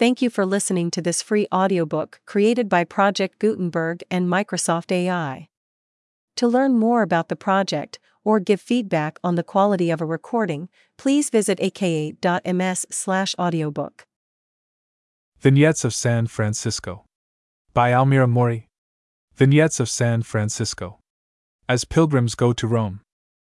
Thank you for listening to this free audiobook created by Project Gutenberg and Microsoft AI. To learn more about the project or give feedback on the quality of a recording, please visit aka.ms/audiobook. Vignettes of San Francisco by Almira Morey. Vignettes of San Francisco. As pilgrims go to Rome.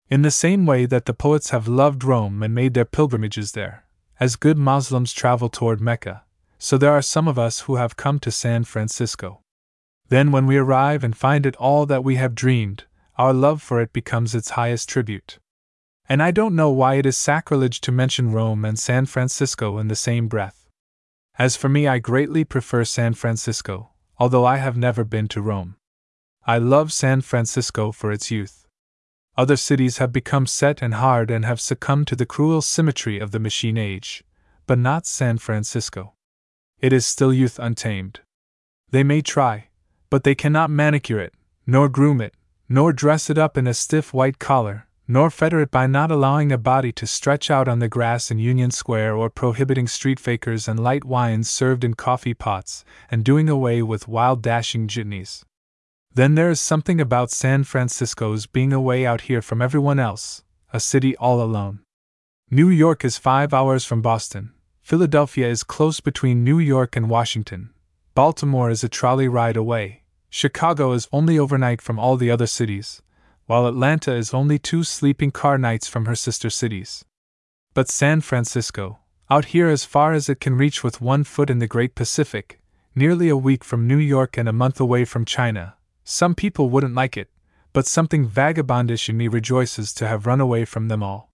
In the same way that the poets have loved Rome and made their pilgrimages there, as good Muslims travel toward Mecca, so there are some of us who have come to San Francisco. Then, when we arrive and find it all that we have dreamed, our love for it becomes its highest tribute. And I don't know why it is sacrilege to mention Rome and San Francisco in the same breath. As for me, I greatly prefer San Francisco, although I have never been to Rome. I love San Francisco for its youth. Other cities have become set and hard and have succumbed to the cruel symmetry of the machine age, but not San Francisco. It is still youth untamed. They may try, but they cannot manicure it, nor groom it, nor dress it up in a stiff white collar, nor fetter it by not allowing a body to stretch out on the grass in Union Square or prohibiting street fakers and light wines served in coffee pots, and doing away with wild dashing jitneys. Then there is something about San Francisco's being away out here from everyone else, a city all alone. New York is five hours from Boston, Philadelphia is close between New York and Washington, Baltimore is a trolley ride away, Chicago is only overnight from all the other cities, while Atlanta is only two sleeping car nights from her sister cities. But San Francisco, out here as far as it can reach with one foot in the great Pacific, nearly a week from New York and a month away from China, some people wouldn't like it, but something vagabondish in me rejoices to have run away from them all.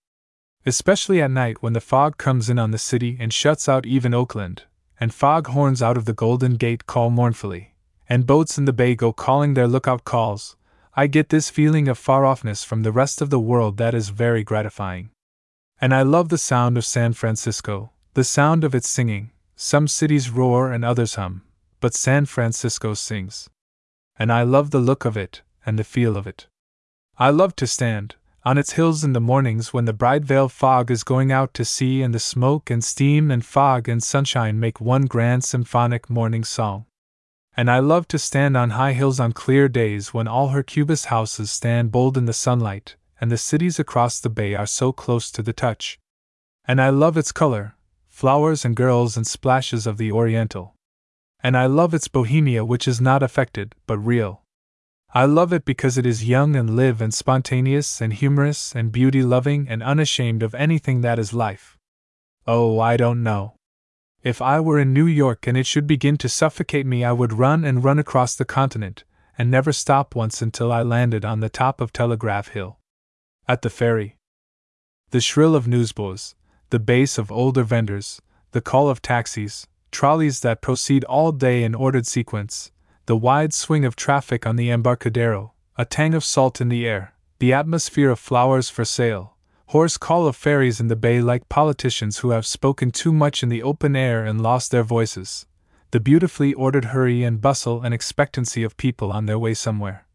Especially at night when the fog comes in on the city and shuts out even Oakland, and fog horns out of the Golden Gate call mournfully, and boats in the bay go calling their lookout calls, I get this feeling of far offness from the rest of the world that is very gratifying. And I love the sound of San Francisco, the sound of its singing. Some cities roar and others hum, but San Francisco sings and I love the look of it and the feel of it. I love to stand on its hills in the mornings when the bright veil fog is going out to sea and the smoke and steam and fog and sunshine make one grand symphonic morning song. And I love to stand on high hills on clear days when all her cubist houses stand bold in the sunlight and the cities across the bay are so close to the touch. And I love its color, flowers and girls and splashes of the Oriental and I love its bohemia, which is not affected, but real. I love it because it is young and live and spontaneous and humorous and beauty loving and unashamed of anything that is life. Oh, I don't know. If I were in New York and it should begin to suffocate me, I would run and run across the continent, and never stop once until I landed on the top of Telegraph Hill. At the ferry. The shrill of newsboys, the bass of older vendors, the call of taxis, trolleys that proceed all day in ordered sequence, the wide swing of traffic on the embarcadero, a tang of salt in the air, the atmosphere of flowers for sale, hoarse call of ferries in the bay like politicians who have spoken too much in the open air and lost their voices, the beautifully ordered hurry and bustle and expectancy of people on their way somewhere.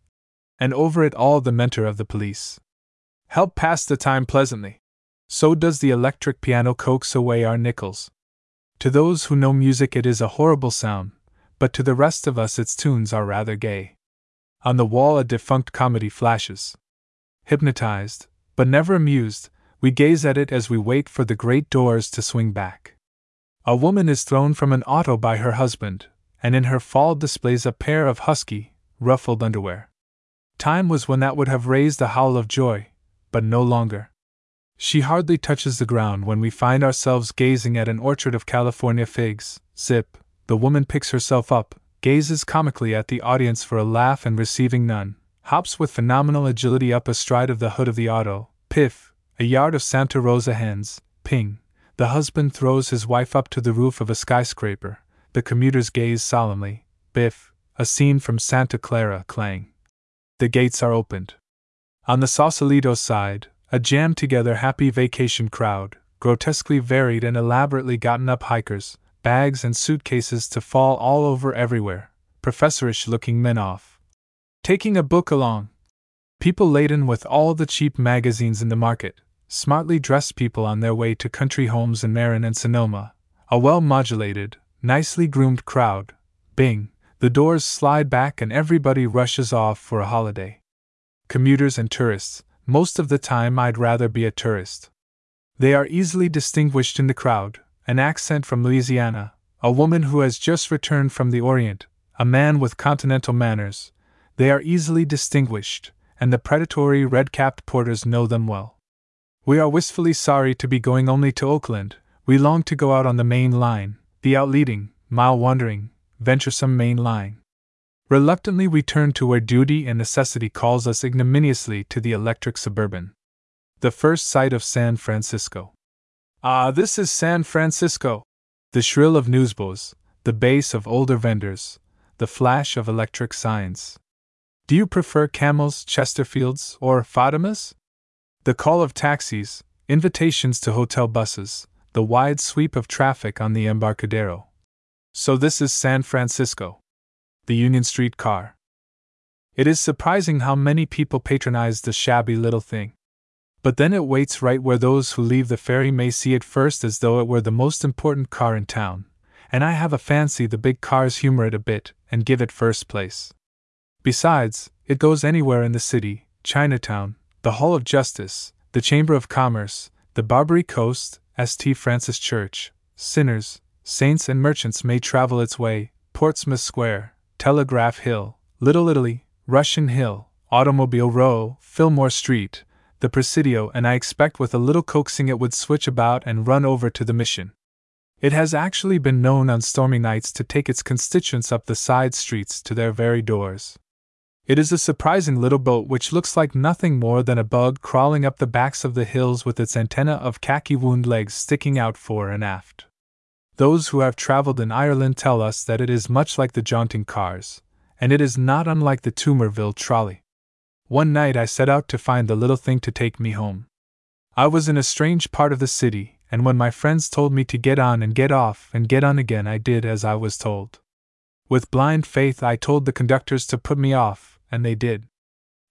And over it all the mentor of the police. Help pass the time pleasantly. So does the electric piano coax away our nickels, to those who know music, it is a horrible sound, but to the rest of us, its tunes are rather gay. On the wall, a defunct comedy flashes. Hypnotized, but never amused, we gaze at it as we wait for the great doors to swing back. A woman is thrown from an auto by her husband, and in her fall displays a pair of husky, ruffled underwear. Time was when that would have raised a howl of joy, but no longer. She hardly touches the ground when we find ourselves gazing at an orchard of California figs. Zip, the woman picks herself up, gazes comically at the audience for a laugh and receiving none, hops with phenomenal agility up astride of the hood of the auto. Piff, a yard of Santa Rosa hens. Ping, the husband throws his wife up to the roof of a skyscraper. The commuters gaze solemnly. Biff, a scene from Santa Clara. Clang. The gates are opened. On the Sausalito side, a jammed together happy vacation crowd, grotesquely varied and elaborately gotten up hikers, bags and suitcases to fall all over everywhere, professorish looking men off. Taking a book along. People laden with all the cheap magazines in the market, smartly dressed people on their way to country homes in Marin and Sonoma, a well modulated, nicely groomed crowd. Bing, the doors slide back and everybody rushes off for a holiday. Commuters and tourists, most of the time I'd rather be a tourist. They are easily distinguished in the crowd an accent from Louisiana, a woman who has just returned from the Orient, a man with continental manners. They are easily distinguished, and the predatory red capped porters know them well. We are wistfully sorry to be going only to Oakland, we long to go out on the main line, the outleading, mile wandering, venturesome main line. Reluctantly, we turn to where duty and necessity calls us ignominiously to the electric suburban. The first sight of San Francisco. Ah, this is San Francisco! The shrill of newsboys, the bass of older vendors, the flash of electric signs. Do you prefer camels, Chesterfields, or Fatimas? The call of taxis, invitations to hotel buses, the wide sweep of traffic on the Embarcadero. So, this is San Francisco. The Union Street car. It is surprising how many people patronize the shabby little thing. But then it waits right where those who leave the ferry may see it first as though it were the most important car in town, and I have a fancy the big cars humor it a bit and give it first place. Besides, it goes anywhere in the city Chinatown, the Hall of Justice, the Chamber of Commerce, the Barbary Coast, St. Francis Church, sinners, saints, and merchants may travel its way, Portsmouth Square, Telegraph Hill, Little Italy, Russian Hill, Automobile Row, Fillmore Street, the Presidio, and I expect with a little coaxing it would switch about and run over to the Mission. It has actually been known on stormy nights to take its constituents up the side streets to their very doors. It is a surprising little boat which looks like nothing more than a bug crawling up the backs of the hills with its antenna of khaki wound legs sticking out fore and aft. Those who have traveled in Ireland tell us that it is much like the jaunting cars, and it is not unlike the Toonerville trolley. One night I set out to find the little thing to take me home. I was in a strange part of the city, and when my friends told me to get on and get off and get on again, I did as I was told. With blind faith, I told the conductors to put me off, and they did.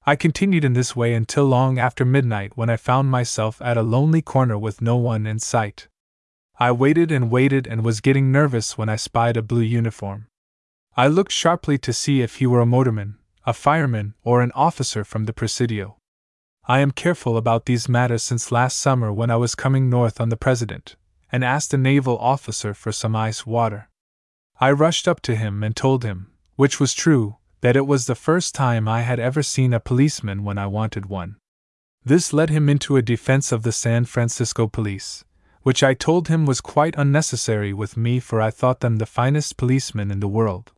I continued in this way until long after midnight when I found myself at a lonely corner with no one in sight. I waited and waited and was getting nervous when I spied a blue uniform. I looked sharply to see if he were a motorman, a fireman, or an officer from the Presidio. I am careful about these matters since last summer when I was coming north on the President, and asked a naval officer for some ice water. I rushed up to him and told him, which was true, that it was the first time I had ever seen a policeman when I wanted one. This led him into a defense of the San Francisco police, which I told him was quite unnecessary with me for I thought them the finest policemen in the world,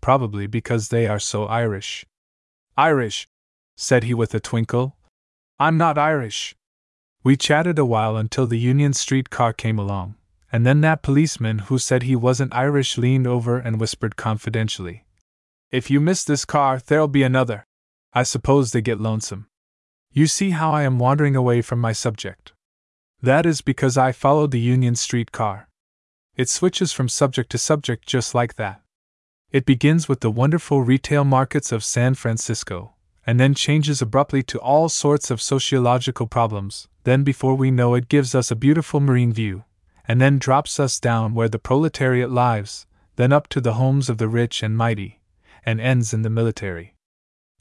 probably because they are so Irish. Irish, said he with a twinkle. I'm not Irish. We chatted a while until the Union Street car came along, and then that policeman who said he wasn't Irish leaned over and whispered confidentially. If you miss this car, there'll be another. I suppose they get lonesome. You see how I am wandering away from my subject. That is because I followed the Union Street car. It switches from subject to subject just like that. It begins with the wonderful retail markets of San Francisco, and then changes abruptly to all sorts of sociological problems. Then, before we know it, gives us a beautiful marine view, and then drops us down where the proletariat lives, then up to the homes of the rich and mighty, and ends in the military.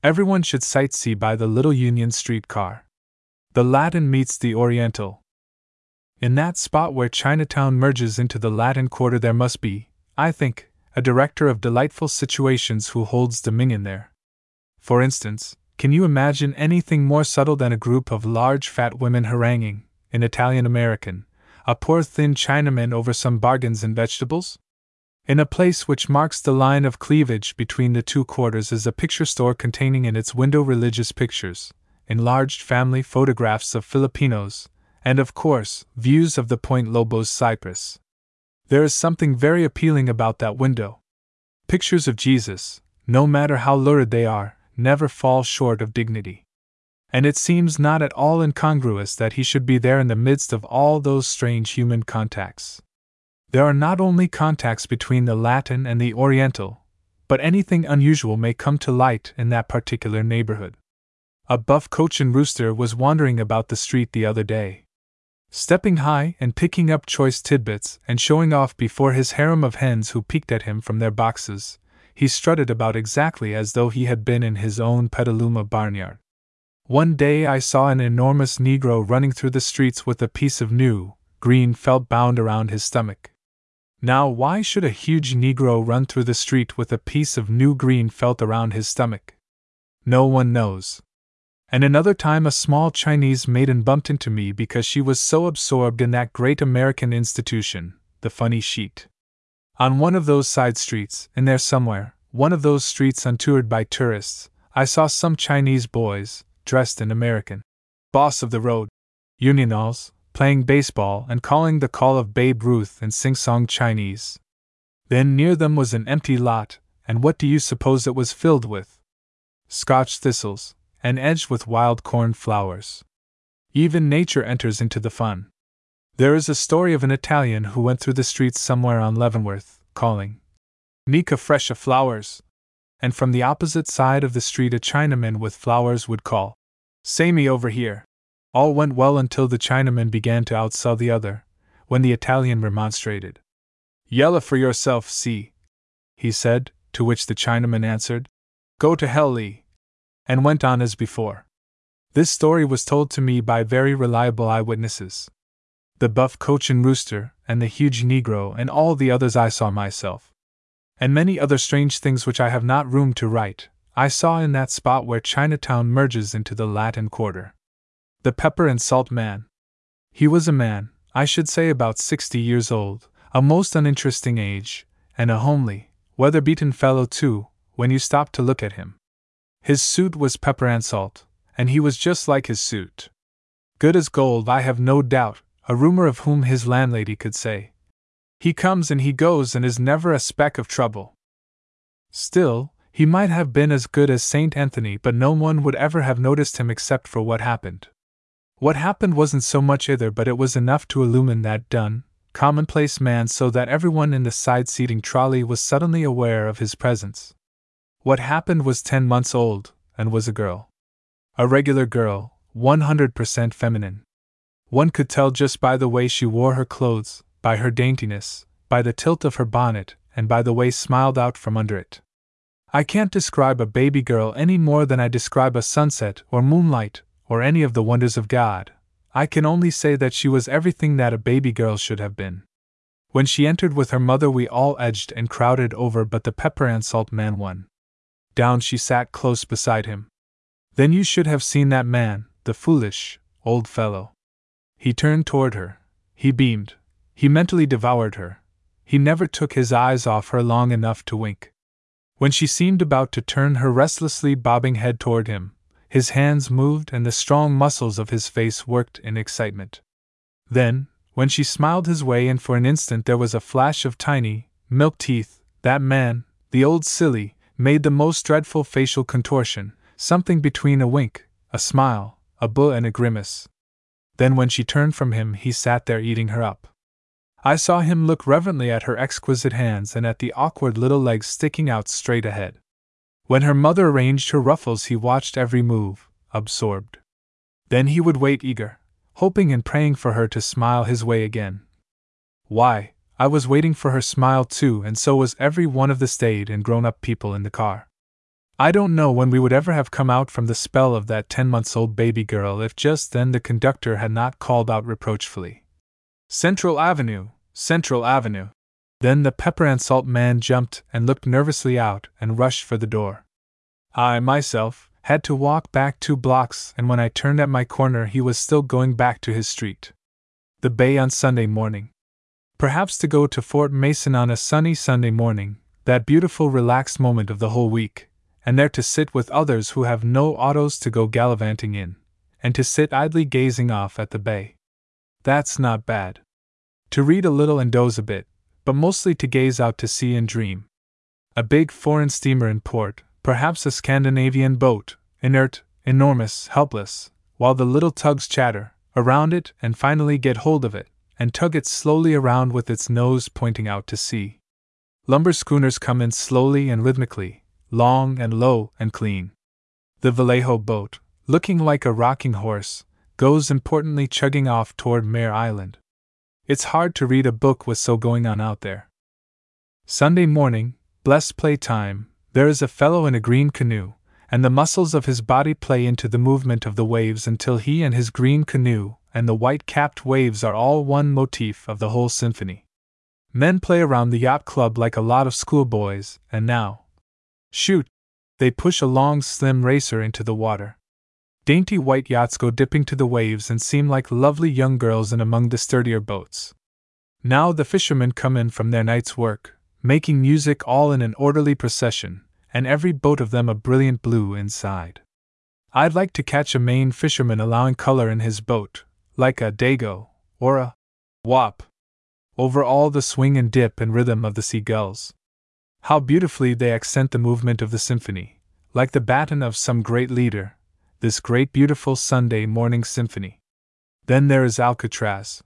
Everyone should sightsee by the little Union Street car. The Latin meets the Oriental. In that spot where Chinatown merges into the Latin Quarter, there must be, I think, a director of delightful situations who holds dominion there. For instance, can you imagine anything more subtle than a group of large fat women haranguing, in Italian American, a poor thin Chinaman over some bargains in vegetables? In a place which marks the line of cleavage between the two quarters is a picture store containing in its window religious pictures, enlarged family photographs of Filipinos, and of course, views of the Point Lobos cypress. There is something very appealing about that window. Pictures of Jesus, no matter how lurid they are, never fall short of dignity. And it seems not at all incongruous that he should be there in the midst of all those strange human contacts. There are not only contacts between the Latin and the Oriental, but anything unusual may come to light in that particular neighborhood. A buff cochin rooster was wandering about the street the other day. Stepping high and picking up choice tidbits and showing off before his harem of hens who peeked at him from their boxes, he strutted about exactly as though he had been in his own Petaluma barnyard. One day I saw an enormous Negro running through the streets with a piece of new, green felt bound around his stomach. Now, why should a huge Negro run through the street with a piece of new green felt around his stomach? No one knows. And another time, a small Chinese maiden bumped into me because she was so absorbed in that great American institution, the funny sheet. On one of those side streets, in there somewhere, one of those streets untoured by tourists, I saw some Chinese boys, dressed in American, boss of the road, Unionalls, playing baseball and calling the call of Babe Ruth in sing song Chinese. Then near them was an empty lot, and what do you suppose it was filled with? Scotch thistles, and edged with wild corn flowers. Even nature enters into the fun. There is a story of an Italian who went through the streets somewhere on Leavenworth, calling, Nika fresha flowers! And from the opposite side of the street a Chinaman with flowers would call, Say me over here! All went well until the Chinaman began to outsell the other, when the Italian remonstrated. Yella for yourself, see, he said, to which the Chinaman answered, Go to hell, Lee and went on as before. This story was told to me by very reliable eyewitnesses. The buff cochin rooster, and the huge negro, and all the others I saw myself. And many other strange things which I have not room to write, I saw in that spot where Chinatown merges into the Latin Quarter. The pepper and salt man. He was a man, I should say about sixty years old, a most uninteresting age, and a homely, weather beaten fellow too, when you stopped to look at him. His suit was pepper and salt, and he was just like his suit. Good as gold, I have no doubt, a rumor of whom his landlady could say. He comes and he goes and is never a speck of trouble. Still, he might have been as good as St. Anthony, but no one would ever have noticed him except for what happened. What happened wasn't so much either, but it was enough to illumine that dun, commonplace man so that everyone in the side seating trolley was suddenly aware of his presence. What happened was 10 months old, and was a girl. A regular girl, 100% feminine. One could tell just by the way she wore her clothes, by her daintiness, by the tilt of her bonnet, and by the way smiled out from under it. I can't describe a baby girl any more than I describe a sunset or moonlight or any of the wonders of God. I can only say that she was everything that a baby girl should have been. When she entered with her mother, we all edged and crowded over, but the pepper and salt man won down she sat close beside him. Then you should have seen that man, the foolish, old fellow. He turned toward her. He beamed. He mentally devoured her. He never took his eyes off her long enough to wink. When she seemed about to turn her restlessly bobbing head toward him, his hands moved and the strong muscles of his face worked in excitement. Then, when she smiled his way and for an instant there was a flash of tiny, milk teeth, that man, the old silly, made the most dreadful facial contortion, something between a wink, a smile, a bull, and a grimace. Then, when she turned from him, he sat there eating her up. I saw him look reverently at her exquisite hands and at the awkward little legs sticking out straight ahead. When her mother arranged her ruffles, he watched every move, absorbed. Then he would wait eager, hoping and praying for her to smile his way again. Why, I was waiting for her smile too, and so was every one of the staid and grown up people in the car. I don't know when we would ever have come out from the spell of that ten months old baby girl if just then the conductor had not called out reproachfully Central Avenue! Central Avenue! Then the pepper and salt man jumped and looked nervously out and rushed for the door. I, myself, had to walk back two blocks, and when I turned at my corner, he was still going back to his street. The bay on Sunday morning. Perhaps to go to Fort Mason on a sunny Sunday morning, that beautiful relaxed moment of the whole week, and there to sit with others who have no autos to go gallivanting in, and to sit idly gazing off at the bay. That's not bad. To read a little and doze a bit, but mostly to gaze out to sea and dream. A big foreign steamer in port, perhaps a Scandinavian boat, inert, enormous, helpless, while the little tugs chatter around it and finally get hold of it, and tug it slowly around with its nose pointing out to sea. Lumber schooners come in slowly and rhythmically, long and low and clean. The Vallejo boat, looking like a rocking horse, goes importantly chugging off toward Mare Island. It's hard to read a book with so going on out there. Sunday morning, blessed playtime, there is a fellow in a green canoe, and the muscles of his body play into the movement of the waves until he and his green canoe and the white capped waves are all one motif of the whole symphony. Men play around the yacht club like a lot of schoolboys, and now. Shoot! They push a long, slim racer into the water. Dainty white yachts go dipping to the waves and seem like lovely young girls in among the sturdier boats. Now the fishermen come in from their night's work, making music all in an orderly procession, and every boat of them a brilliant blue inside. I'd like to catch a Maine fisherman allowing color in his boat, like a dago, or a wop, over all the swing and dip and rhythm of the seagulls. How beautifully they accent the movement of the symphony, like the baton of some great leader, this great beautiful Sunday morning symphony. Then there is Alcatraz,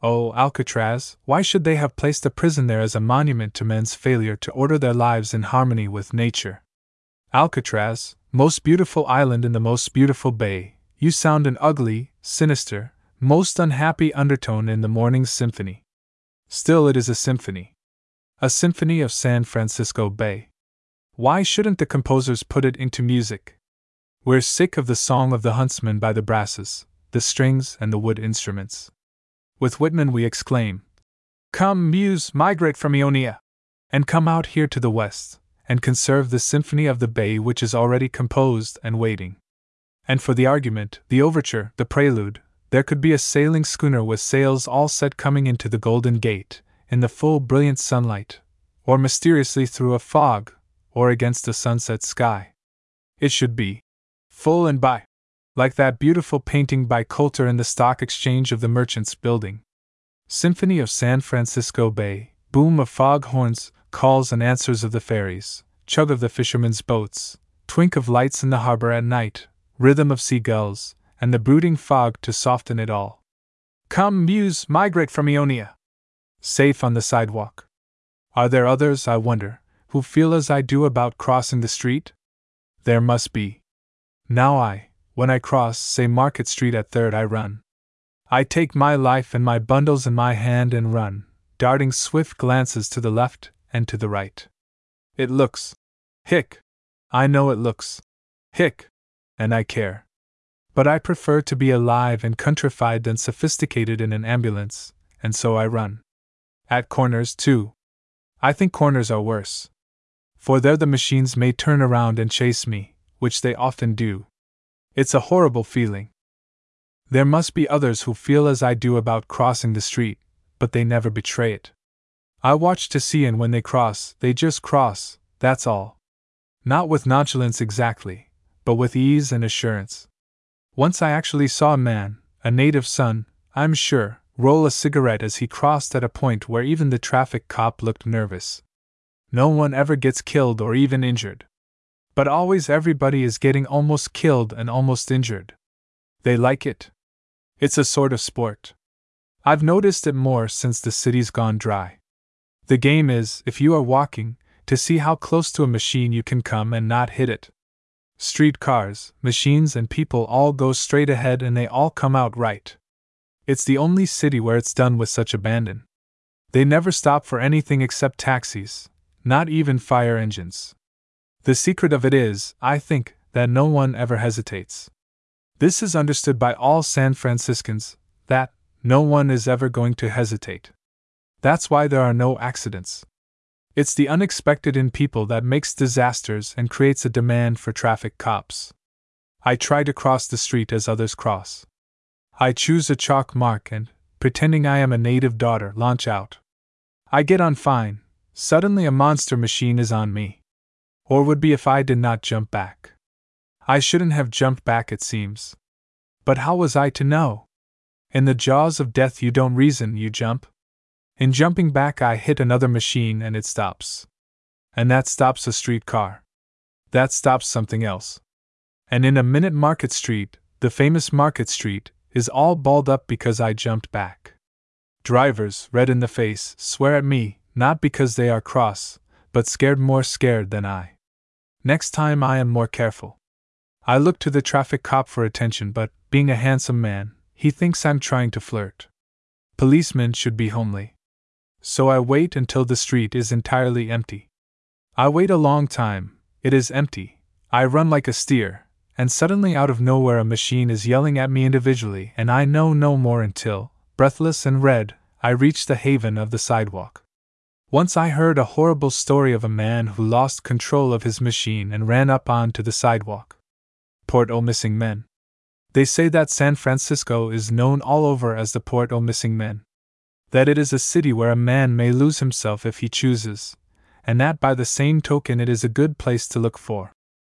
Oh, Alcatraz, why should they have placed a prison there as a monument to men's failure to order their lives in harmony with nature? Alcatraz, most beautiful island in the most beautiful bay, you sound an ugly, sinister, most unhappy undertone in the morning's symphony. Still, it is a symphony. A symphony of San Francisco Bay. Why shouldn't the composers put it into music? We're sick of the song of the huntsman by the brasses, the strings, and the wood instruments. With Whitman, we exclaim, Come, muse, migrate from Ionia, and come out here to the west, and conserve the symphony of the bay which is already composed and waiting. And for the argument, the overture, the prelude, there could be a sailing schooner with sails all set coming into the Golden Gate, in the full brilliant sunlight, or mysteriously through a fog, or against a sunset sky. It should be full and by like that beautiful painting by Coulter in the Stock Exchange of the Merchants Building. Symphony of San Francisco Bay, boom of fog horns, calls and answers of the ferries, chug of the fishermen's boats, twink of lights in the harbor at night, rhythm of seagulls, and the brooding fog to soften it all. Come, muse, migrate from Ionia. Safe on the sidewalk. Are there others, I wonder, who feel as I do about crossing the street? There must be. Now I, when I cross, say Market Street at Third, I run. I take my life and my bundles in my hand and run, darting swift glances to the left and to the right. It looks. Hick. I know it looks. Hick. And I care. But I prefer to be alive and countrified than sophisticated in an ambulance, and so I run. At corners, too. I think corners are worse. For there the machines may turn around and chase me, which they often do, it's a horrible feeling. There must be others who feel as I do about crossing the street, but they never betray it. I watch to see, and when they cross, they just cross, that's all. Not with nonchalance exactly, but with ease and assurance. Once I actually saw a man, a native son, I'm sure, roll a cigarette as he crossed at a point where even the traffic cop looked nervous. No one ever gets killed or even injured. But always everybody is getting almost killed and almost injured. They like it. It's a sort of sport. I've noticed it more since the city's gone dry. The game is, if you are walking, to see how close to a machine you can come and not hit it. Street cars, machines, and people all go straight ahead and they all come out right. It's the only city where it's done with such abandon. They never stop for anything except taxis, not even fire engines. The secret of it is, I think, that no one ever hesitates. This is understood by all San Franciscans that no one is ever going to hesitate. That's why there are no accidents. It's the unexpected in people that makes disasters and creates a demand for traffic cops. I try to cross the street as others cross. I choose a chalk mark and, pretending I am a native daughter, launch out. I get on fine. Suddenly, a monster machine is on me or would be if I did not jump back. I shouldn't have jumped back, it seems. But how was I to know? In the jaws of death, you don't reason, you jump. In jumping back, I hit another machine and it stops. And that stops a streetcar. That stops something else. And in a minute, Market Street, the famous Market Street, is all balled up because I jumped back. Drivers, red in the face, swear at me, not because they are cross, but scared more scared than I. Next time I am more careful. I look to the traffic cop for attention, but, being a handsome man, he thinks I'm trying to flirt. Policemen should be homely. So I wait until the street is entirely empty. I wait a long time, it is empty. I run like a steer, and suddenly out of nowhere a machine is yelling at me individually, and I know no more until, breathless and red, I reach the haven of the sidewalk. Once I heard a horrible story of a man who lost control of his machine and ran up onto the sidewalk. Port o' Missing Men. They say that San Francisco is known all over as the Port o' Missing Men. That it is a city where a man may lose himself if he chooses, and that by the same token it is a good place to look for.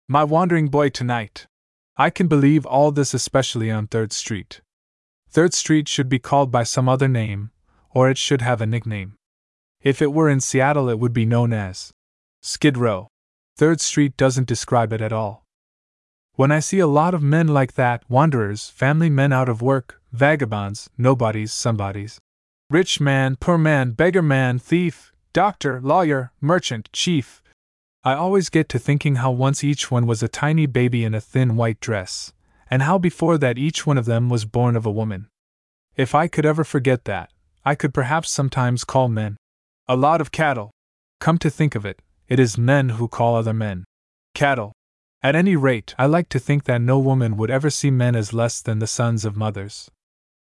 My wandering boy tonight. I can believe all this especially on 3rd Street. 3rd Street should be called by some other name, or it should have a nickname. If it were in Seattle, it would be known as Skid Row. 3rd Street doesn't describe it at all. When I see a lot of men like that, wanderers, family men out of work, vagabonds, nobodies, somebodies, rich man, poor man, beggar man, thief, doctor, lawyer, merchant, chief, I always get to thinking how once each one was a tiny baby in a thin white dress, and how before that each one of them was born of a woman. If I could ever forget that, I could perhaps sometimes call men a lot of cattle. Come to think of it, it is men who call other men cattle. At any rate, I like to think that no woman would ever see men as less than the sons of mothers.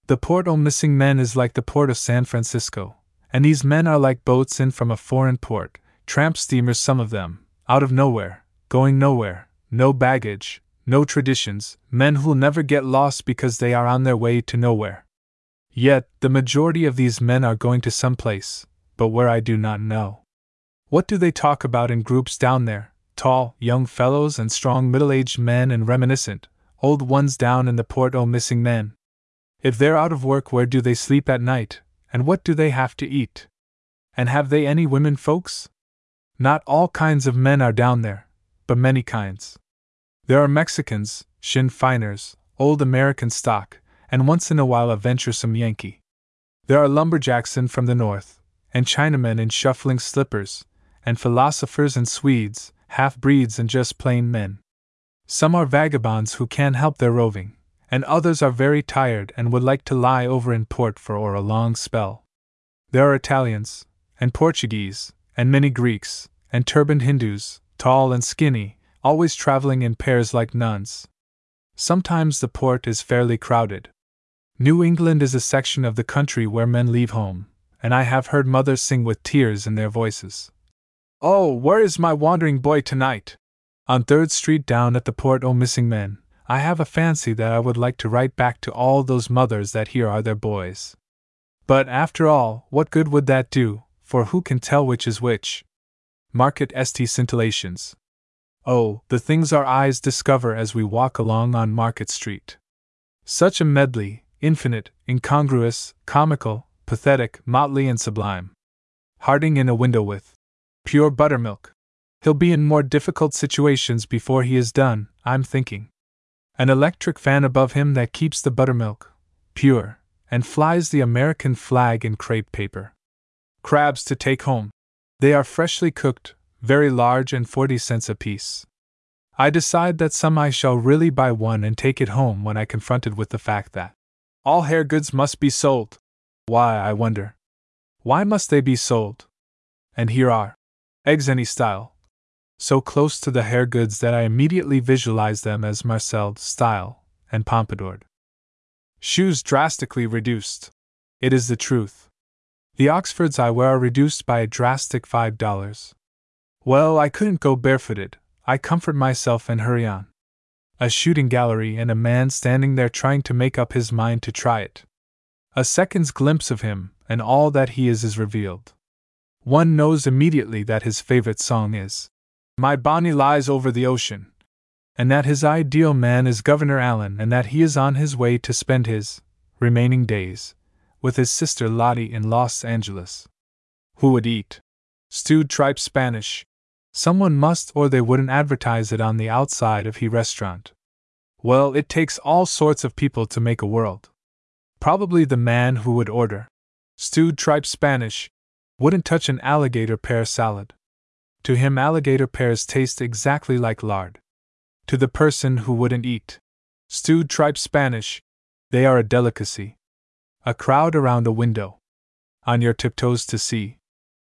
The port o' missing men is like the port of San Francisco, and these men are like boats in from a foreign port, tramp steamers, some of them, out of nowhere, going nowhere, no baggage, no traditions, men who'll never get lost because they are on their way to nowhere. Yet, the majority of these men are going to some place, but where I do not know. What do they talk about in groups down there? Tall, young fellows and strong middle aged men and reminiscent, old ones down in the port o' missing men. If they're out of work, where do they sleep at night, and what do they have to eat? And have they any women folks? Not all kinds of men are down there, but many kinds. There are Mexicans, Sinn Feiners, old American stock, and once in a while a venturesome Yankee. There are lumberjacks in from the north, and Chinamen in shuffling slippers, and philosophers and Swedes, half breeds and just plain men. Some are vagabonds who can't help their roving, and others are very tired and would like to lie over in port for or a long spell. There are Italians, and Portuguese, and many Greeks, and turbaned Hindus, tall and skinny, always traveling in pairs like nuns. Sometimes the port is fairly crowded, New England is a section of the country where men leave home, and I have heard mothers sing with tears in their voices. Oh, where is my wandering boy tonight? On 3rd Street down at the Port O' Missing Men, I have a fancy that I would like to write back to all those mothers that here are their boys. But after all, what good would that do, for who can tell which is which? Market St. Scintillations. Oh, the things our eyes discover as we walk along on Market Street. Such a medley, infinite, incongruous, comical, pathetic, motley, and sublime. Harding in a window with pure buttermilk. He'll be in more difficult situations before he is done, I'm thinking. An electric fan above him that keeps the buttermilk pure, and flies the American flag in crepe paper. Crabs to take home. They are freshly cooked, very large, and 40 cents apiece. I decide that some I shall really buy one and take it home when I confronted with the fact that all hair goods must be sold. Why, I wonder. Why must they be sold? And here are eggs any style. So close to the hair goods that I immediately visualized them as Marcel style and pompadoured. Shoes drastically reduced. It is the truth. The Oxfords I wear are reduced by a drastic five dollars. Well, I couldn't go barefooted. I comfort myself and hurry on a shooting gallery, and a man standing there trying to make up his mind to try it. A second's glimpse of him, and all that he is is revealed. One knows immediately that his favorite song is My Bonnie Lies Over the Ocean, and that his ideal man is Governor Allen, and that he is on his way to spend his remaining days with his sister Lottie in Los Angeles. Who would eat stewed tripe Spanish, Someone must, or they wouldn't advertise it on the outside of he restaurant. Well, it takes all sorts of people to make a world. Probably the man who would order stewed tripe Spanish wouldn't touch an alligator pear salad. To him, alligator pears taste exactly like lard. To the person who wouldn't eat stewed tripe Spanish, they are a delicacy. A crowd around a window. On your tiptoes to see.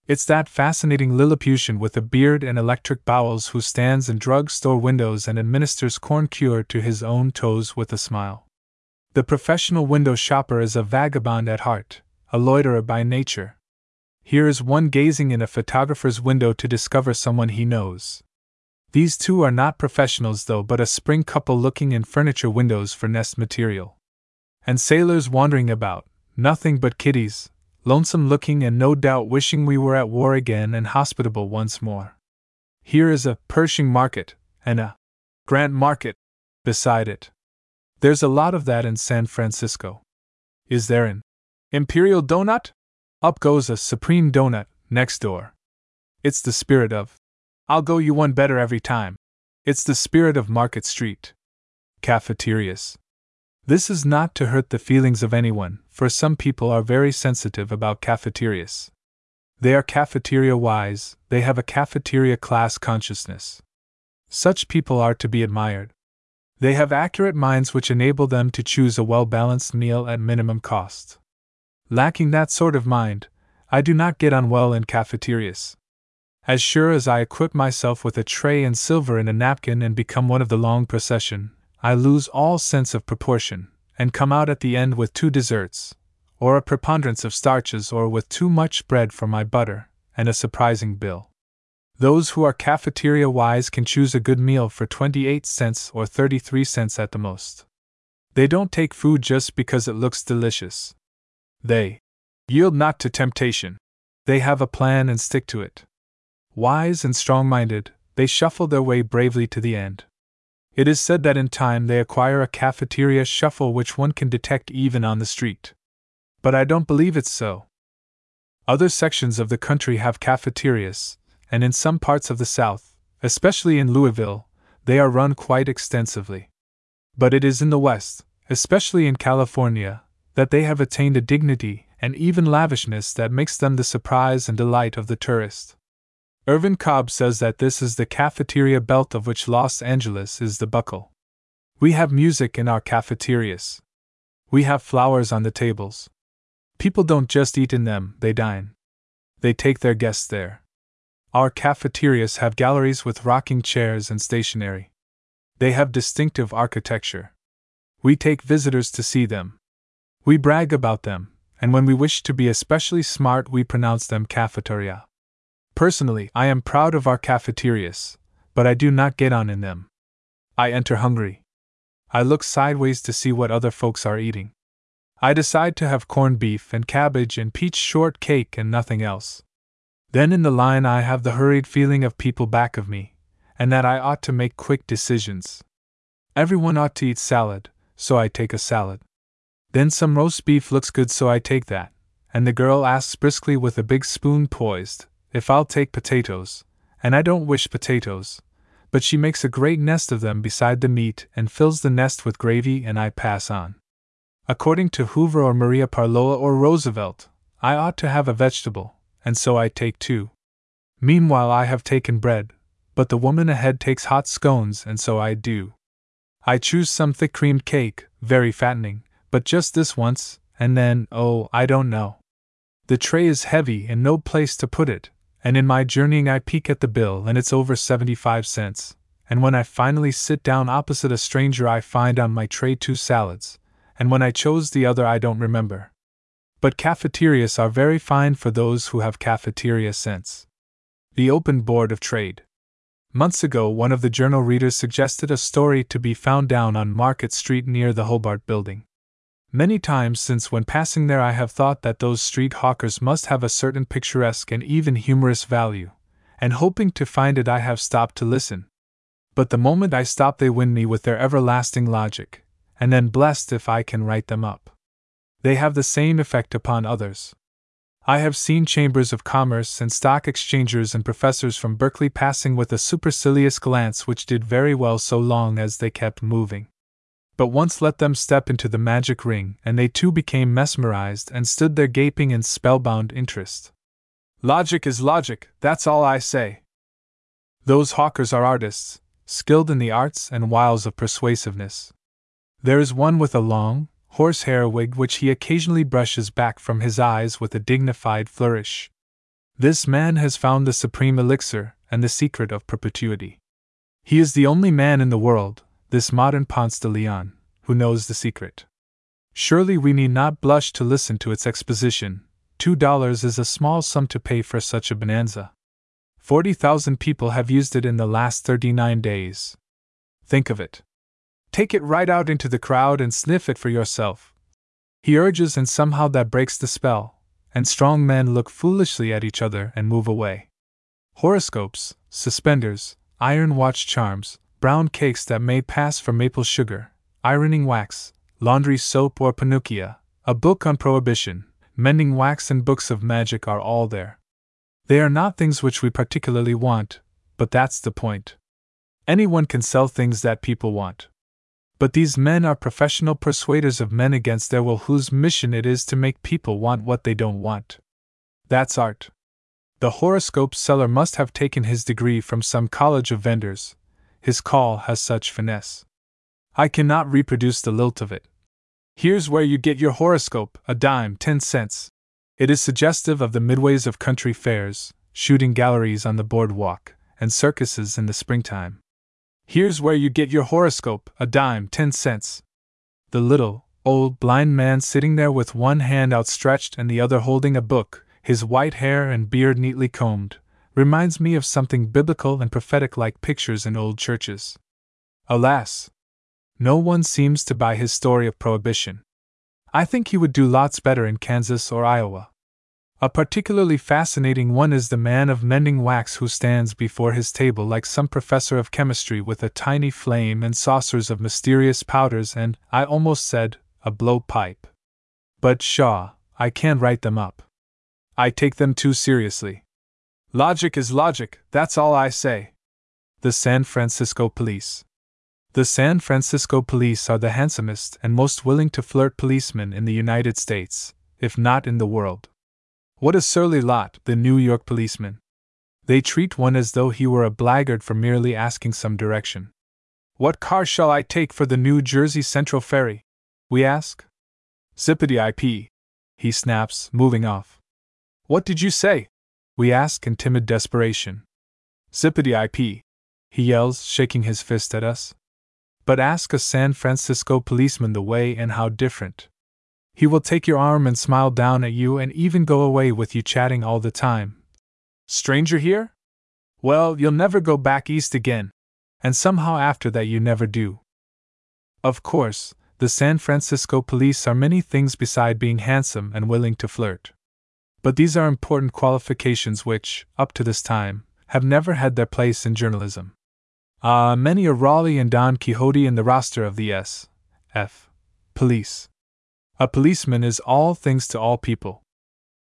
It's that fascinating Lilliputian with a beard and electric bowels who stands in drug store windows and administers corn cure to his own toes with a smile. The professional window shopper is a vagabond at heart, a loiterer by nature. Here is one gazing in a photographer's window to discover someone he knows. These two are not professionals, though, but a spring couple looking in furniture windows for nest material. And sailors wandering about, nothing but kiddies, lonesome looking and no doubt wishing we were at war again and hospitable once more. Here is a Pershing market, and a Grant market beside it. There's a lot of that in San Francisco. Is there an Imperial Donut? Up goes a Supreme Donut next door. It's the spirit of. I'll go you one better every time. It's the spirit of Market Street. Cafeterias. This is not to hurt the feelings of anyone, for some people are very sensitive about cafeterias. They are cafeteria wise, they have a cafeteria class consciousness. Such people are to be admired. They have accurate minds which enable them to choose a well balanced meal at minimum cost. Lacking that sort of mind, I do not get on well in cafeterias. As sure as I equip myself with a tray and silver and a napkin and become one of the long procession, I lose all sense of proportion, and come out at the end with two desserts, or a preponderance of starches, or with too much bread for my butter, and a surprising bill. Those who are cafeteria wise can choose a good meal for 28 cents or 33 cents at the most. They don't take food just because it looks delicious. They yield not to temptation. They have a plan and stick to it. Wise and strong minded, they shuffle their way bravely to the end. It is said that in time they acquire a cafeteria shuffle which one can detect even on the street. But I don't believe it's so. Other sections of the country have cafeterias, and in some parts of the South, especially in Louisville, they are run quite extensively. But it is in the West, especially in California, that they have attained a dignity and even lavishness that makes them the surprise and delight of the tourist. Irvin Cobb says that this is the cafeteria belt of which Los Angeles is the buckle. We have music in our cafeterias. We have flowers on the tables. People don't just eat in them, they dine. They take their guests there. Our cafeterias have galleries with rocking chairs and stationery. They have distinctive architecture. We take visitors to see them. We brag about them, and when we wish to be especially smart, we pronounce them cafeteria. Personally, I am proud of our cafeterias, but I do not get on in them. I enter hungry. I look sideways to see what other folks are eating. I decide to have corned beef and cabbage and peach shortcake and nothing else. Then in the line, I have the hurried feeling of people back of me, and that I ought to make quick decisions. Everyone ought to eat salad, so I take a salad. Then some roast beef looks good, so I take that, and the girl asks briskly with a big spoon poised, if I'll take potatoes, and I don't wish potatoes, but she makes a great nest of them beside the meat and fills the nest with gravy, and I pass on. According to Hoover or Maria Parloa or Roosevelt, I ought to have a vegetable, and so I take two. Meanwhile, I have taken bread, but the woman ahead takes hot scones, and so I do. I choose some thick creamed cake, very fattening, but just this once, and then, oh, I don't know. The tray is heavy and no place to put it, and in my journeying I peek at the bill and it's over 75 cents. And when I finally sit down opposite a stranger, I find on my tray two salads, and when I chose the other, I don't remember. But cafeterias are very fine for those who have cafeteria sense. The Open Board of Trade. Months ago, one of the journal readers suggested a story to be found down on Market Street near the Hobart Building. Many times since when passing there, I have thought that those street hawkers must have a certain picturesque and even humorous value, and hoping to find it, I have stopped to listen. But the moment I stop, they win me with their everlasting logic, and then blessed if I can write them up. They have the same effect upon others. I have seen chambers of commerce and stock exchangers and professors from Berkeley passing with a supercilious glance which did very well so long as they kept moving. But once let them step into the magic ring, and they too became mesmerized and stood there gaping in spellbound interest. Logic is logic, that's all I say. Those hawkers are artists, skilled in the arts and wiles of persuasiveness. There is one with a long, horsehair wig which he occasionally brushes back from his eyes with a dignified flourish. This man has found the supreme elixir and the secret of perpetuity. He is the only man in the world, this modern Ponce de Leon, who knows the secret. Surely we need not blush to listen to its exposition. Two dollars is a small sum to pay for such a bonanza. Forty thousand people have used it in the last thirty nine days. Think of it. Take it right out into the crowd and sniff it for yourself. He urges, and somehow that breaks the spell, and strong men look foolishly at each other and move away. Horoscopes, suspenders, iron watch charms, brown cakes that may pass for maple sugar, ironing wax, laundry soap or panacea, a book on prohibition, mending wax, and books of magic are all there. They are not things which we particularly want, but that's the point. Anyone can sell things that people want. But these men are professional persuaders of men against their will whose mission it is to make people want what they don't want. That's art. The horoscope seller must have taken his degree from some college of vendors. His call has such finesse. I cannot reproduce the lilt of it. Here's where you get your horoscope, a dime, ten cents. It is suggestive of the midways of country fairs, shooting galleries on the boardwalk, and circuses in the springtime. Here's where you get your horoscope, a dime, ten cents. The little, old, blind man sitting there with one hand outstretched and the other holding a book, his white hair and beard neatly combed, reminds me of something biblical and prophetic like pictures in old churches. Alas, no one seems to buy his story of prohibition. I think he would do lots better in Kansas or Iowa. A particularly fascinating one is the man of mending wax who stands before his table like some professor of chemistry with a tiny flame and saucers of mysterious powders and, I almost said, a blowpipe. But Shaw, I can't write them up. I take them too seriously. Logic is logic, that's all I say. The San Francisco Police. The San Francisco police are the handsomest and most willing to flirt policemen in the United States, if not in the world. What a surly lot, the New York policemen! They treat one as though he were a blackguard for merely asking some direction. What car shall I take for the New Jersey Central Ferry? We ask. Zippity IP. He snaps, moving off. What did you say? We ask in timid desperation. Zippity IP. He yells, shaking his fist at us. But ask a San Francisco policeman the way and how different. He will take your arm and smile down at you and even go away with you chatting all the time. Stranger here? Well, you'll never go back east again. And somehow after that you never do. Of course, the San Francisco police are many things beside being handsome and willing to flirt. But these are important qualifications which, up to this time, have never had their place in journalism. Ah, uh, many a Raleigh and Don Quixote in the roster of the S. F. Police. A policeman is all things to all people.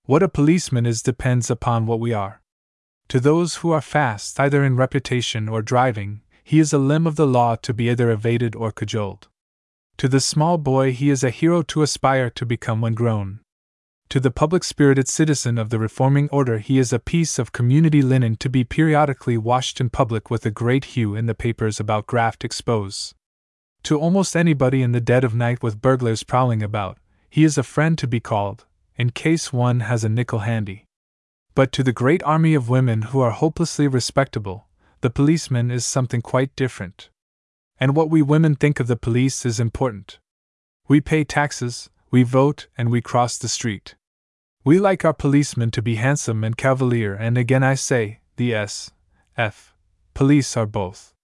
What a policeman is depends upon what we are. To those who are fast, either in reputation or driving, he is a limb of the law to be either evaded or cajoled. To the small boy, he is a hero to aspire to become when grown. To the public spirited citizen of the reforming order, he is a piece of community linen to be periodically washed in public with a great hue in the papers about graft expose. To almost anybody in the dead of night with burglars prowling about, he is a friend to be called, in case one has a nickel handy. But to the great army of women who are hopelessly respectable, the policeman is something quite different. And what we women think of the police is important. We pay taxes, we vote, and we cross the street. We like our policemen to be handsome and cavalier, and again I say, the S. F. police are both.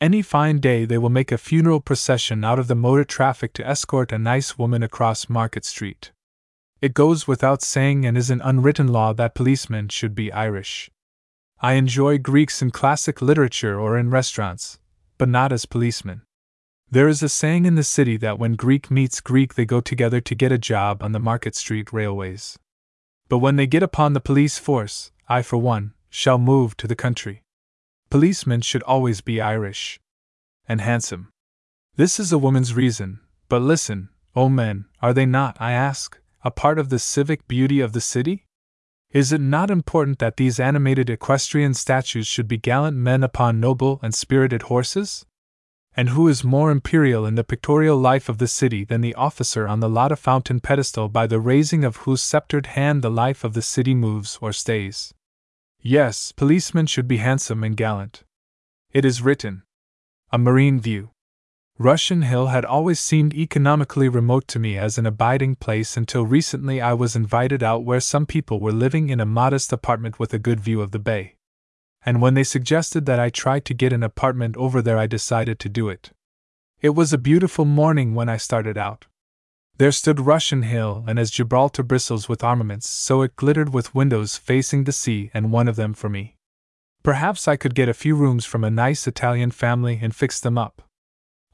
Any fine day they will make a funeral procession out of the motor traffic to escort a nice woman across Market Street. It goes without saying and is an unwritten law that policemen should be Irish. I enjoy Greeks in classic literature or in restaurants, but not as policemen. There is a saying in the city that when Greek meets Greek, they go together to get a job on the Market Street railways. But when they get upon the police force, I, for one, shall move to the country. Policemen should always be Irish. And handsome. This is a woman's reason, but listen, O oh men, are they not, I ask, a part of the civic beauty of the city? Is it not important that these animated equestrian statues should be gallant men upon noble and spirited horses? And who is more imperial in the pictorial life of the city than the officer on the Lotta Fountain pedestal by the raising of whose sceptred hand the life of the city moves or stays? Yes, policemen should be handsome and gallant. It is written. A Marine View. Russian Hill had always seemed economically remote to me as an abiding place until recently I was invited out where some people were living in a modest apartment with a good view of the bay. And when they suggested that I try to get an apartment over there, I decided to do it. It was a beautiful morning when I started out. There stood Russian Hill, and as Gibraltar bristles with armaments, so it glittered with windows facing the sea, and one of them for me. Perhaps I could get a few rooms from a nice Italian family and fix them up.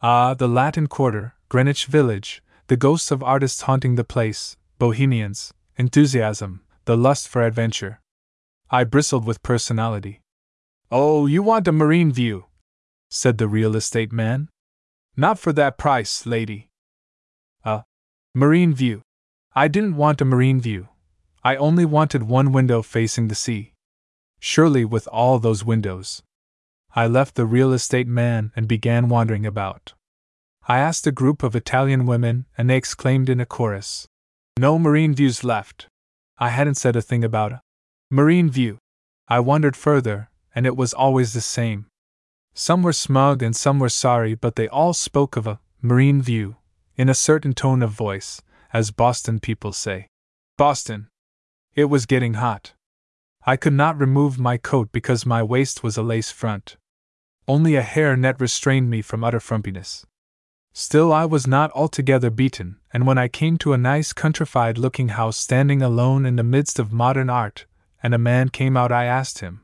Ah, the Latin Quarter, Greenwich Village, the ghosts of artists haunting the place, bohemians, enthusiasm, the lust for adventure. I bristled with personality. Oh, you want a marine view, said the real estate man. Not for that price, lady. A marine view. I didn't want a marine view. I only wanted one window facing the sea. Surely, with all those windows, I left the real estate man and began wandering about. I asked a group of Italian women, and they exclaimed in a chorus, No marine views left. I hadn't said a thing about a marine view. I wandered further, and it was always the same. Some were smug and some were sorry, but they all spoke of a marine view, in a certain tone of voice, as Boston people say. Boston. It was getting hot. I could not remove my coat because my waist was a lace front. Only a hair net restrained me from utter frumpiness. Still, I was not altogether beaten, and when I came to a nice countrified looking house standing alone in the midst of modern art, and a man came out, I asked him.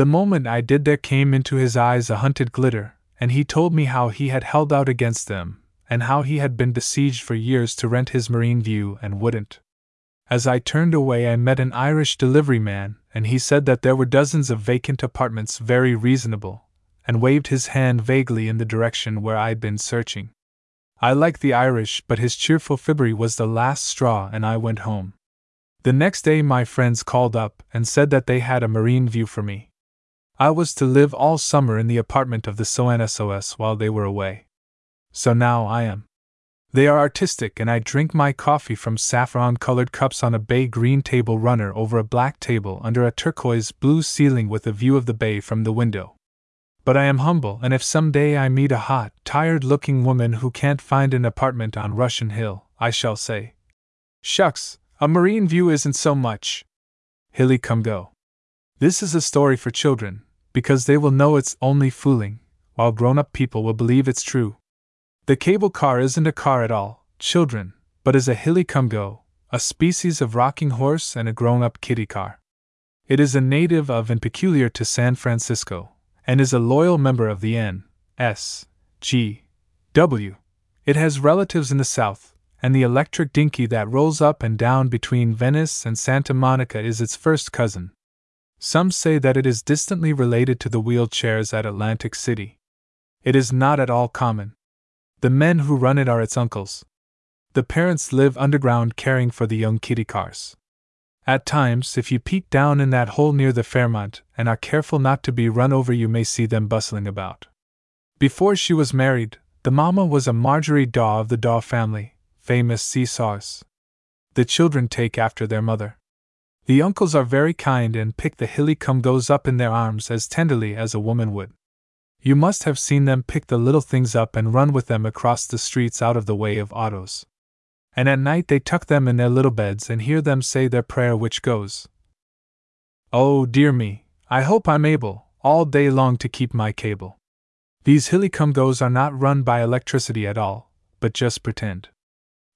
The moment I did, there came into his eyes a hunted glitter, and he told me how he had held out against them, and how he had been besieged for years to rent his marine view and wouldn't. As I turned away, I met an Irish delivery man, and he said that there were dozens of vacant apartments very reasonable, and waved his hand vaguely in the direction where I'd been searching. I liked the Irish, but his cheerful fibbery was the last straw, and I went home. The next day, my friends called up and said that they had a marine view for me. I was to live all summer in the apartment of the SONSOS while they were away. So now I am. They are artistic, and I drink my coffee from saffron colored cups on a bay green table runner over a black table under a turquoise blue ceiling with a view of the bay from the window. But I am humble, and if some day I meet a hot, tired looking woman who can't find an apartment on Russian Hill, I shall say, Shucks, a marine view isn't so much. Hilly come go. This is a story for children, because they will know it's only fooling, while grown up people will believe it's true. The cable car isn't a car at all, children, but is a hilly come go, a species of rocking horse and a grown up kiddie car. It is a native of and peculiar to San Francisco, and is a loyal member of the N. S. G. W. It has relatives in the South, and the electric dinky that rolls up and down between Venice and Santa Monica is its first cousin. Some say that it is distantly related to the wheelchairs at Atlantic City. It is not at all common. The men who run it are its uncles. The parents live underground caring for the young kiddie cars. At times, if you peek down in that hole near the Fairmont and are careful not to be run over, you may see them bustling about. Before she was married, the mamma was a Marjorie Daw of the Daw family, famous seesaws. The children take after their mother. The uncles are very kind and pick the hilly come goes up in their arms as tenderly as a woman would. You must have seen them pick the little things up and run with them across the streets out of the way of autos and at night they tuck them in their little beds and hear them say their prayer, which goes, Oh, dear me, I hope I'm able, all day long, to keep my cable. These hilly come goes are not run by electricity at all, but just pretend.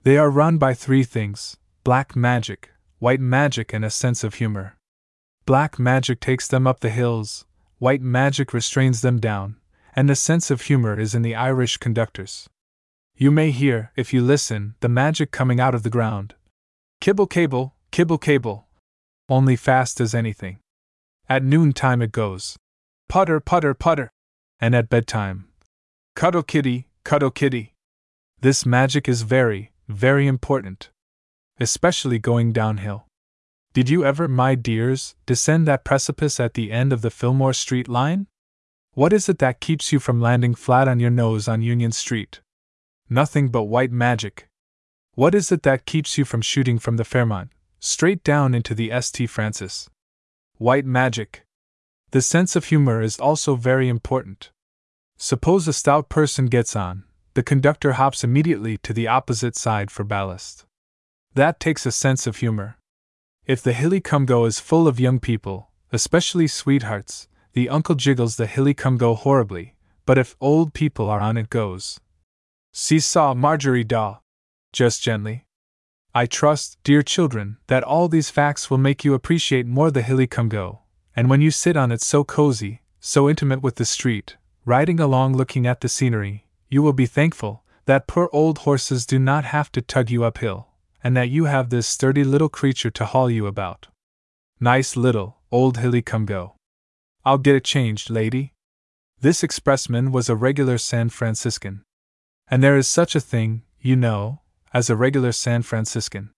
They are run by three things black magic, white magic, and a sense of humor. Black magic takes them up the hills, white magic restrains them down, and the sense of humor is in the Irish conductors. You may hear, if you listen, the magic coming out of the ground. Kibble cable, kibble cable. Only fast as anything. At noontime it goes. Putter, putter, putter. And at bedtime. Cuddle kitty, cuddle kitty. This magic is very, very important. Especially going downhill. Did you ever, my dears, descend that precipice at the end of the Fillmore Street line? What is it that keeps you from landing flat on your nose on Union Street? Nothing but white magic. What is it that keeps you from shooting from the Fairmont, straight down into the St. Francis? White magic. The sense of humor is also very important. Suppose a stout person gets on, the conductor hops immediately to the opposite side for ballast. That takes a sense of humor. If the hilly come go is full of young people, especially sweethearts, the uncle jiggles the hilly come go horribly, but if old people are on it goes. Seesaw Marjorie Daw. Just gently. I trust, dear children, that all these facts will make you appreciate more the hilly come go, and when you sit on it so cozy, so intimate with the street, riding along looking at the scenery, you will be thankful that poor old horses do not have to tug you uphill and that you have this sturdy little creature to haul you about. Nice little, old hilly come go. I'll get it changed, lady. This expressman was a regular San Franciscan. And there is such a thing, you know, as a regular San Franciscan.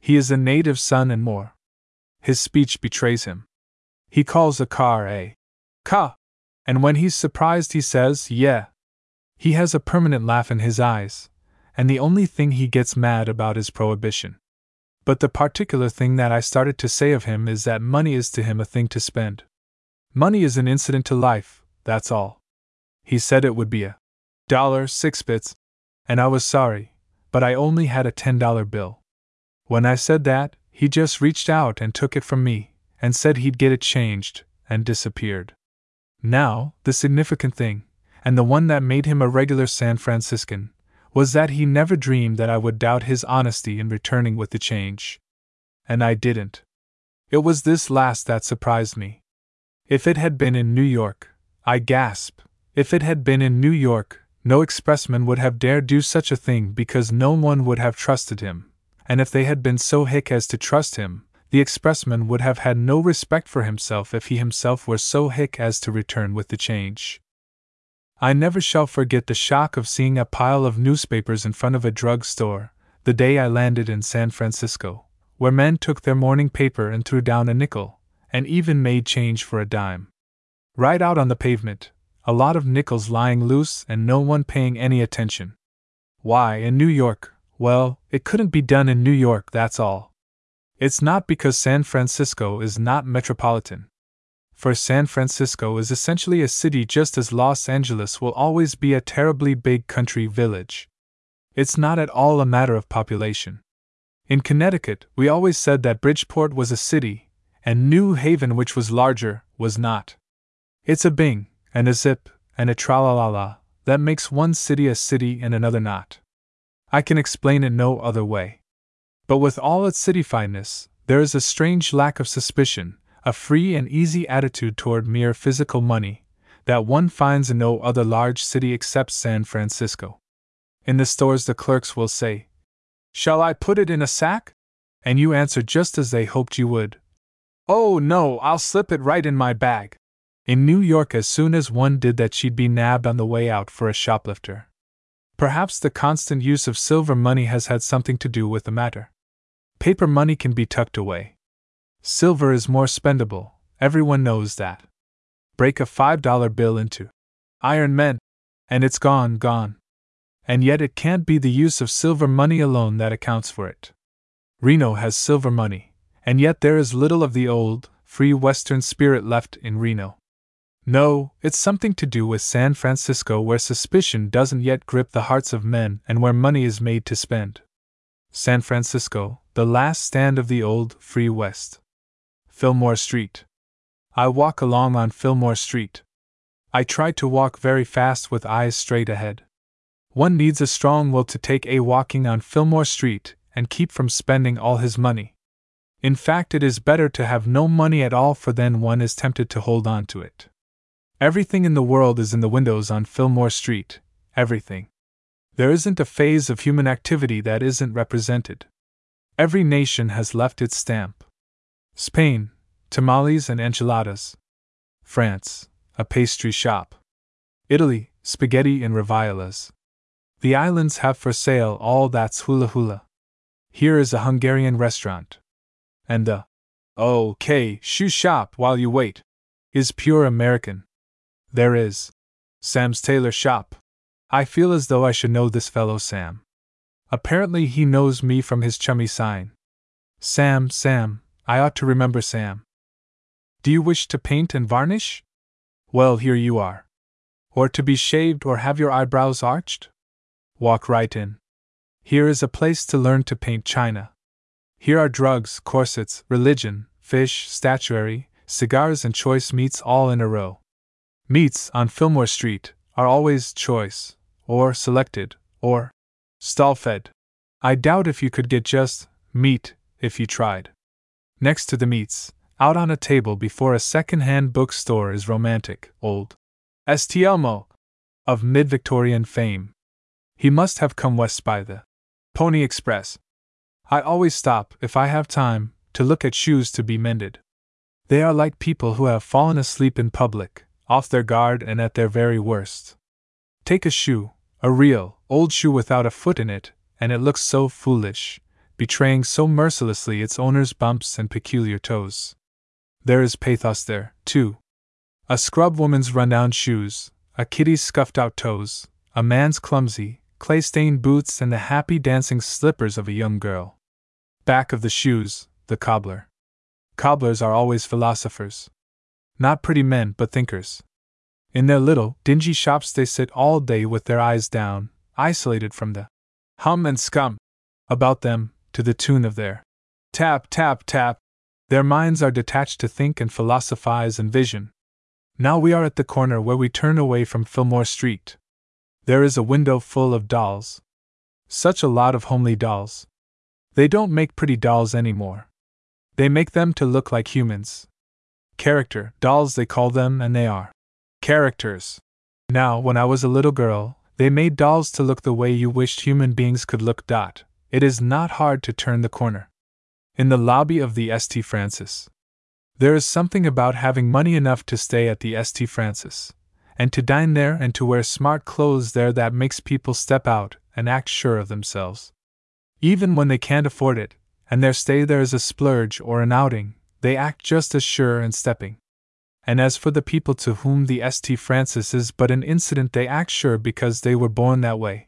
He is a native son and more. His speech betrays him. He calls a car a ca, and when he's surprised he says, yeah. He has a permanent laugh in his eyes, and the only thing he gets mad about is prohibition. But the particular thing that I started to say of him is that money is to him a thing to spend. Money is an incident to life, that's all. He said it would be a dollar six bits, and I was sorry, but I only had a ten dollar bill. When I said that, he just reached out and took it from me, and said he'd get it changed, and disappeared. Now, the significant thing, and the one that made him a regular San Franciscan, was that he never dreamed that I would doubt his honesty in returning with the change. And I didn't. It was this last that surprised me. If it had been in New York, I gasp, if it had been in New York, no expressman would have dared do such a thing because no one would have trusted him, and if they had been so hick as to trust him, the expressman would have had no respect for himself if he himself were so hick as to return with the change. I never shall forget the shock of seeing a pile of newspapers in front of a drug store, the day I landed in San Francisco, where men took their morning paper and threw down a nickel, and even made change for a dime. Right out on the pavement, a lot of nickels lying loose and no one paying any attention. Why, in New York, well, it couldn't be done in New York, that's all. It's not because San Francisco is not metropolitan for San Francisco is essentially a city just as Los Angeles will always be a terribly big country village. It's not at all a matter of population. In Connecticut, we always said that Bridgeport was a city, and New Haven, which was larger, was not. It's a bing, and a zip, and a tralalala that makes one city a city and another not. I can explain it no other way. But with all its cityfiedness, there is a strange lack of suspicion, a free and easy attitude toward mere physical money, that one finds in no other large city except San Francisco. In the stores, the clerks will say, Shall I put it in a sack? And you answer just as they hoped you would. Oh, no, I'll slip it right in my bag. In New York, as soon as one did that, she'd be nabbed on the way out for a shoplifter. Perhaps the constant use of silver money has had something to do with the matter. Paper money can be tucked away. Silver is more spendable, everyone knows that. Break a $5 bill into iron men, and it's gone, gone. And yet it can't be the use of silver money alone that accounts for it. Reno has silver money, and yet there is little of the old, free Western spirit left in Reno. No, it's something to do with San Francisco where suspicion doesn't yet grip the hearts of men and where money is made to spend. San Francisco, the last stand of the old, free West. Fillmore Street. I walk along on Fillmore Street. I try to walk very fast with eyes straight ahead. One needs a strong will to take a walking on Fillmore Street and keep from spending all his money. In fact, it is better to have no money at all, for then one is tempted to hold on to it. Everything in the world is in the windows on Fillmore Street, everything. There isn't a phase of human activity that isn't represented. Every nation has left its stamp. Spain, tamales and enchiladas. France, a pastry shop. Italy, spaghetti and raviolas. The islands have for sale all that's hula hula. Here is a Hungarian restaurant. And the Okay, shoe shop while you wait. Is pure American. There is. Sam's tailor shop. I feel as though I should know this fellow Sam. Apparently, he knows me from his chummy sign. Sam, Sam, I ought to remember Sam. Do you wish to paint and varnish? Well, here you are. Or to be shaved or have your eyebrows arched? Walk right in. Here is a place to learn to paint china. Here are drugs, corsets, religion, fish, statuary, cigars, and choice meats all in a row. Meats, on Fillmore Street, are always choice, or selected, or stall fed. I doubt if you could get just meat if you tried. Next to the meats, out on a table before a second hand bookstore is romantic, old St. Elmo, of mid Victorian fame. He must have come west by the Pony Express. I always stop, if I have time, to look at shoes to be mended. They are like people who have fallen asleep in public, off their guard and at their very worst. Take a shoe, a real, old shoe without a foot in it, and it looks so foolish, betraying so mercilessly its owner's bumps and peculiar toes. There is pathos there, too. A scrub woman's rundown shoes, a kiddie's scuffed out toes, a man's clumsy, clay stained boots, and the happy dancing slippers of a young girl. Back of the shoes, the cobbler. Cobblers are always philosophers. Not pretty men, but thinkers. In their little, dingy shops, they sit all day with their eyes down, isolated from the hum and scum about them, to the tune of their tap, tap, tap. Their minds are detached to think and philosophize and vision. Now we are at the corner where we turn away from Fillmore Street. There is a window full of dolls. Such a lot of homely dolls. They don't make pretty dolls anymore. They make them to look like humans. Character dolls, they call them, and they are. Characters. Now, when I was a little girl, they made dolls to look the way you wished human beings could look. Dot. It is not hard to turn the corner. In the lobby of the St. Francis. There is something about having money enough to stay at the St. Francis and to dine there and to wear smart clothes there that makes people step out and act sure of themselves. Even when they can't afford it, and their stay there is a splurge or an outing, they act just as sure and stepping. And as for the people to whom the St. Francis is but an incident, they act sure because they were born that way.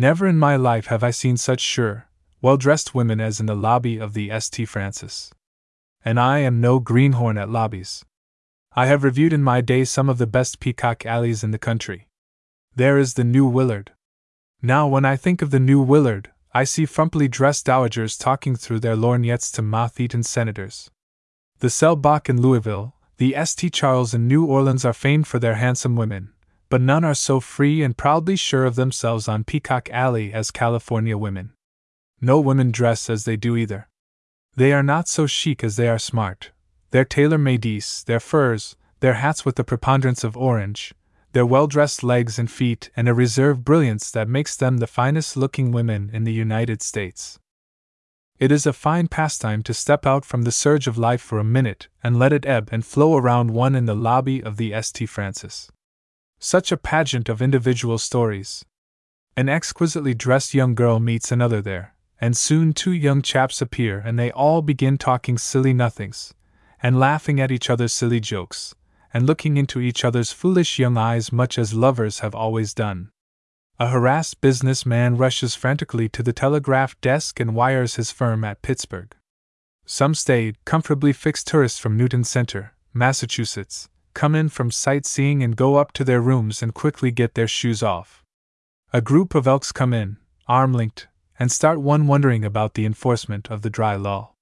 Never in my life have I seen such sure, well dressed women as in the lobby of the St. Francis. And I am no greenhorn at lobbies. I have reviewed in my day some of the best peacock alleys in the country. There is the New Willard. Now, when I think of the New Willard, I see frumpily dressed dowagers talking through their lorgnettes to moth eaten senators. The Seelbach in Louisville, the St. Charles in New Orleans are famed for their handsome women, but none are so free and proudly sure of themselves on Peacock Alley as California women. No women dress as they do either. They are not so chic as they are smart, their tailor mades, their furs, their hats with the preponderance of orange, their well dressed legs and feet, and a reserved brilliance that makes them the finest looking women in the United States. It is a fine pastime to step out from the surge of life for a minute and let it ebb and flow around one in the lobby of the St. Francis. Such a pageant of individual stories. An exquisitely dressed young girl meets another there, and soon two young chaps appear and they all begin talking silly nothings, and laughing at each other's silly jokes, and looking into each other's foolish young eyes much as lovers have always done. A harassed business man rushes frantically to the telegraph desk and wires his firm at Pittsburgh. Some staid, comfortably fixed tourists from Newton Center, Massachusetts, come in from sightseeing and go up to their rooms and quickly get their shoes off. A group of elks come in, arm linked, and start one wondering about the enforcement of the dry law.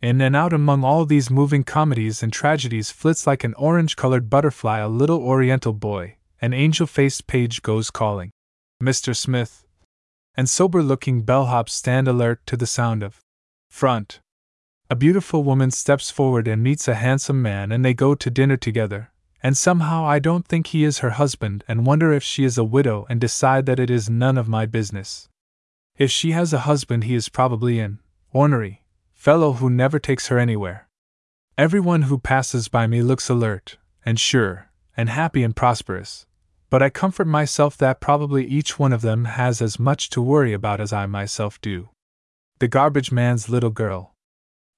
In and out among all these moving comedies and tragedies flits like an orange colored butterfly a little oriental boy, an angel faced page goes calling, Mr. Smith. And sober looking bellhops stand alert to the sound of front. A beautiful woman steps forward and meets a handsome man, and they go to dinner together. And somehow I don't think he is her husband, and wonder if she is a widow, and decide that it is none of my business. If she has a husband, he is probably an ornery, fellow who never takes her anywhere. Everyone who passes by me looks alert, and sure, and happy and prosperous, but I comfort myself that probably each one of them has as much to worry about as I myself do. The garbage man's little girl.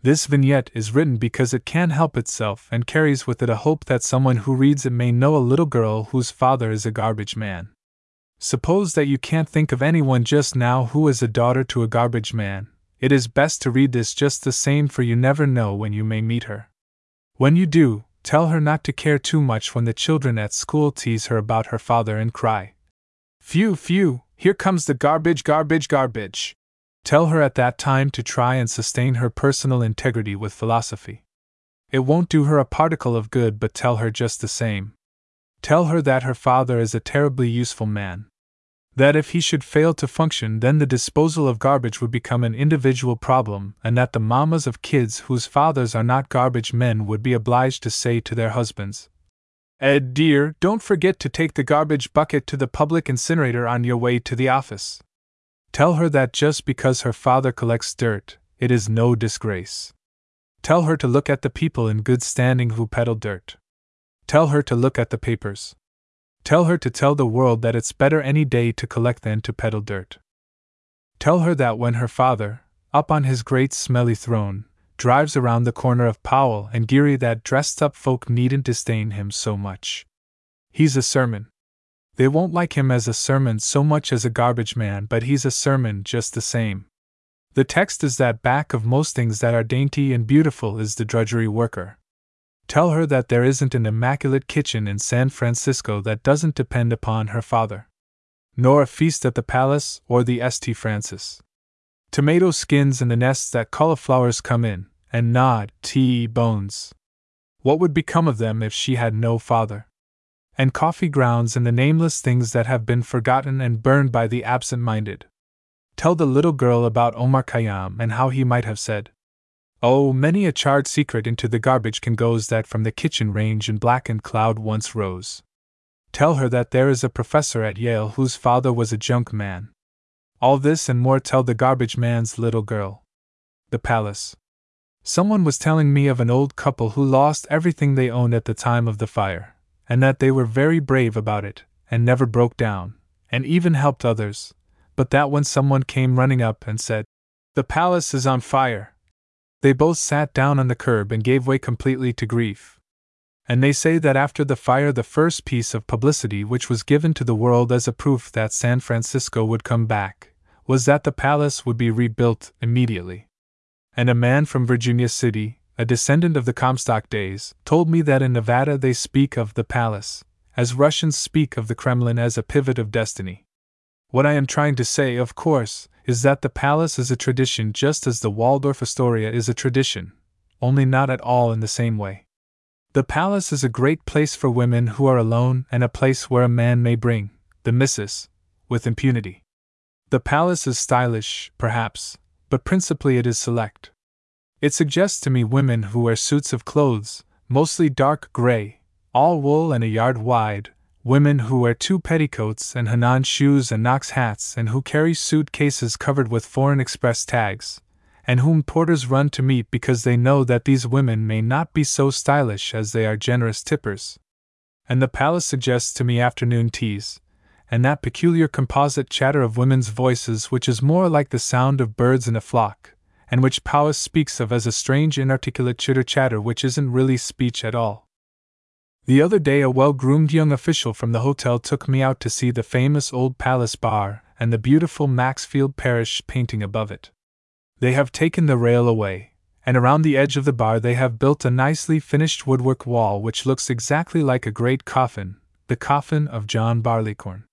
This vignette is written because it can't help itself and carries with it a hope that someone who reads it may know a little girl whose father is a garbage man. Suppose that you can't think of anyone just now who is a daughter to a garbage man, it is best to read this just the same, for you never know when you may meet her. When you do, tell her not to care too much when the children at school tease her about her father and cry, Phew, phew, here comes the garbage, garbage, garbage. Tell her at that time to try and sustain her personal integrity with philosophy. It won't do her a particle of good, but tell her just the same. Tell her that her father is a terribly useful man, that if he should fail to function, then the disposal of garbage would become an individual problem, and that the mamas of kids whose fathers are not garbage men would be obliged to say to their husbands, Ed, dear, don't forget to take the garbage bucket to the public incinerator on your way to the office. Tell her that just because her father collects dirt, it is no disgrace. Tell her to look at the people in good standing who peddle dirt. Tell her to look at the papers. Tell her to tell the world that it's better any day to collect than to peddle dirt. Tell her that when her father, up on his great smelly throne, drives around the corner of Powell and Geary, that dressed up folk needn't disdain him so much. He's a sermon. They won't like him as a sermon so much as a garbage man, but he's a sermon just the same. The text is that back of most things that are dainty and beautiful is the drudgery worker. Tell her that there isn't an immaculate kitchen in San Francisco that doesn't depend upon her father. Nor a feast at the palace or the St. Francis. Tomato skins and the nests that cauliflowers come in, and nod, T. bones. What would become of them if she had no father? And coffee grounds and the nameless things that have been forgotten and burned by the absent minded. Tell the little girl about Omar Khayyam and how he might have said, Oh, many a charred secret into the garbage can goes that from the kitchen range and blackened cloud once rose. Tell her that there is a professor at Yale whose father was a junk man. All this and more tell the garbage man's little girl. The palace. Someone was telling me of an old couple who lost everything they owned at the time of the fire, and that they were very brave about it, and never broke down, and even helped others, but that when someone came running up and said, The palace is on fire, they both sat down on the curb and gave way completely to grief. And they say that after the fire, the first piece of publicity which was given to the world as a proof that San Francisco would come back was that the palace would be rebuilt immediately. And a man from Virginia City, a descendant of the Comstock days, told me that in Nevada they speak of the palace, as Russians speak of the Kremlin as a pivot of destiny. What I am trying to say, of course, is that the palace is a tradition just as the Waldorf Astoria is a tradition, only not at all in the same way. The palace is a great place for women who are alone and a place where a man may bring the missus with impunity. The palace is stylish, perhaps, but principally it is select. It suggests to me women who wear suits of clothes, mostly dark gray, all wool and a yard wide, women who wear two petticoats and Hanan shoes and Knox hats and who carry suitcases covered with foreign express tags, and whom porters run to meet because they know that these women may not be so stylish as they are generous tippers. And the palace suggests to me afternoon teas, and that peculiar composite chatter of women's voices which is more like the sound of birds in a flock, and which Powys speaks of as a strange inarticulate chitter chatter which isn't really speech at all. The other day, a well groomed young official from the hotel took me out to see the famous Old Palace Bar and the beautiful Maxfield Parrish painting above it. They have taken the rail away, and around the edge of the bar they have built a nicely finished woodwork wall which looks exactly like a great coffin, the coffin of John Barleycorn.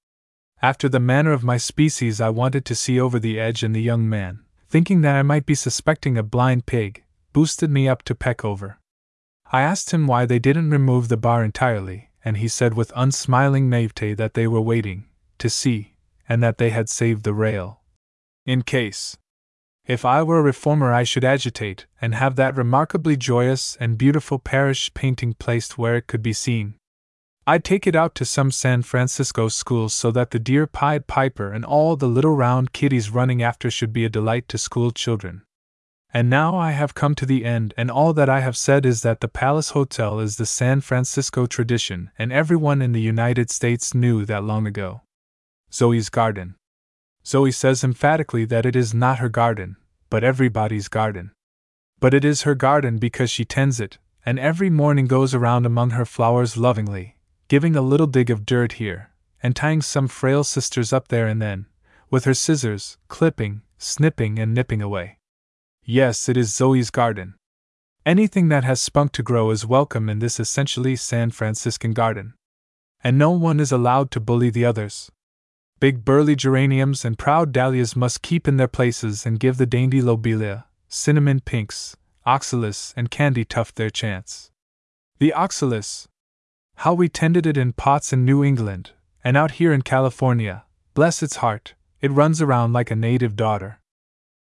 After the manner of my species, I wanted to see over the edge, and the young man, thinking that I might be suspecting a blind pig, boosted me up to peck over. I asked him why they didn't remove the bar entirely, and he said with unsmiling naivete that they were waiting to see, and that they had saved the rail. In case. If I were a reformer, I should agitate and have that remarkably joyous and beautiful Parrish painting placed where it could be seen. I'd take it out to some San Francisco schools so that the dear Pied Piper and all the little round kiddies running after should be a delight to school children. And now I have come to the end, and all that I have said is that the Palace Hotel is the San Francisco tradition, and everyone in the United States knew that long ago. Zoe's garden. Zoe says emphatically that it is not her garden, but everybody's garden. But it is her garden because she tends it, and every morning goes around among her flowers lovingly, giving a little dig of dirt here, and tying some frail sisters up there and then, with her scissors, clipping, snipping, and nipping away. Yes, it is Zoe's garden. Anything that has spunk to grow is welcome in this essentially San Franciscan garden. And no one is allowed to bully the others. Big burly geraniums and proud dahlias must keep in their places and give the dainty lobelia, cinnamon pinks, oxalis, and candy tuft their chance. The oxalis! How we tended it in pots in New England, and out here in California, bless its heart, it runs around like a native daughter.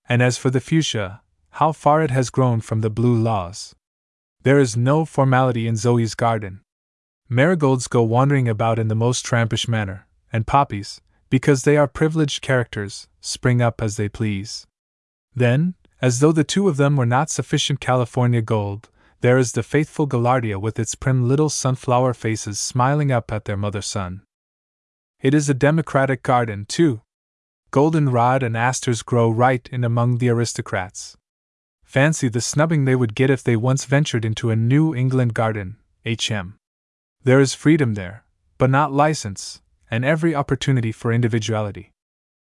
And as for the fuchsia, how far it has grown from the blue laws. There is no formality in Zoe's garden. Marigolds go wandering about in the most trampish manner, and poppies, because they are privileged characters, spring up as they please. Then, as though the two of them were not sufficient California gold, there is the faithful Gaillardia with its prim little sunflower faces smiling up at their mother sun. It is a democratic garden, too. Goldenrod and asters grow right in among the aristocrats. Fancy the snubbing they would get if they once ventured into a New England garden, HM. There is freedom there, but not license, and every opportunity for individuality.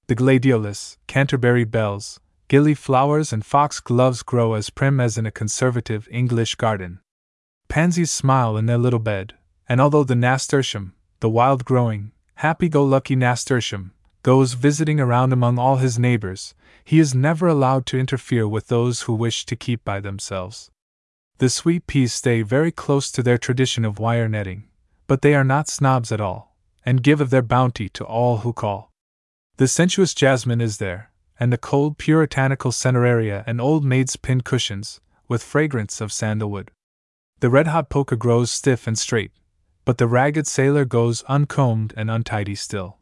The gladiolus, Canterbury bells, gilly flowers, and foxgloves grow as prim as in a conservative English garden. Pansies smile in their little bed, and although the nasturtium, the wild growing, happy go lucky nasturtium, goes visiting around among all his neighbors, he is never allowed to interfere with those who wish to keep by themselves. The sweet peas stay very close to their tradition of wire netting, but they are not snobs at all, and give of their bounty to all who call. The sensuous jasmine is there, and the cold puritanical cineraria and old maid's pin cushions, with fragrance of sandalwood. The red hot poker grows stiff and straight, but the ragged sailor goes uncombed and untidy still.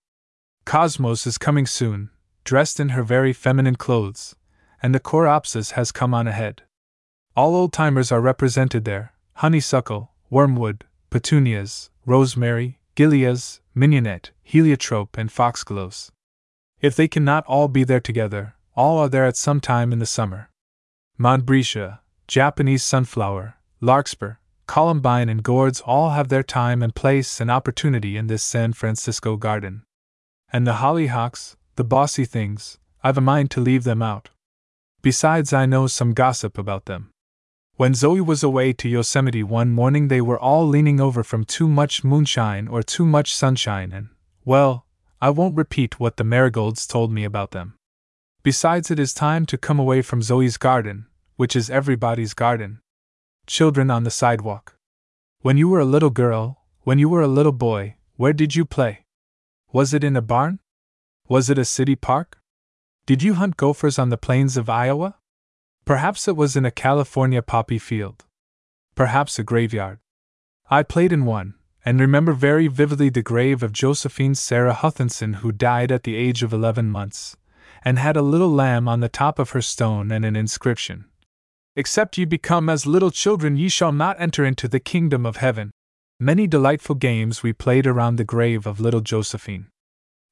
Cosmos is coming soon, dressed in her very feminine clothes, and the coreopsis has come on ahead. All old timers are represented there honeysuckle, wormwood, petunias, rosemary, gilias, mignonette, heliotrope, and foxgloves. If they cannot all be there together, all are there at some time in the summer. Montbretia, Japanese sunflower, larkspur, columbine, and gourds all have their time and place and opportunity in this San Francisco garden. And the hollyhocks, the bossy things, I've a mind to leave them out. Besides, I know some gossip about them. When Zoe was away to Yosemite one morning, they were all leaning over from too much moonshine or too much sunshine, and, well, I won't repeat what the marigolds told me about them. Besides, it is time to come away from Zoe's garden, which is everybody's garden. Children on the sidewalk. When you were a little girl, when you were a little boy, where did you play? Was it in a barn? Was it a city park? Did you hunt gophers on the plains of Iowa? Perhaps it was in a California poppy field. Perhaps a graveyard. I played in one, and remember very vividly the grave of Josephine Sarah Hutchinson, who died at the age of 11 months, and had a little lamb on the top of her stone and an inscription Except ye become as little children, ye shall not enter into the kingdom of heaven. Many delightful games we played around the grave of little Josephine.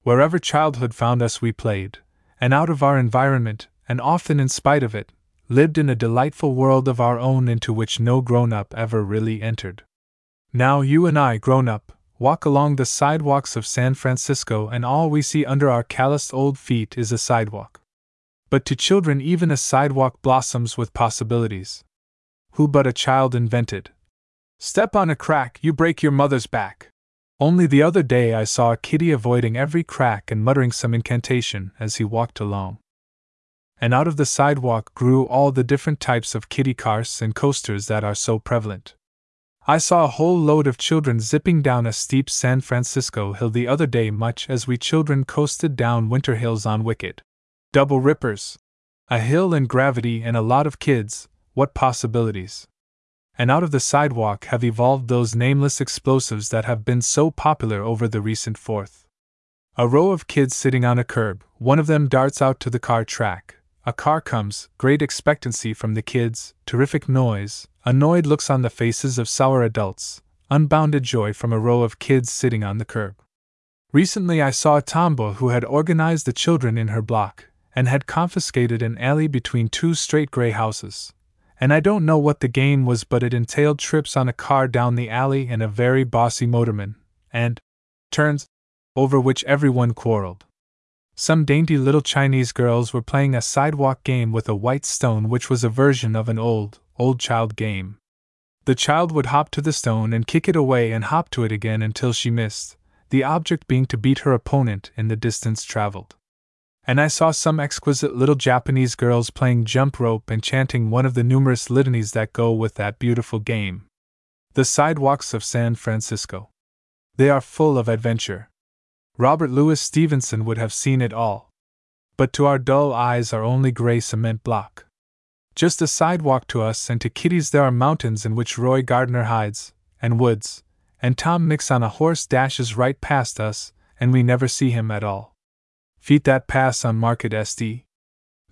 Wherever childhood found us, we played, and out of our environment, and often in spite of it, lived in a delightful world of our own into which no grown up ever really entered. Now you and I, grown up, walk along the sidewalks of San Francisco, and all we see under our calloused old feet is a sidewalk. But to children, even a sidewalk blossoms with possibilities. Who but a child invented? Step on a crack, you break your mother's back. Only the other day I saw a kitty avoiding every crack and muttering some incantation as he walked along. And out of the sidewalk grew all the different types of kitty cars and coasters that are so prevalent. I saw a whole load of children zipping down a steep San Francisco hill the other day, much as we children coasted down winter hills on Wicked. Double rippers! A hill and gravity and a lot of kids, what possibilities! And out of the sidewalk have evolved those nameless explosives that have been so popular over the recent Fourth. A row of kids sitting on a curb, one of them darts out to the car track. A car comes, great expectancy from the kids, terrific noise, annoyed looks on the faces of sour adults, unbounded joy from a row of kids sitting on the curb. Recently I saw a tomboy who had organized the children in her block, and had confiscated an alley between two straight gray houses, and I don't know what the game was, but it entailed trips on a car down the alley and a very bossy motorman, and turns over which everyone quarreled. Some dainty little Chinese girls were playing a sidewalk game with a white stone, which was a version of an old, old child game. The child would hop to the stone and kick it away and hop to it again until she missed, the object being to beat her opponent in the distance traveled and I saw some exquisite little Japanese girls playing jump rope and chanting one of the numerous litanies that go with that beautiful game. The sidewalks of San Francisco. They are full of adventure. Robert Louis Stevenson would have seen it all. But to our dull eyes are only gray cement block. Just a sidewalk to us and to kiddies there are mountains in which Roy Gardner hides, and woods, and Tom Mix on a horse dashes right past us, and we never see him at all feet that pass on Market SD.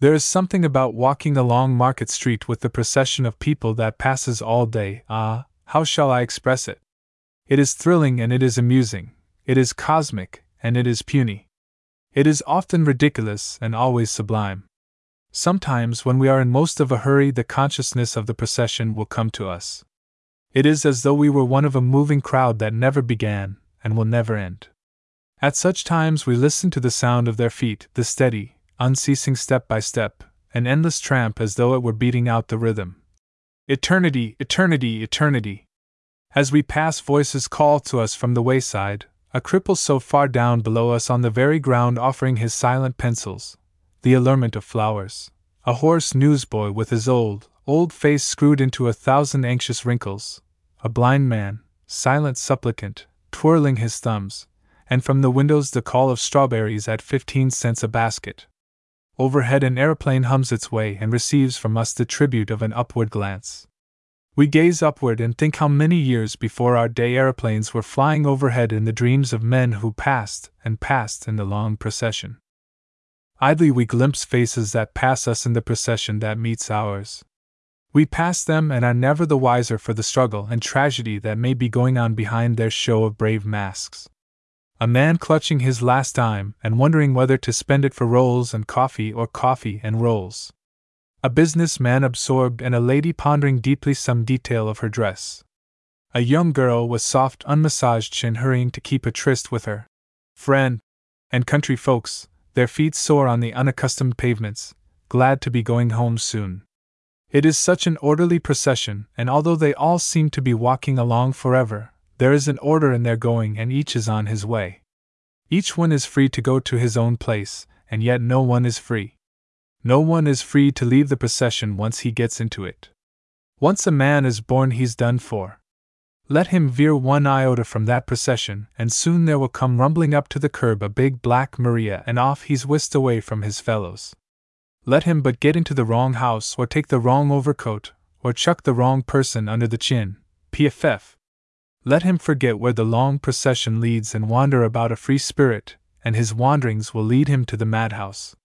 There is something about walking along Market Street with the procession of people that passes all day. Ah, how shall I express it? It is thrilling and it is amusing, it is cosmic and it is puny. It is often ridiculous and always sublime. Sometimes, when we are in most of a hurry, the consciousness of the procession will come to us. It is as though we were one of a moving crowd that never began and will never end. At such times we listen to the sound of their feet, the steady, unceasing step by step, an endless tramp as though it were beating out the rhythm. Eternity, eternity, eternity. As we pass, voices call to us from the wayside, a cripple so far down below us on the very ground offering his silent pencils, the allurement of flowers, a hoarse newsboy with his old, old face screwed into a thousand anxious wrinkles, a blind man, silent supplicant, twirling his thumbs, and from the windows the call of strawberries at 15 cents a basket. Overhead, an aeroplane hums its way and receives from us the tribute of an upward glance. We gaze upward and think how many years before our day aeroplanes were flying overhead in the dreams of men who passed and passed in the long procession. Idly we glimpse faces that pass us in the procession that meets ours. We pass them and are never the wiser for the struggle and tragedy that may be going on behind their show of brave masks a man clutching his last dime and wondering whether to spend it for rolls and coffee or coffee and rolls. A business man absorbed and a lady pondering deeply some detail of her dress. A young girl with soft, unmassaged chin hurrying to keep a tryst with her friend, and country folks, their feet sore on the unaccustomed pavements, glad to be going home soon. It is such an orderly procession, and although they all seem to be walking along forever, there is an order in their going, and each is on his way. Each one is free to go to his own place, and yet no one is free. No one is free to leave the procession once he gets into it. Once a man is born, he's done for. Let him veer one iota from that procession, and soon there will come rumbling up to the curb a big black Maria, and off he's whisked away from his fellows. Let him but get into the wrong house, or take the wrong overcoat, or chuck the wrong person under the chin. PFF. Let him forget where the long procession leads and wander about a free spirit, and his wanderings will lead him to the madhouse.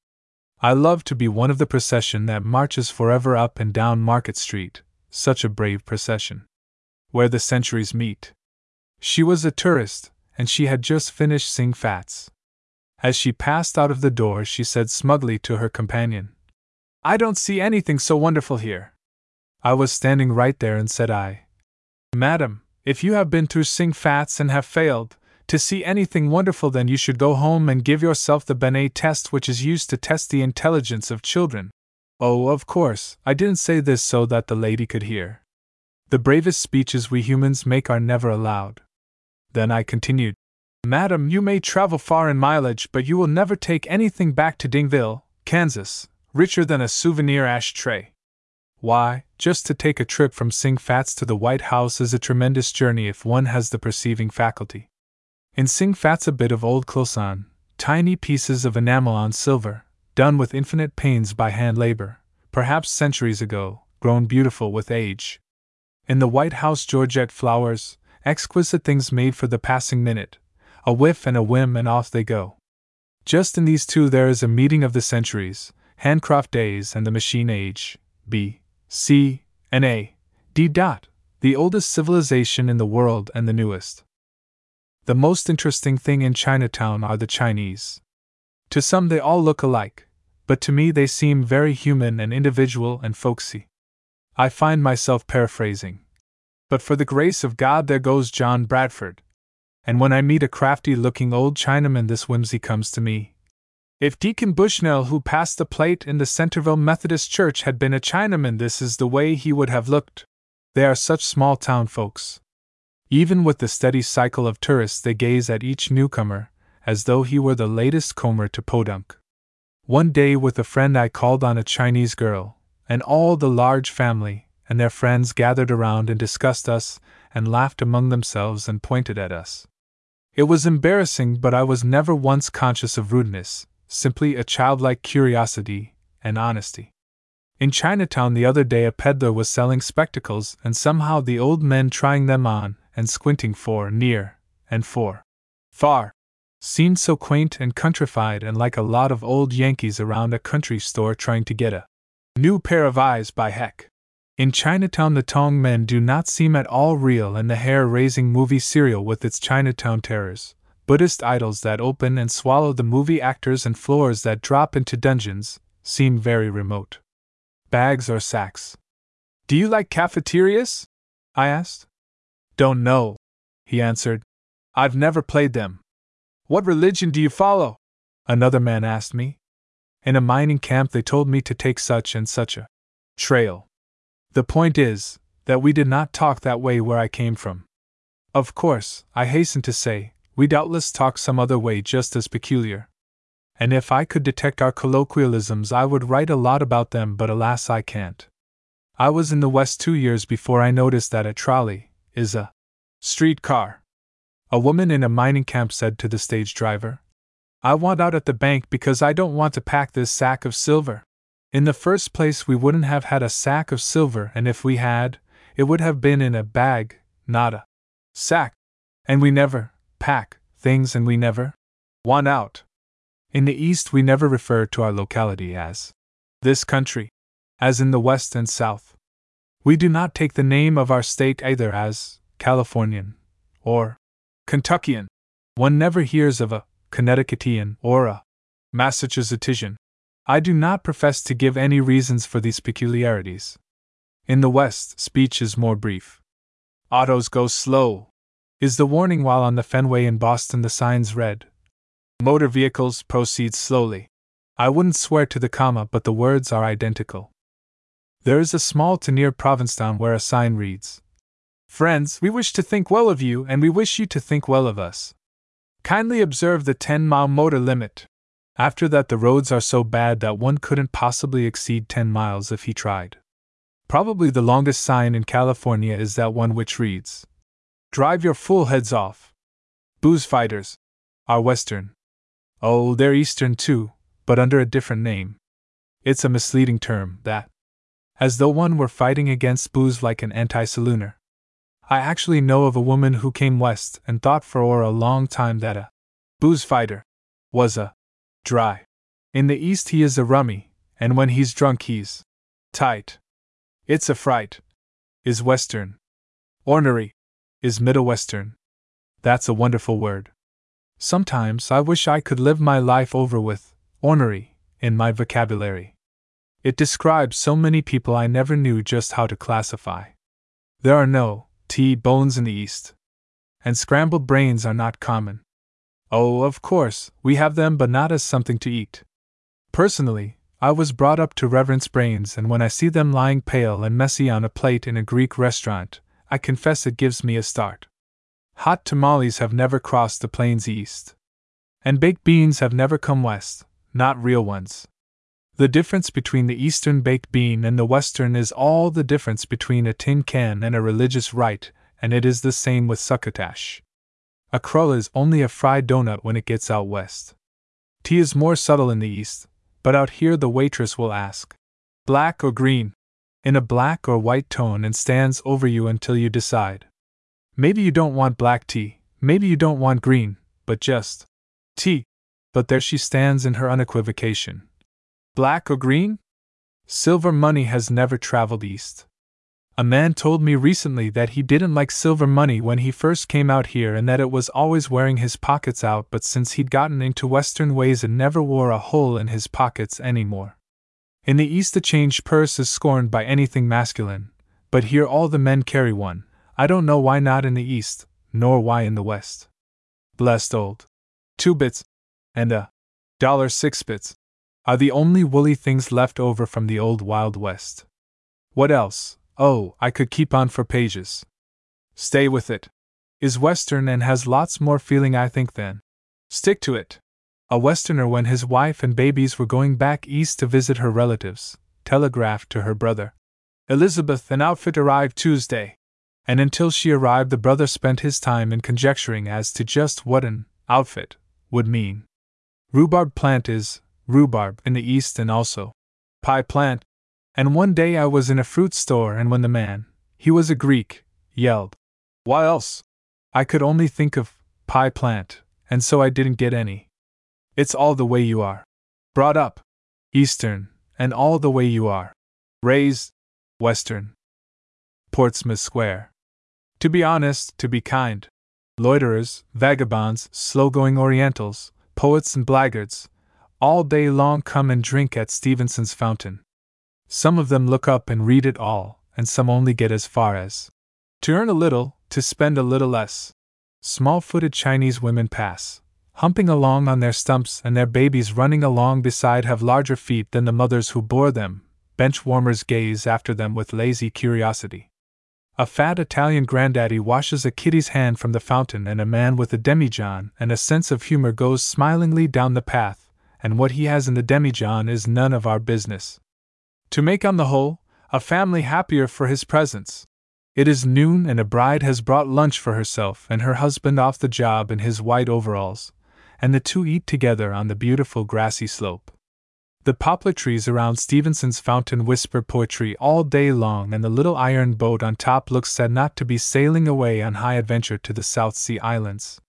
I love to be one of the procession that marches forever up and down Market Street, such a brave procession. Where the centuries meet. She was a tourist, and she had just finished Sing Fats. As she passed out of the door, she said smugly to her companion, I don't see anything so wonderful here. I was standing right there and said I, Madam, if you have been through Sing Fats and have failed to see anything wonderful, then you should go home and give yourself the Binet test, which is used to test the intelligence of children. Oh, of course, I didn't say this so that the lady could hear. The bravest speeches we humans make are never allowed. Then I continued, Madam, you may travel far in mileage, but you will never take anything back to Dingville, Kansas, richer than a souvenir ashtray. Why, just to take a trip from Sing Fats to the White House is a tremendous journey if one has the perceiving faculty. In Sing Fats, a bit of old cloisonne, tiny pieces of enamel on silver, done with infinite pains by hand labor, perhaps centuries ago, grown beautiful with age. In the White House, Georgette flowers, exquisite things made for the passing minute, a whiff and a whim, and off they go. Just in these two, there is a meeting of the centuries, handcraft days and the machine age. B. C, and A. D. Dot, the oldest civilization in the world and the newest. The most interesting thing in Chinatown are the Chinese. To some, they all look alike, but to me, they seem very human and individual and folksy. I find myself paraphrasing. But for the grace of God, there goes John Bradford. And when I meet a crafty looking old Chinaman, this whimsy comes to me. If Deacon Bushnell, who passed the plate in the Centerville Methodist Church, had been a Chinaman, this is the way he would have looked. They are such small town folks. Even with the steady cycle of tourists, they gaze at each newcomer as though he were the latest comer to podunk. One day, with a friend, I called on a Chinese girl, and all the large family and their friends gathered around and discussed us and laughed among themselves and pointed at us. It was embarrassing, but I was never once conscious of rudeness, simply a childlike curiosity and honesty. In Chinatown the other day, a peddler was selling spectacles, and somehow the old men trying them on and squinting for near and for far seemed so quaint and countrified and like a lot of old Yankees around a country store trying to get a new pair of eyes by heck. In Chinatown, the Tong men do not seem at all real, and the hair raising movie serial with its Chinatown terrors, Buddhist idols that open and swallow the movie actors and floors that drop into dungeons, seem very remote. Bags or sacks? Do you like cafeterias? I asked. Don't know, he answered. I've never played them. What religion do you follow? Another man asked me. In a mining camp, they told me to take such and such a trail. The point is, that we did not talk that way where I came from. Of course, I hasten to say, we doubtless talk some other way just as peculiar. And if I could detect our colloquialisms, I would write a lot about them, but alas, I can't. I was in the West two years before I noticed that a trolley is a street car. A woman in a mining camp said to the stage driver, I want out at the bank because I don't want to pack this sack of silver. In the first place, we wouldn't have had a sack of silver, and if we had, it would have been in a bag, not a sack. And we never pack things and we never want out. In the East, we never refer to our locality as this country, as in the West and South. We do not take the name of our state either as Californian or Kentuckian. One never hears of a Connecticutian or a Massachusettsian. I do not profess to give any reasons for these peculiarities. In the West, speech is more brief. Autos go slow, is the warning while on the Fenway in Boston the signs read. Motor vehicles proceed slowly. I wouldn't swear to the comma, but the words are identical. There is a small town near Provincetown where a sign reads Friends, we wish to think well of you and we wish you to think well of us. Kindly observe the 10 mile motor limit. After that, the roads are so bad that one couldn't possibly exceed 10 miles if he tried. Probably the longest sign in California is that one which reads Drive your fool heads off. Booze fighters are Western. Oh, they're Eastern too, but under a different name. It's a misleading term, that. As though one were fighting against booze like an anti salooner. I actually know of a woman who came west and thought for a long time that a booze fighter was a dry. In the east, he is a rummy, and when he's drunk, he's tight. It's a fright. Is western. Ornery. Is middle western. That's a wonderful word. Sometimes I wish I could live my life over with ornery in my vocabulary. It describes so many people I never knew just how to classify. There are no T bones in the East. And scrambled brains are not common. Oh, of course, we have them, but not as something to eat. Personally, I was brought up to reverence brains, and when I see them lying pale and messy on a plate in a Greek restaurant, I confess it gives me a start. Hot tamales have never crossed the plains east. And baked beans have never come west, not real ones. The difference between the Eastern baked bean and the Western is all the difference between a tin can and a religious rite, and it is the same with succotash. A crull is only a fried donut when it gets out west. Tea is more subtle in the East, but out here the waitress will ask, Black or green? in a black or white tone and stands over you until you decide. Maybe you don't want black tea, maybe you don't want green, but just tea. But there she stands in her unequivocation, Black or green? Silver money has never traveled east. A man told me recently that he didn't like silver money when he first came out here and that it was always wearing his pockets out, but since he'd gotten into Western ways it never wore a hole in his pockets anymore. In the East, a changed purse is scorned by anything masculine, but here all the men carry one. I don't know why not in the East, nor why in the West. Blessed old. Two bits and a dollar six bits are the only woolly things left over from the old Wild West. What else? Oh, I could keep on for pages. Stay with it. Is Western and has lots more feeling, I think, then. Stick to it. A Westerner, when his wife and babies were going back east to visit her relatives, telegraphed to her brother Elizabeth, an outfit arrived Tuesday. And until she arrived, the brother spent his time in conjecturing as to just what an outfit would mean. Rhubarb plant is rhubarb in the East and also pie plant. And one day I was in a fruit store, and when the man, he was a Greek, yelled, Why else? I could only think of pie plant, and so I didn't get any. It's all the way you are. Brought up. Eastern, and all the way you are. Raised. Western. Portsmouth Square. To be honest, to be kind. Loiterers, vagabonds, slow going Orientals, poets and blackguards, all day long come and drink at Stevenson's fountain. Some of them look up and read it all, and some only get as far as to earn a little, to spend a little less. Small footed Chinese women pass, humping along on their stumps, and their babies running along beside have larger feet than the mothers who bore them, bench warmers gaze after them with lazy curiosity. A fat Italian granddaddy washes a kiddie's hand from the fountain, and a man with a demijohn and a sense of humor goes smilingly down the path, and what he has in the demijohn is none of our business. To make on the whole, a family happier for his presence. It is noon, and a bride has brought lunch for herself and her husband off the job in his white overalls, and the two eat together on the beautiful grassy slope. The poplar trees around Stevenson's fountain whisper poetry all day long, and the little iron boat on top looks sad not to be sailing away on high adventure to the South Sea Islands.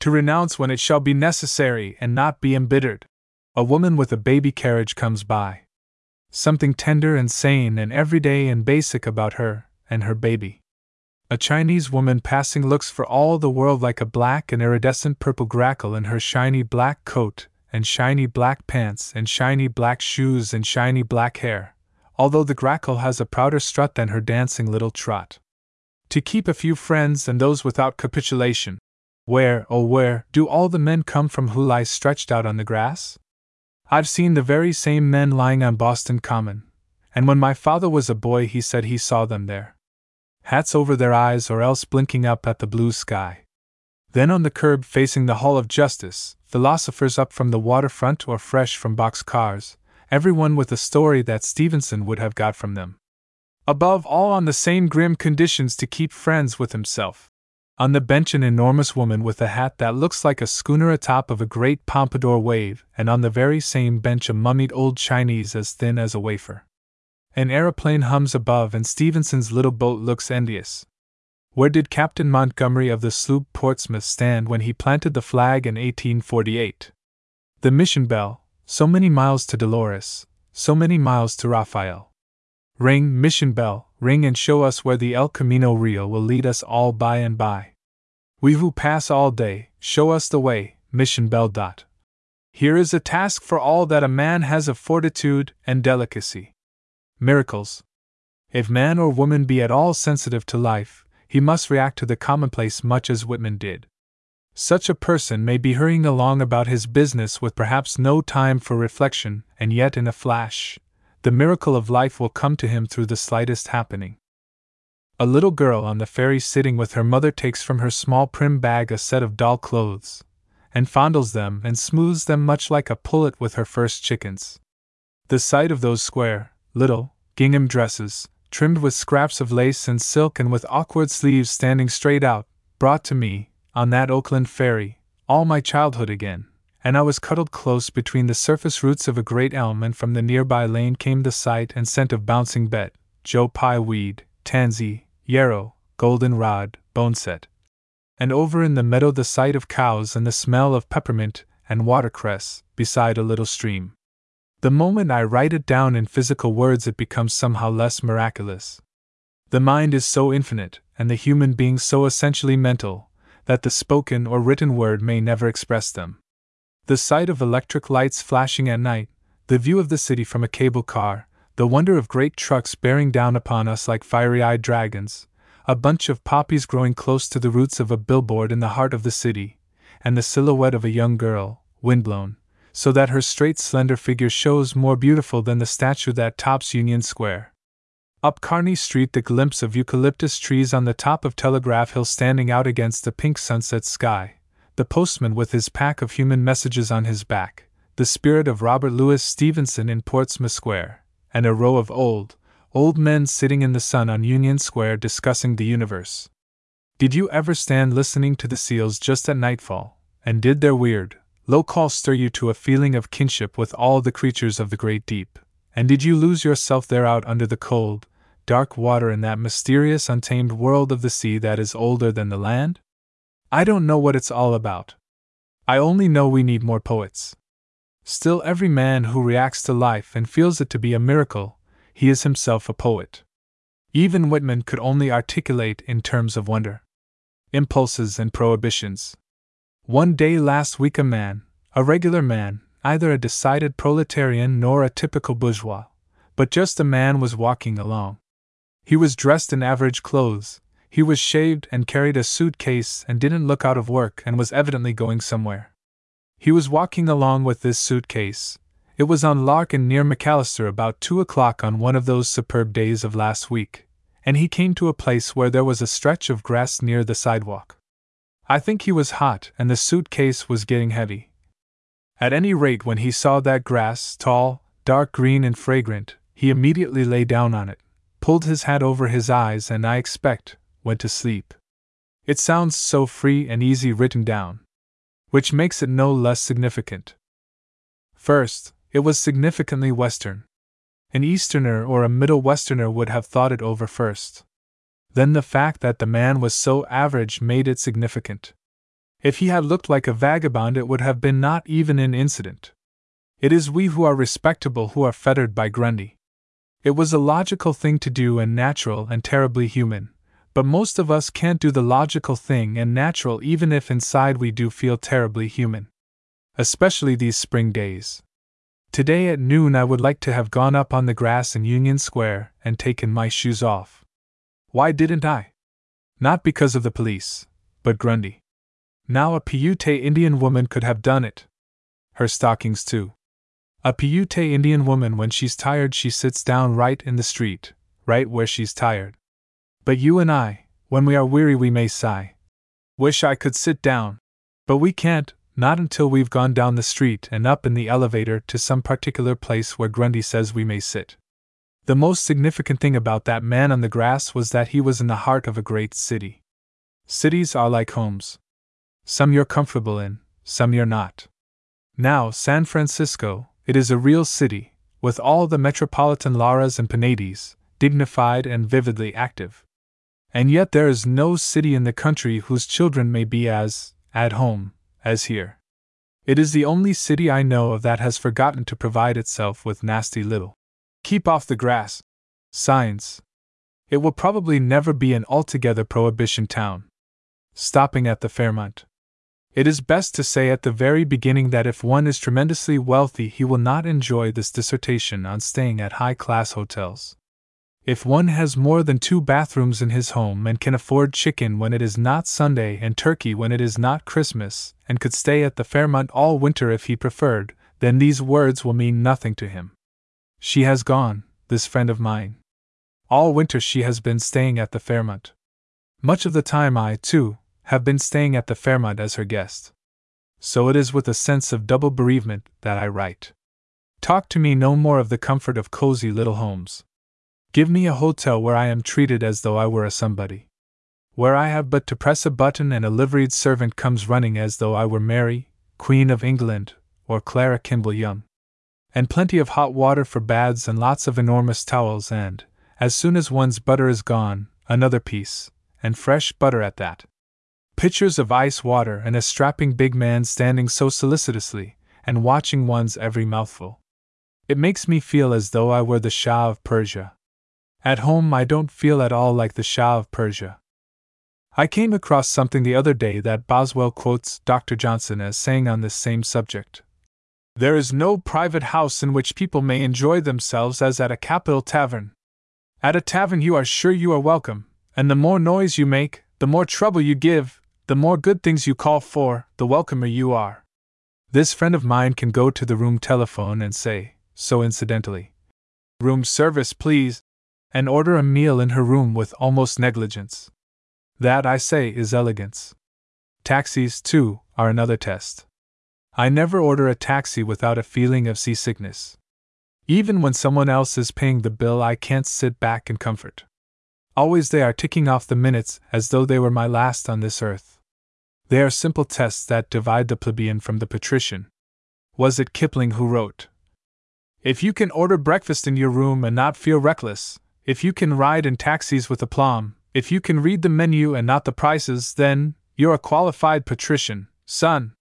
To renounce when it shall be necessary and not be embittered. A woman with a baby carriage comes by. Something tender and sane and everyday and basic about her and her baby. A Chinese woman passing looks for all the world like a black and iridescent purple grackle in her shiny black coat and shiny black pants and shiny black shoes and shiny black hair, although the grackle has a prouder strut than her dancing little trot. To keep a few friends and those without capitulation. Where, oh, where, do all the men come from who lie stretched out on the grass? I've seen the very same men lying on Boston Common, and when my father was a boy, he said he saw them there. Hats over their eyes or else blinking up at the blue sky. Then on the curb facing the Hall of Justice, philosophers up from the waterfront or fresh from box cars, everyone with a story that Stevenson would have got from them. Above all, on the same grim conditions to keep friends with himself. On the bench, an enormous woman with a hat that looks like a schooner atop of a great pompadour wave, and on the very same bench, a mummied old Chinese as thin as a wafer. An aeroplane hums above, and Stevenson's little boat looks envious. Where did Captain Montgomery of the sloop Portsmouth stand when he planted the flag in 1848? The mission bell, so many miles to Dolores, so many miles to Raphael. Ring, mission bell, ring and show us where the El Camino Real will lead us all by and by. We who pass all day, show us the way, mission bell. Dot. Here is a task for all that a man has of fortitude and delicacy. Miracles. If man or woman be at all sensitive to life, he must react to the commonplace much as Whitman did. Such a person may be hurrying along about his business with perhaps no time for reflection, and yet in a flash, the miracle of life will come to him through the slightest happening. A little girl on the ferry sitting with her mother takes from her small prim bag a set of doll clothes, and fondles them and smooths them much like a pullet with her first chickens. The sight of those square, little, gingham dresses, trimmed with scraps of lace and silk and with awkward sleeves standing straight out, brought to me, on that Oakland ferry, all my childhood again, and I was cuddled close between the surface roots of a great elm, and from the nearby lane came the sight and scent of bouncing bet, Joe Pye weed, tansy, yarrow, goldenrod, boneset. And over in the meadow the sight of cows and the smell of peppermint and watercress beside a little stream. The moment I write it down in physical words, it becomes somehow less miraculous. The mind is so infinite, and the human being so essentially mental, that the spoken or written word may never express them. The sight of electric lights flashing at night, the view of the city from a cable car, the wonder of great trucks bearing down upon us like fiery eyed dragons, a bunch of poppies growing close to the roots of a billboard in the heart of the city, and the silhouette of a young girl, windblown, so that her straight, slender figure shows more beautiful than the statue that tops Union Square. Up Kearny Street, the glimpse of eucalyptus trees on the top of Telegraph Hill standing out against the pink sunset sky, the postman with his pack of human messages on his back, the spirit of Robert Louis Stevenson in Portsmouth Square, and a row of old, old men sitting in the sun on Union Square discussing the universe. Did you ever stand listening to the seals just at nightfall, and did their weird, low call stir you to a feeling of kinship with all the creatures of the great deep? And did you lose yourself there out under the cold, dark water in that mysterious, untamed world of the sea that is older than the land? I don't know what it's all about. I only know we need more poets. Still, every man who reacts to life and feels it to be a miracle, he is himself a poet. Even Whitman could only articulate in terms of wonder, impulses, and prohibitions. One day last week, a man, a regular man, either a decided proletarian nor a typical bourgeois, but just a man, was walking along. He was dressed in average clothes, he was shaved and carried a suitcase and didn't look out of work and was evidently going somewhere. He was walking along with this suitcase. It was on Larkin near McAllister about two o'clock on one of those superb days of last week, and he came to a place where there was a stretch of grass near the sidewalk. I think he was hot and the suitcase was getting heavy. At any rate, when he saw that grass, tall, dark green, and fragrant, he immediately lay down on it, pulled his hat over his eyes, and I expect, went to sleep. It sounds so free and easy written down. Which makes it no less significant. First, it was significantly Western. An Easterner or a Middle Westerner would have thought it over first. Then the fact that the man was so average made it significant. If he had looked like a vagabond, it would have been not even an incident. It is we who are respectable who are fettered by Grundy. It was a logical thing to do and natural and terribly human, but most of us can't do the logical thing and natural even if inside we do feel terribly human. Especially these spring days. Today at noon I would like to have gone up on the grass in Union Square and taken my shoes off. Why didn't I? Not because of the police, but Grundy. Now a Paiute Indian woman could have done it. Her stockings, too. A Paiute Indian woman, when she's tired, she sits down right in the street, right where she's tired. But you and I, when we are weary, we may sigh. Wish I could sit down. But we can't, not until we've gone down the street and up in the elevator to some particular place where Grundy says we may sit. The most significant thing about that man on the grass was that he was in the heart of a great city. Cities are like homes. Some you're comfortable in, some you're not. Now, San Francisco, it is a real city, with all the metropolitan lares and penates, dignified and vividly active. And yet there is no city in the country whose children may be as, at home, as here. It is the only city I know of that has forgotten to provide itself with nasty little keep off the grass signs. It will probably never be an altogether prohibition town. Stopping at the Fairmont. It is best to say at the very beginning that if one is tremendously wealthy, he will not enjoy this dissertation on staying at high class hotels. If one has more than two bathrooms in his home and can afford chicken when it is not Sunday and turkey when it is not Christmas, and could stay at the Fairmont all winter if he preferred, then these words will mean nothing to him. She has gone, this friend of mine. All winter she has been staying at the Fairmont. Much of the time I, too, have been staying at the Fairmont as her guest. So it is with a sense of double bereavement that I write. Talk to me no more of the comfort of cozy little homes. Give me a hotel where I am treated as though I were a somebody. Where I have but to press a button and a liveried servant comes running as though I were Mary, Queen of England, or Clara Kimball Young. And plenty of hot water for baths and lots of enormous towels, and, as soon as one's butter is gone, another piece, and fresh butter at that. Pitchers of ice water and a strapping big man standing so solicitously, and watching one's every mouthful. It makes me feel as though I were the Shah of Persia. At home, I don't feel at all like the Shah of Persia. I came across something the other day that Boswell quotes Dr. Johnson as saying on this same subject. There is no private house in which people may enjoy themselves as at a capital tavern. At a tavern, you are sure you are welcome, and the more noise you make, the more trouble you give, the more good things you call for, the welcomer you are. This friend of mine can go to the room telephone and say, so incidentally, Room service, please, and order a meal in her room with almost negligence. That, I say, is elegance. Taxis, too, are another test. I never order a taxi without a feeling of seasickness. Even when someone else is paying the bill, I can't sit back in comfort. Always they are ticking off the minutes as though they were my last on this earth. They are simple tests that divide the plebeian from the patrician. Was it Kipling who wrote? If you can order breakfast in your room and not feel reckless, if you can ride in taxis with aplomb, if you can read the menu and not the prices, then you're a qualified patrician, son.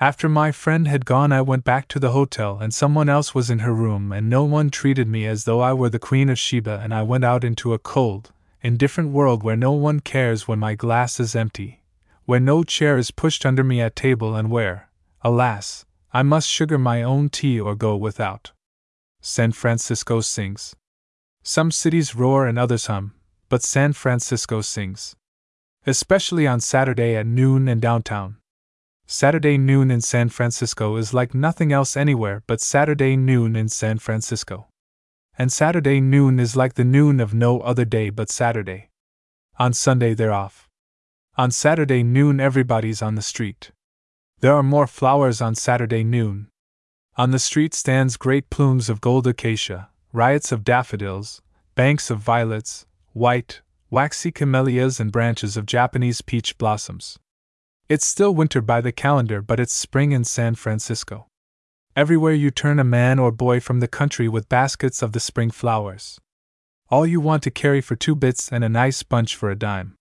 After my friend had gone, I went back to the hotel, and someone else was in her room, and no one treated me as though I were the Queen of Sheba, and I went out into a cold, indifferent world where no one cares when my glass is empty, where no chair is pushed under me at table, and where, alas, I must sugar my own tea or go without. San Francisco sings. Some cities roar and others hum, but San Francisco sings. Especially on Saturday at noon and downtown. Saturday noon in San Francisco is like nothing else anywhere but Saturday noon in San Francisco. And Saturday noon is like the noon of no other day but Saturday. On Sunday they're off. On Saturday noon everybody's on the street. There are more flowers on Saturday noon. On the street stands great plumes of gold acacia, riots of daffodils, banks of violets, white, waxy camellias, and branches of Japanese peach blossoms. It's still winter by the calendar, but it's spring in San Francisco. Everywhere you turn a man or boy from the country with baskets of the spring flowers. All you want to carry for two bits and a nice bunch for a dime.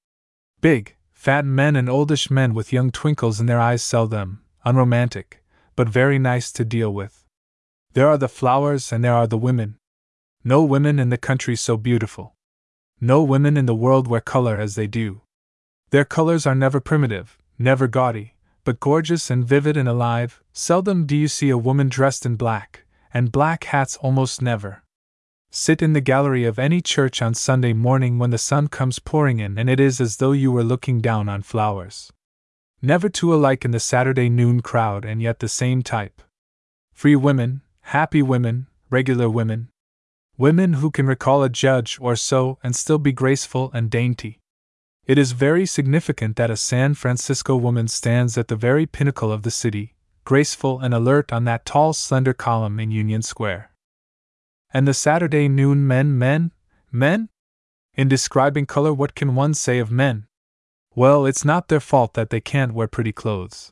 Big, fat men and oldish men with young twinkles in their eyes sell them, unromantic, but very nice to deal with. There are the flowers and there are the women. No women in the country so beautiful. No women in the world wear color as they do. Their colors are never primitive, never gaudy, but gorgeous and vivid and alive. Seldom do you see a woman dressed in black, and black hats almost never. Sit in the gallery of any church on Sunday morning when the sun comes pouring in, and it is as though you were looking down on flowers. Never two alike in the Saturday noon crowd, and yet the same type. Free women, happy women, regular women. Women who can recall a judge or so and still be graceful and dainty. It is very significant that a San Francisco woman stands at the very pinnacle of the city, graceful and alert on that tall, slender column in Union Square. And the Saturday noon men, men, men? In describing color, what can one say of men? Well, it's not their fault that they can't wear pretty clothes.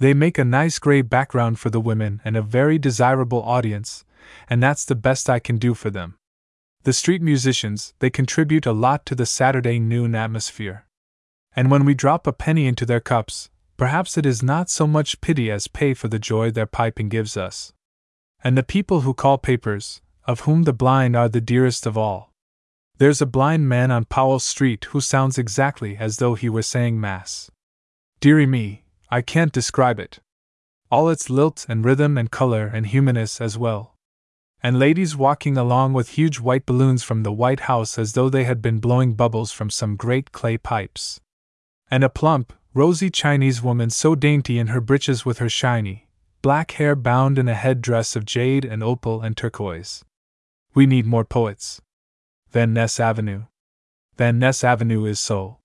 They make a nice gray background for the women and a very desirable audience, and that's the best I can do for them. The street musicians, they contribute a lot to the Saturday noon atmosphere. And when we drop a penny into their cups, perhaps it is not so much pity as pay for the joy their piping gives us. And the people who call papers, of whom the blind are the dearest of all. There's a blind man on Powell Street who sounds exactly as though he were saying Mass. Deary me, I can't describe it. All its lilt and rhythm and color and humanness as well and ladies walking along with huge white balloons from the White House as though they had been blowing bubbles from some great clay pipes. And a plump, rosy Chinese woman so dainty in her breeches with her shiny, black hair bound in a head dress of jade and opal and turquoise. We need more poets. Van Ness Avenue. Van Ness Avenue is soul.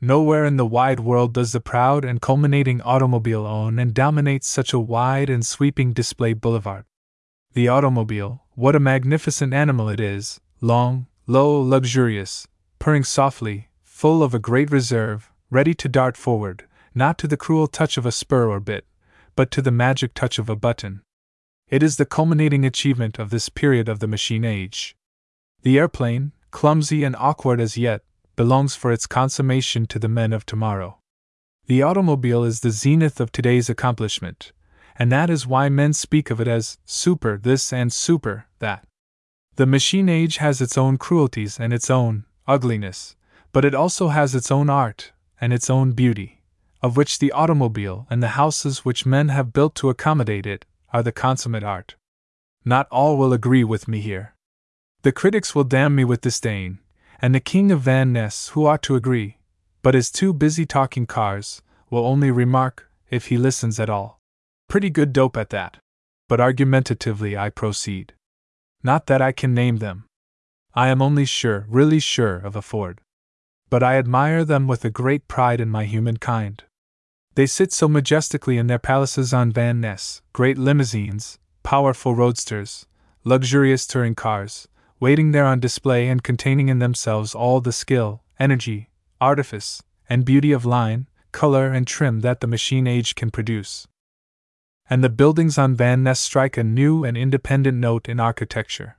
Nowhere in the wide world does the proud and culminating automobile own and dominate such a wide and sweeping display boulevard. The automobile, what a magnificent animal it is, long, low, luxurious, purring softly, full of a great reserve, ready to dart forward, not to the cruel touch of a spur or bit, but to the magic touch of a button. It is the culminating achievement of this period of the machine age. The airplane, clumsy and awkward as yet, belongs for its consummation to the men of tomorrow. The automobile is the zenith of today's accomplishment, and that is why men speak of it as super this and super that. The machine age has its own cruelties and its own ugliness, but it also has its own art and its own beauty, of which the automobile and the houses which men have built to accommodate it are the consummate art. Not all will agree with me here. The critics will damn me with disdain, and the king of Van Ness, who ought to agree, but is too busy talking cars, will only remark, if he listens at all. Pretty good dope at that. But argumentatively I proceed. Not that I can name them. I am only sure, really sure, of a Ford. But I admire them with a great pride in my humankind. They sit so majestically in their palaces on Van Ness, great limousines, powerful roadsters, luxurious touring cars, waiting there on display and containing in themselves all the skill, energy, artifice, and beauty of line, color, and trim that the machine age can produce. And the buildings on Van Ness strike a new and independent note in architecture.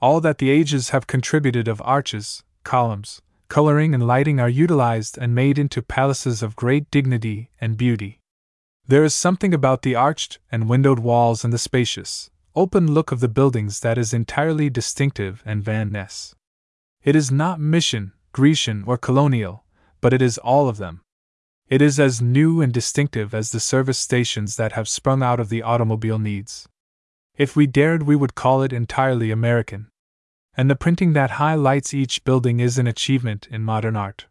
All that the ages have contributed of arches, columns, coloring, and lighting are utilized and made into palaces of great dignity and beauty. There is something about the arched and windowed walls and the spacious, open look of the buildings that is entirely distinctive and Van Ness. It is not mission, Grecian, or colonial, but it is all of them. It is as new and distinctive as the service stations that have sprung out of the automobile needs. If we dared, we would call it entirely American. And the printing that highlights each building is an achievement in modern art.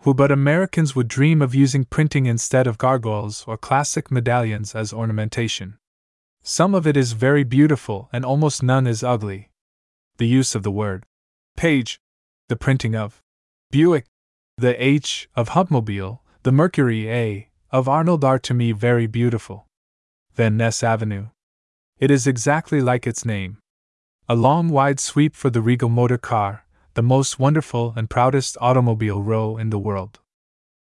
Who but Americans would dream of using printing instead of gargoyles or classic medallions as ornamentation? Some of it is very beautiful and almost none is ugly. The use of the word Paige, the printing of Buick, the H of Hupmobile, the Mercury A of Arnold are to me very beautiful. Van Ness Avenue. It is exactly like its name. A long wide sweep for the Regal motor car, the most wonderful and proudest automobile row in the world.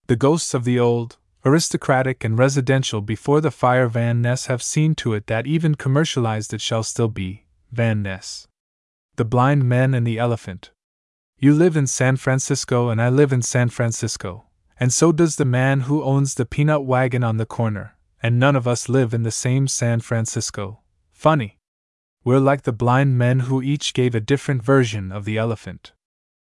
The ghosts of the old, aristocratic and residential before the fire Van Ness have seen to it that even commercialized it shall still be Van Ness. The blind men and the elephant. You live in San Francisco and I live in San Francisco and so does the man who owns the peanut wagon on the corner, and none of us live in the same San Francisco. Funny. We're like the blind men who each gave a different version of the elephant.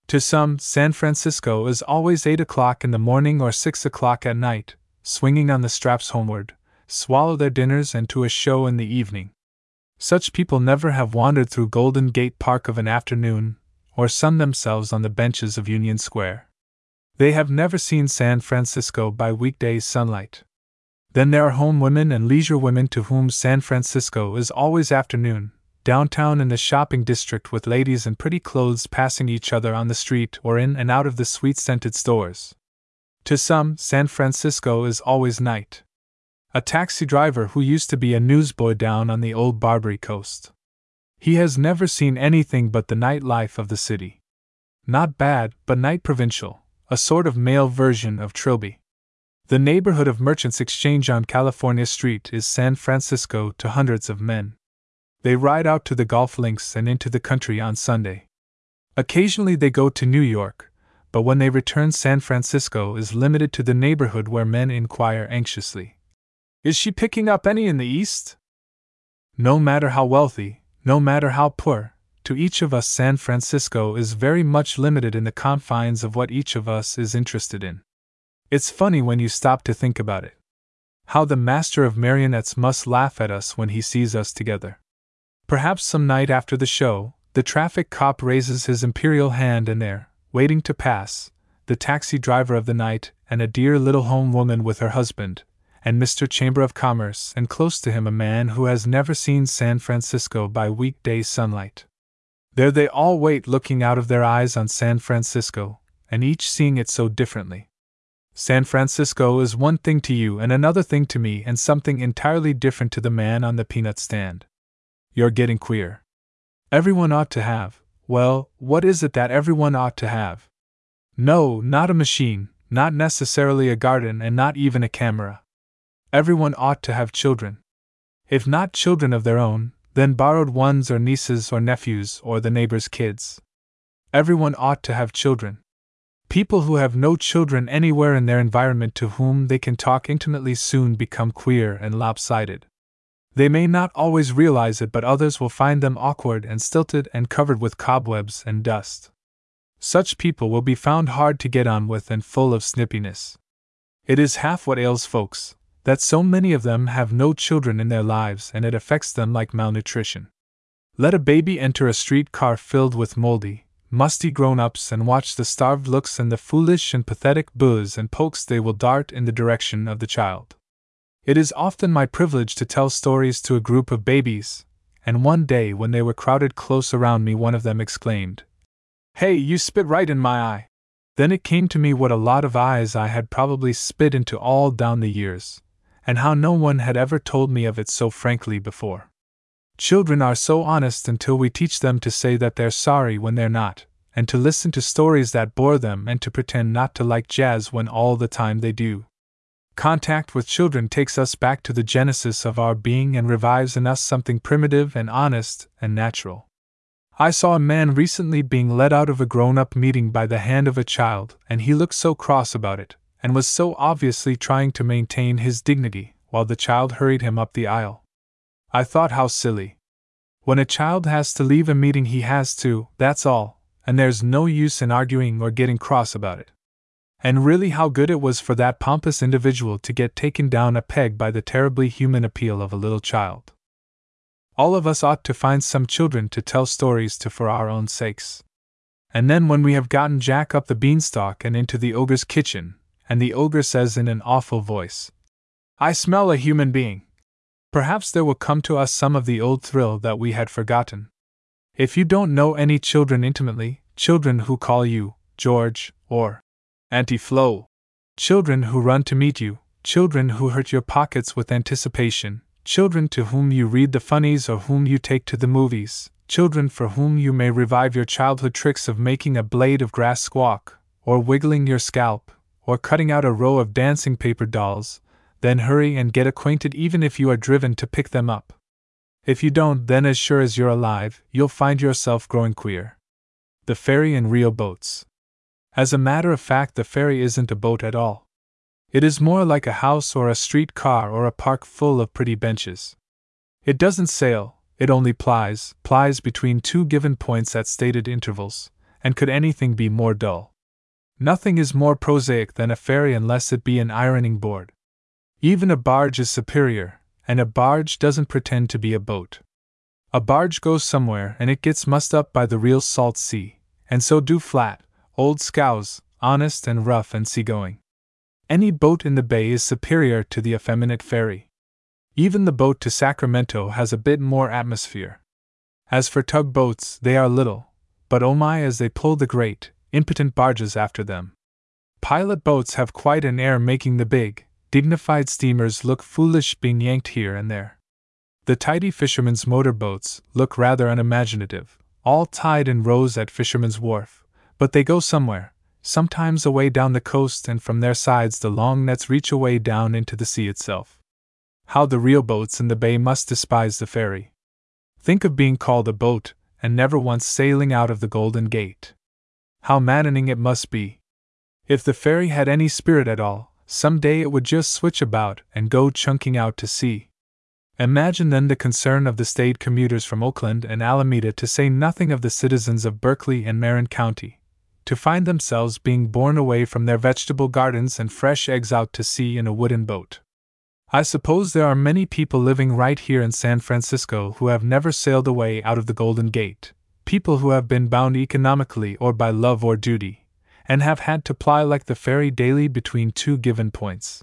To some, San Francisco is always 8 o'clock in the morning or 6 o'clock at night, swinging on the straps homeward, swallow their dinners and to a show in the evening. Such people never have wandered through Golden Gate Park of an afternoon, or sunned themselves on the benches of Union Square. They have never seen San Francisco by weekday sunlight. Then there are home women and leisure women to whom San Francisco is always afternoon, downtown in the shopping district with ladies in pretty clothes passing each other on the street or in and out of the sweet scented stores. To some, San Francisco is always night. A taxi driver who used to be a newsboy down on the old Barbary coast. He has never seen anything but the night life of the city. Not bad, but night provincial, a sort of male version of Trilby. The neighborhood of Merchants Exchange on California Street is San Francisco to hundreds of men. They ride out to the golf links and into the country on Sunday. Occasionally they go to New York, but when they return, San Francisco is limited to the neighborhood where men inquire anxiously Is she picking up any in the East? No matter how wealthy, no matter how poor, to each of us, San Francisco is very much limited in the confines of what each of us is interested in. It's funny when you stop to think about it. How the master of marionettes must laugh at us when he sees us together. Perhaps some night after the show, the traffic cop raises his imperial hand and there, waiting to pass, the taxi driver of the night, and a dear little home woman with her husband, and Mr. Chamber of Commerce, and close to him a man who has never seen San Francisco by weekday sunlight. There they all wait looking out of their eyes on San Francisco, and each seeing it so differently. San Francisco is one thing to you and another thing to me, and something entirely different to the man on the peanut stand. You're getting queer. Everyone ought to have, well, what is it that everyone ought to have? No, not a machine, not necessarily a garden, and not even a camera. Everyone ought to have children. If not children of their own, then borrowed ones or nieces or nephews or the neighbor's kids. Everyone ought to have children. People who have no children anywhere in their environment to whom they can talk intimately soon become queer and lopsided. They may not always realize it, but others will find them awkward and stilted and covered with cobwebs and dust. Such people will be found hard to get on with and full of snippiness. It is half what ails folks, that so many of them have no children in their lives and it affects them like malnutrition. Let a baby enter a street car filled with moldy, musty grown ups and watch the starved looks and the foolish and pathetic boos and pokes they will dart in the direction of the child. It is often my privilege to tell stories to a group of babies, and one day when they were crowded close around me, one of them exclaimed, Hey, you spit right in my eye! Then it came to me what a lot of eyes I had probably spit into all down the years, and how no one had ever told me of it so frankly before. Children are so honest until we teach them to say that they're sorry when they're not, and to listen to stories that bore them and to pretend not to like jazz when all the time they do. Contact with children takes us back to the genesis of our being and revives in us something primitive and honest and natural. I saw a man recently being led out of a grown up meeting by the hand of a child, and he looked so cross about it, and was so obviously trying to maintain his dignity, while the child hurried him up the aisle. I thought how silly. When a child has to leave a meeting, he has to, that's all, and there's no use in arguing or getting cross about it. And really, how good it was for that pompous individual to get taken down a peg by the terribly human appeal of a little child. All of us ought to find some children to tell stories to for our own sakes. And then, when we have gotten Jack up the beanstalk and into the ogre's kitchen, and the ogre says in an awful voice, I smell a human being. Perhaps there will come to us some of the old thrill that we had forgotten. If you don't know any children intimately, children who call you George or Auntie Flo. Children who run to meet you, children who hurt your pockets with anticipation, children to whom you read the funnies or whom you take to the movies, children for whom you may revive your childhood tricks of making a blade of grass squawk, or wiggling your scalp, or cutting out a row of dancing paper dolls, then hurry and get acquainted even if you are driven to pick them up. If you don't, then as sure as you're alive, you'll find yourself growing queer. The Ferry and real Boats. As a matter of fact, the ferry isn't a boat at all. It is more like a house or a street car or a park full of pretty benches. It doesn't sail, it only plies, plies between two given points at stated intervals, and could anything be more dull? Nothing is more prosaic than a ferry unless it be an ironing board. Even a barge is superior, and a barge doesn't pretend to be a boat. A barge goes somewhere and it gets mussed up by the real salt sea, and so do flat, old scows, honest and rough and seagoing. Any boat in the bay is superior to the effeminate ferry. Even the boat to Sacramento has a bit more atmosphere. As for tugboats, they are little, but oh my as they pull the great, impotent barges after them. Pilot boats have quite an air making the big, dignified steamers look foolish being yanked here and there. The tidy fishermen's motor boats look rather unimaginative, all tied in rows at Fisherman's Wharf, but they go somewhere, sometimes away down the coast, and from their sides the long nets reach away down into the sea itself. How the real boats in the bay must despise the ferry. Think of being called a boat, and never once sailing out of the Golden Gate. How maddening it must be. If the ferry had any spirit at all, some day it would just switch about and go chunking out to sea. Imagine then the concern of the staid commuters from Oakland and Alameda, to say nothing of the citizens of Berkeley and Marin County, to find themselves being borne away from their vegetable gardens and fresh eggs out to sea in a wooden boat. I suppose there are many people living right here in San Francisco who have never sailed away out of the Golden Gate, people who have been bound economically or by love or duty, and have had to ply like the ferry daily between two given points.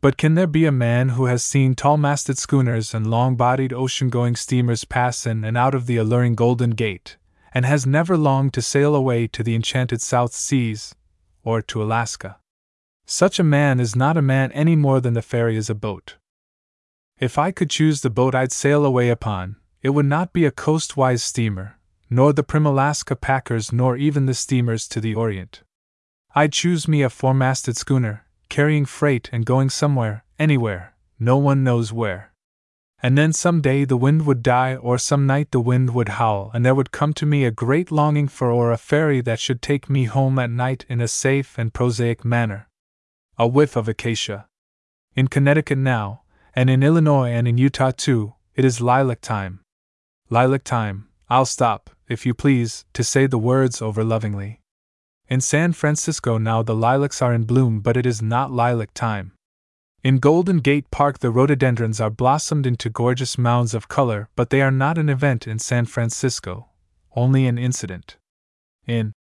But can there be a man who has seen tall masted schooners and long bodied ocean going steamers pass in and out of the alluring Golden Gate, and has never longed to sail away to the enchanted South Seas or to Alaska. Such a man is not a man any more than the ferry is a boat. If I could choose the boat I'd sail away upon, it would not be a coastwise steamer, nor the prim Alaska packers, nor even the steamers to the Orient. I'd choose me a four masted schooner, carrying freight and going somewhere, anywhere, no one knows where. And then some day the wind would die, or some night the wind would howl, and there would come to me a great longing for or a ferry that should take me home at night in a safe and prosaic manner. A whiff of acacia. In Connecticut now, and in Illinois and in Utah too, it is lilac time. Lilac time, I'll stop, if you please, to say the words over lovingly. In San Francisco now the lilacs are in bloom, but it is not lilac time. In Golden Gate Park, the rhododendrons are blossomed into gorgeous mounds of color, but they are not an event in San Francisco, only an incident. In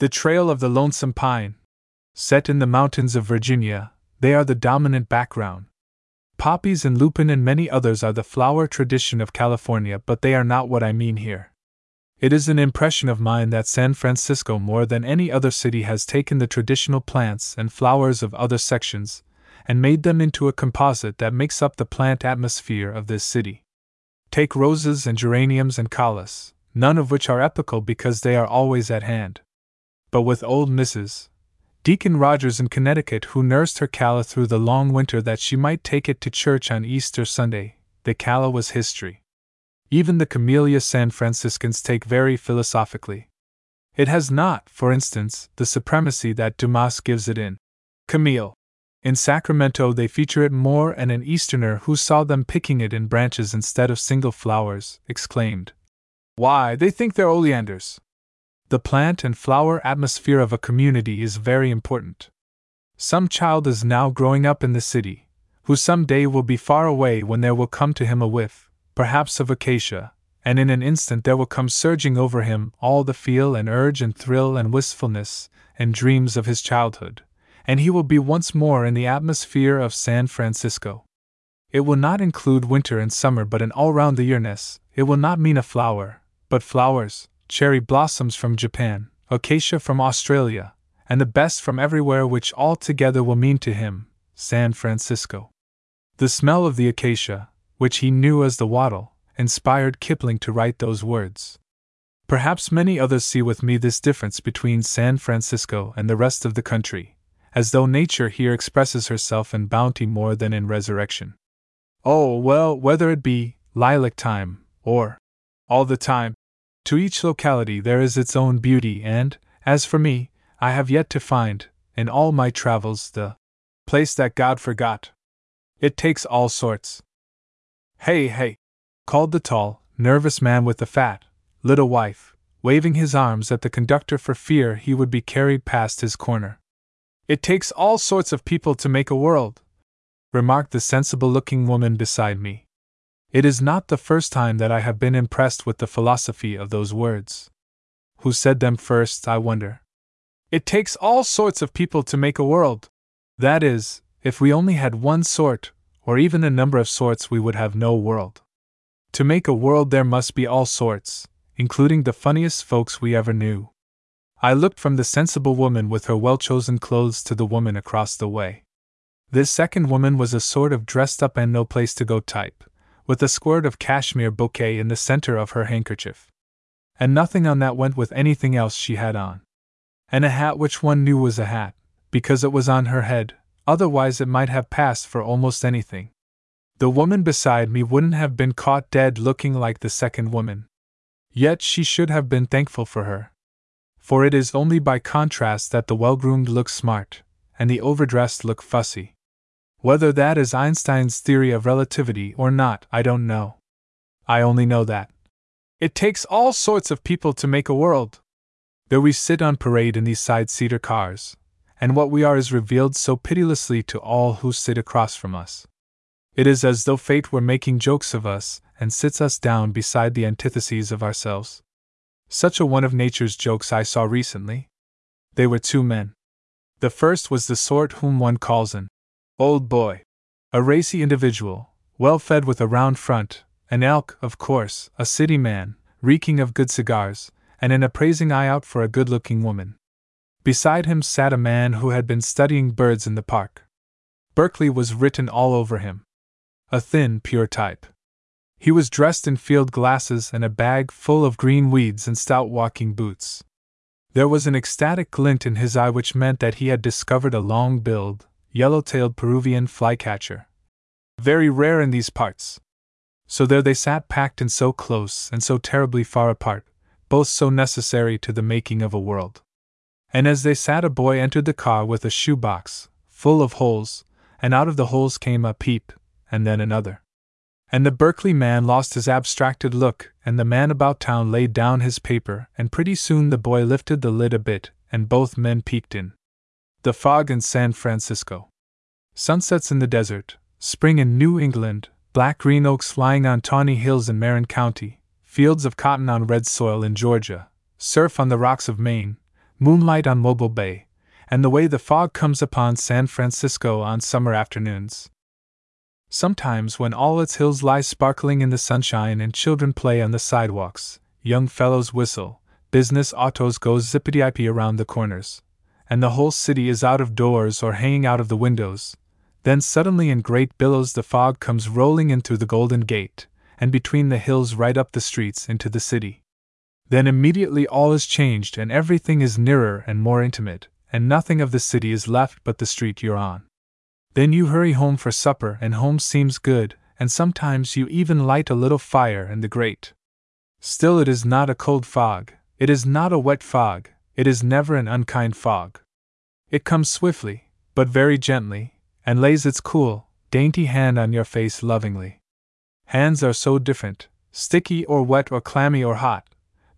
The Trail of the Lonesome Pine, set in the mountains of Virginia, they are the dominant background. Poppies and lupin and many others are the flower tradition of California, but they are not what I mean here. It is an impression of mine that San Francisco, more than any other city, has taken the traditional plants and flowers of other sections and made them into a composite that makes up the plant atmosphere of this city. Take roses and geraniums and callas, none of which are epical because they are always at hand. But with old Mrs. Deacon Rogers in Connecticut, who nursed her calla through the long winter that she might take it to church on Easter Sunday, the calla was history. Even the camellia San Franciscans take very philosophically. It has not, for instance, the supremacy that Dumas gives it in Camille. In Sacramento, they feature it more, and an Easterner who saw them picking it in branches instead of single flowers exclaimed, Why, they think they're oleanders! The plant and flower atmosphere of a community is very important. Some child is now growing up in the city, who some day will be far away when there will come to him a whiff, perhaps of acacia, and in an instant there will come surging over him all the feel and urge and thrill and wistfulness and dreams of his childhood, and he will be once more in the atmosphere of San Francisco. It will not include winter and summer but an all round the yearness, it will not mean a flower, but flowers, cherry blossoms from Japan, acacia from Australia, and the best from everywhere, which all together will mean to him San Francisco. The smell of the acacia, which he knew as the wattle, inspired Kipling to write those words. Perhaps many others see with me this difference between San Francisco and the rest of the country, as though nature here expresses herself in bounty more than in resurrection. Oh, well, whether it be lilac time, or all the time, to each locality there is its own beauty, and, as for me, I have yet to find, in all my travels, the place that God forgot. It takes all sorts. Hey, hey! called the tall, nervous man with the fat, little wife, waving his arms at the conductor for fear he would be carried past his corner. It takes all sorts of people to make a world, remarked the sensible looking woman beside me. It is not the first time that I have been impressed with the philosophy of those words. Who said them first, I wonder? It takes all sorts of people to make a world. That is, if we only had one sort, or even a number of sorts, we would have no world. To make a world, there must be all sorts, including the funniest folks we ever knew. I looked from the sensible woman with her well chosen clothes to the woman across the way. This second woman was a sort of dressed up and no place to go type with a squirt of cashmere bouquet in the center of her handkerchief. And nothing on that went with anything else she had on. And a hat which one knew was a hat, because it was on her head, otherwise it might have passed for almost anything. The woman beside me wouldn't have been caught dead looking like the second woman. Yet she should have been thankful for her. For it is only by contrast that the well groomed look smart, and the overdressed look fussy. Whether that is Einstein's theory of relativity or not, I don't know. I only know that. It takes all sorts of people to make a world. Though we sit on parade in these side seater cars, and what we are is revealed so pitilessly to all who sit across from us. It is as though fate were making jokes of us and sits us down beside the antitheses of ourselves. Such a one of nature's jokes I saw recently. They were two men. The first was the sort whom one calls an Old boy. A racy individual, well fed with a round front, an elk, of course, a city man, reeking of good cigars, and an appraising eye out for a good looking woman. Beside him sat a man who had been studying birds in the park. Berkeley was written all over him. A thin, pure type. He was dressed in field glasses and a bag full of green weeds and stout walking boots. There was an ecstatic glint in his eye which meant that he had discovered a long billed, yellow tailed Peruvian flycatcher. Very rare in these parts. So there they sat packed and so close and so terribly far apart, both so necessary to the making of a world. And as they sat, a boy entered the car with a shoebox, full of holes, and out of the holes came a peep, and then another. And the Berkeley man lost his abstracted look, and the man about town laid down his paper, and pretty soon the boy lifted the lid a bit, and both men peeked in. The fog in San Francisco. Sunsets in the desert, spring in New England, black green oaks flying on tawny hills in Marin County, fields of cotton on red soil in Georgia, surf on the rocks of Maine, moonlight on Mobile Bay, and the way the fog comes upon San Francisco on summer afternoons. Sometimes, when all its hills lie sparkling in the sunshine and children play on the sidewalks, young fellows whistle, business autos go zippity ip around the corners, and the whole city is out of doors or hanging out of the windows, then suddenly in great billows the fog comes rolling in through the Golden Gate, and between the hills right up the streets into the city. Then immediately all is changed and everything is nearer and more intimate, and nothing of the city is left but the street you're on. Then you hurry home for supper, and home seems good, and sometimes you even light a little fire in the grate. Still, it is not a cold fog, it is not a wet fog, it is never an unkind fog. It comes swiftly, but very gently, and lays its cool, dainty hand on your face lovingly. Hands are so different, sticky or wet or clammy or hot,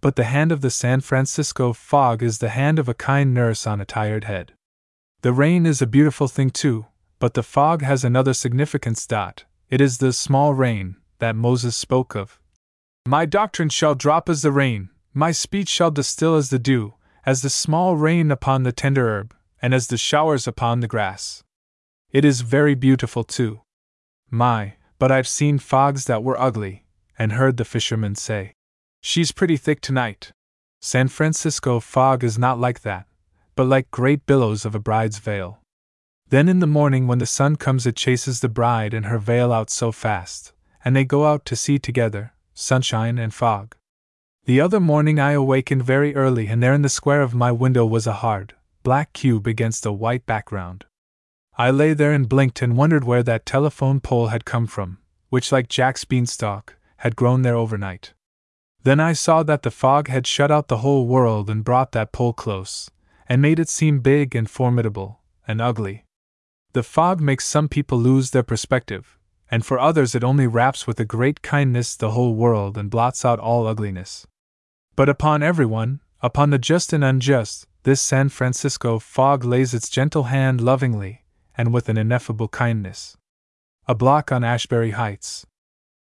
but the hand of the San Francisco fog is the hand of a kind nurse on a tired head. The rain is a beautiful thing too, but the fog has another significance. Dot. It is the small rain that Moses spoke of. My doctrine shall drop as the rain, my speech shall distill as the dew, as the small rain upon the tender herb, and as the showers upon the grass. It is very beautiful too. My, but I've seen fogs that were ugly, and heard the fishermen say, She's pretty thick tonight. San Francisco fog is not like that, but like great billows of a bride's veil. Then in the morning, when the sun comes, it chases the bride and her veil out so fast, and they go out to sea together, sunshine and fog. The other morning I awakened very early, and there in the square of my window was a hard, black cube against a white background. I lay there and blinked and wondered where that telephone pole had come from, which, like Jack's beanstalk, had grown there overnight. Then I saw that the fog had shut out the whole world and brought that pole close, and made it seem big and formidable, and ugly. The fog makes some people lose their perspective, and for others it only wraps with a great kindness the whole world and blots out all ugliness. But upon everyone, upon the just and unjust, this San Francisco fog lays its gentle hand lovingly, and with an ineffable kindness. A block on Ashbury Heights.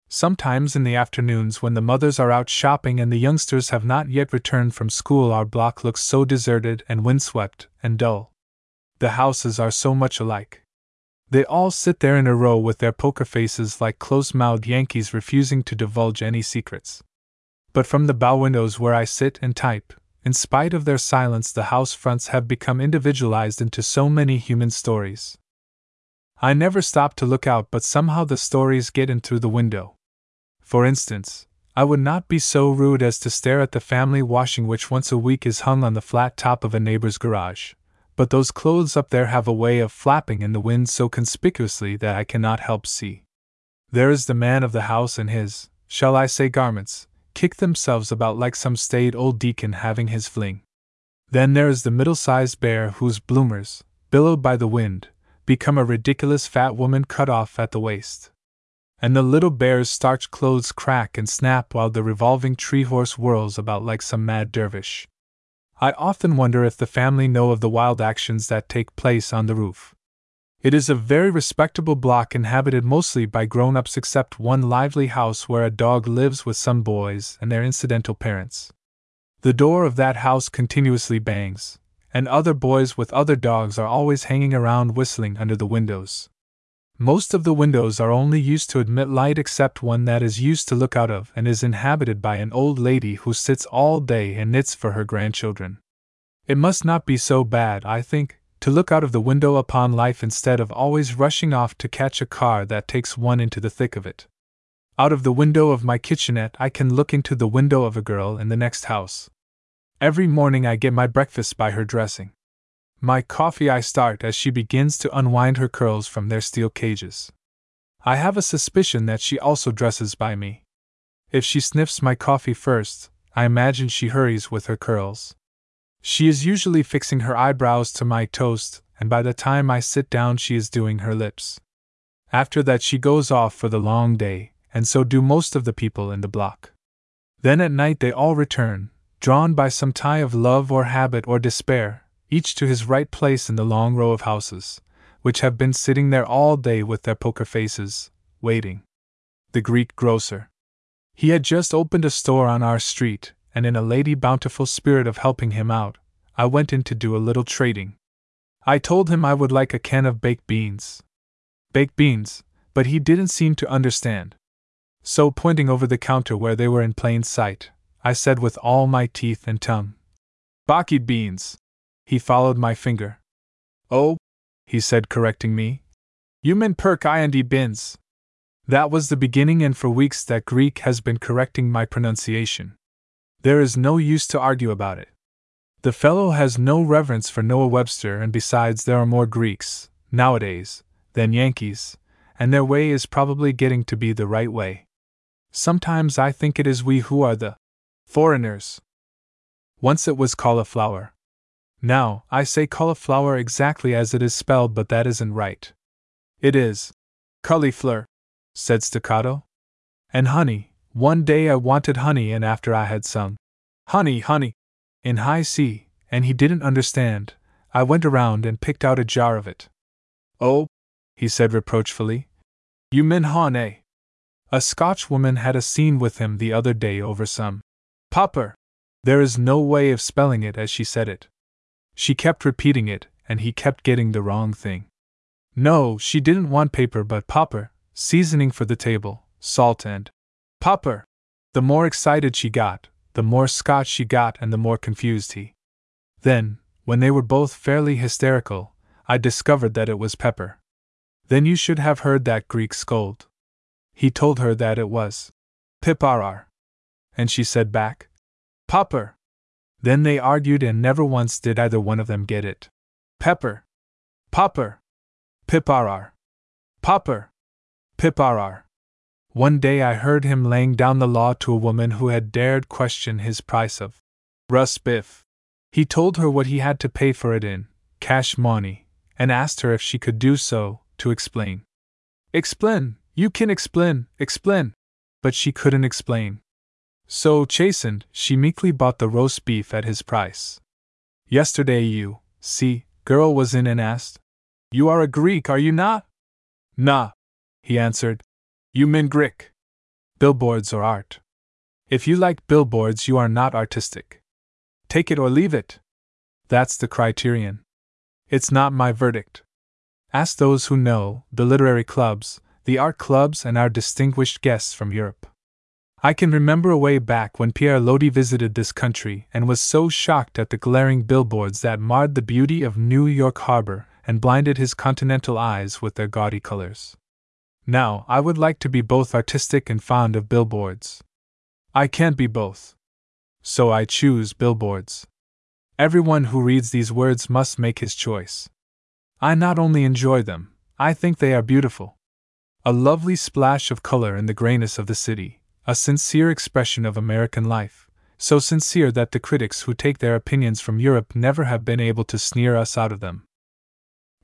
Sometimes in the afternoons, when the mothers are out shopping and the youngsters have not yet returned from school, our block looks so deserted and windswept and dull the houses are so much alike. They all sit there in a row with their poker faces like close mouthed Yankees refusing to divulge any secrets. But from the bow windows where I sit and type, in spite of their silence, the house fronts have become individualized into so many human stories. I never stop to look out, but somehow the stories get in through the window. For instance, I would not be so rude as to stare at the family washing which once a week is hung on the flat top of a neighbor's garage but those clothes up there have a way of flapping in the wind so conspicuously that I cannot help see. There is the man of the house and his, shall I say, garments, kick themselves about like some staid old deacon having his fling. Then there is the middle sized bear whose bloomers, billowed by the wind, become a ridiculous fat woman cut off at the waist. And the little bear's starched clothes crack and snap while the revolving tree horse whirls about like some mad dervish. I often wonder if the family know of the wild actions that take place on the roof. It is a very respectable block inhabited mostly by grown ups, except one lively house where a dog lives with some boys and their incidental parents. The door of that house continuously bangs, and other boys with other dogs are always hanging around whistling under the windows. Most of the windows are only used to admit light except one that is used to look out of and is inhabited by an old lady who sits all day and knits for her grandchildren. It must not be so bad, I think, to look out of the window upon life instead of always rushing off to catch a car that takes one into the thick of it. Out of the window of my kitchenette, I can look into the window of a girl in the next house. Every morning I get my breakfast by her dressing. My coffee I start as she begins to unwind her curls from their steel cages. I have a suspicion that she also dresses by me. If she sniffs my coffee first, I imagine she hurries with her curls. She is usually fixing her eyebrows to my toast, and by the time I sit down, she is doing her lips. After that, she goes off for the long day, and so do most of the people in the block. Then at night, they all return, drawn by some tie of love or habit or despair, each to his right place in the long row of houses, which have been sitting there all day with their poker faces, waiting. The Greek grocer. He had just opened a store on our street, and in a lady bountiful spirit of helping him out, I went in to do a little trading. I told him I would like a can of baked beans. Baked beans, but he didn't seem to understand. So, pointing over the counter where they were in plain sight, I said with all my teeth and tongue, Baked beans. He followed my finger. Oh, he said, correcting me. You mean perk and bins. That was the beginning, and for weeks that Greek has been correcting my pronunciation. There is no use to argue about it. The fellow has no reverence for Noah Webster, and besides, there are more Greeks, nowadays, than Yankees, and their way is probably getting to be the right way. Sometimes I think it is we who are the foreigners. Once it was cauliflower. Now, I say cauliflower exactly as it is spelled, but that isn't right. It is cauliflower, said Staccato. And honey, one day I wanted honey, and after I had sung, Honey, honey, in high C, and he didn't understand, I went around and picked out a jar of it. Oh, he said reproachfully. You mean eh? A Scotchwoman had a scene with him the other day over some popper. There is no way of spelling it as she said it. She kept repeating it, and he kept getting the wrong thing. No, she didn't want paper but popper, seasoning for the table, salt and popper. The more excited she got, the more Scotch she got, and the more confused he. Then, when they were both fairly hysterical, I discovered that it was pepper. Then you should have heard that Greek scold. He told her that it was piparar. And she said back, Popper. Then they argued, and never once did either one of them get it. Pepper. Popper. Piparar. Popper. Piparar. One day I heard him laying down the law to a woman who had dared question his price of Russ Biff. He told her what he had to pay for it in cash money, and asked her if she could do so, to explain. Explain, you can explain, explain. But she couldn't explain. So, chastened, she meekly bought the roast beef at his price. Yesterday, you, see, girl was in and asked, You are a Greek, are you not? Nah, he answered. You mean Greek. Billboards or art. If you like billboards, you are not artistic. Take it or leave it. That's the criterion. It's not my verdict. Ask those who know the literary clubs, the art clubs, and our distinguished guests from Europe. I can remember a way back when Pierre Loti visited this country and was so shocked at the glaring billboards that marred the beauty of New York Harbor and blinded his continental eyes with their gaudy colors. Now, I would like to be both artistic and fond of billboards. I can't be both. So I choose billboards. Everyone who reads these words must make his choice. I not only enjoy them, I think they are beautiful. A lovely splash of color in the grayness of the city, a sincere expression of American life, so sincere that the critics who take their opinions from Europe never have been able to sneer us out of them.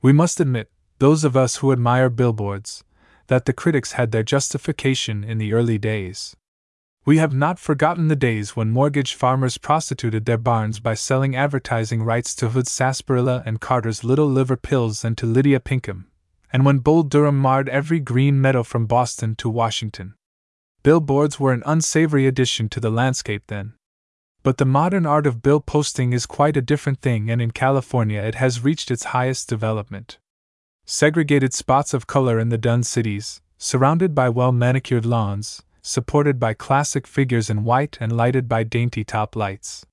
We must admit, those of us who admire billboards, that the critics had their justification in the early days. We have not forgotten the days when mortgage farmers prostituted their barns by selling advertising rights to Hood's sarsaparilla and Carter's little liver pills and to Lydia Pinkham, and when Bull Durham marred every green meadow from Boston to Washington. Billboards were an unsavory addition to the landscape then. But the modern art of bill posting is quite a different thing, and in California it has reached its highest development. Segregated spots of color in the dun cities, surrounded by well manicured lawns, supported by classic figures in white and lighted by dainty top lights.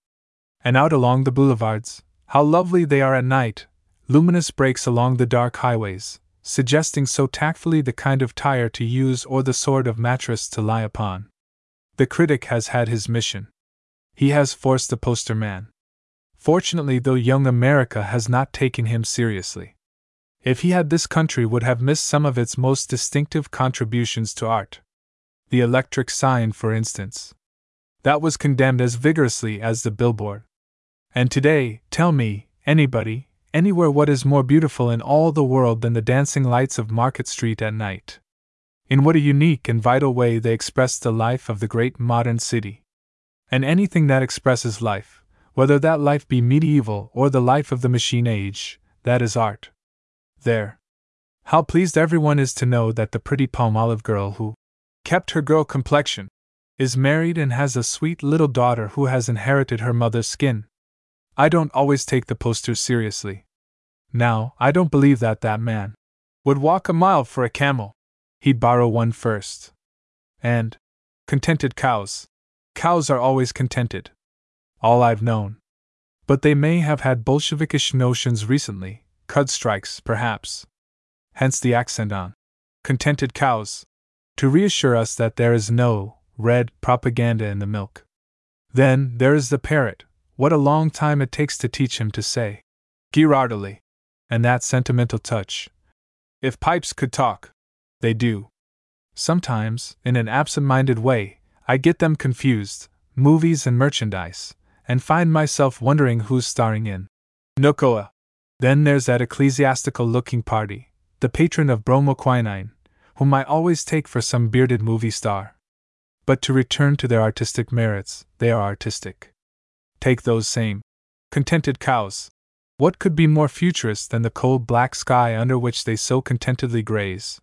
And out along the boulevards, how lovely they are at night, luminous breaks along the dark highways, suggesting so tactfully the kind of tire to use or the sort of mattress to lie upon. The critic has had his mission. He has forced the poster man. Fortunately, though young America has not taken him seriously. If he had, this country would have missed some of its most distinctive contributions to art the electric sign, for instance. That was condemned as vigorously as the billboard. And today, tell me, anybody, anywhere, what is more beautiful in all the world than the dancing lights of Market Street at night? In what a unique and vital way they express the life of the great modern city. And anything that expresses life, whether that life be medieval or the life of the machine age, that is art. There. How pleased everyone is to know that the pretty Palmolive girl who kept her girl complexion is married and has a sweet little daughter who has inherited her mother's skin. I don't always take the posters seriously. Now, I don't believe that that man would walk a mile for a camel. He'd borrow one first. And contented cows. Cows are always contented. All I've known. But they may have had Bolshevikish notions recently, cud strikes, perhaps. Hence the accent on contented cows, to reassure us that there is no red propaganda in the milk. Then there is the parrot. What a long time it takes to teach him to say Ghirardelli, and that sentimental touch. If pipes could talk, they do. Sometimes, in an absent minded way, I get them confused, movies and merchandise, and find myself wondering who's starring in Nucoa. Then there's that ecclesiastical looking party, the patron of bromoquinine, whom I always take for some bearded movie star. But to return to their artistic merits, they are artistic. Take those same contented cows. What could be more futurist than the cold black sky under which they so contentedly graze?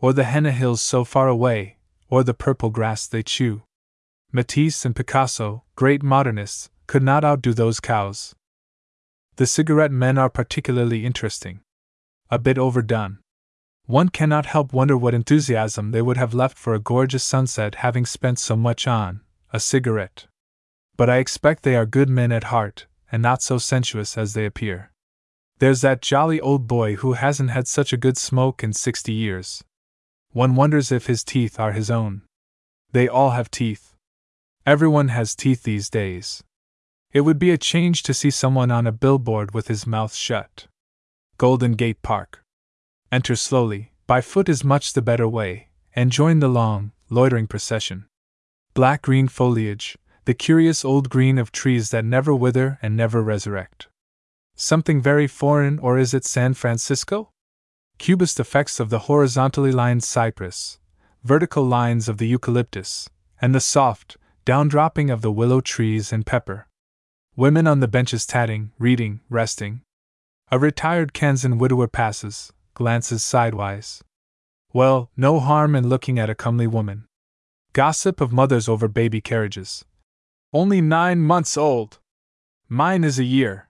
Or the henna hills so far away, or the purple grass they chew? Matisse and Picasso, great modernists, could not outdo those cows. The cigarette men are particularly interesting. A bit overdone. One cannot help wonder what enthusiasm they would have left for a gorgeous sunset having spent so much on a cigarette. But I expect they are good men at heart, and not so sensuous as they appear. There's that jolly old boy who hasn't had such a good smoke in sixty years. One wonders if his teeth are his own. They all have teeth. Everyone has teeth these days. It would be a change to see someone on a billboard with his mouth shut. Golden Gate Park. Enter slowly, by foot is much the better way, and join the long, loitering procession. Black green foliage, the curious old green of trees that never wither and never resurrect. Something very foreign, or is it San Francisco? Cubist effects of the horizontally lined cypress, vertical lines of the eucalyptus, and the soft, down dropping of the willow trees and pepper. Women on the benches tatting, reading, resting. A retired Kansan widower passes, glances sidewise. Well, no harm in looking at a comely woman. Gossip of mothers over baby carriages. Only nine months old. Mine is a year.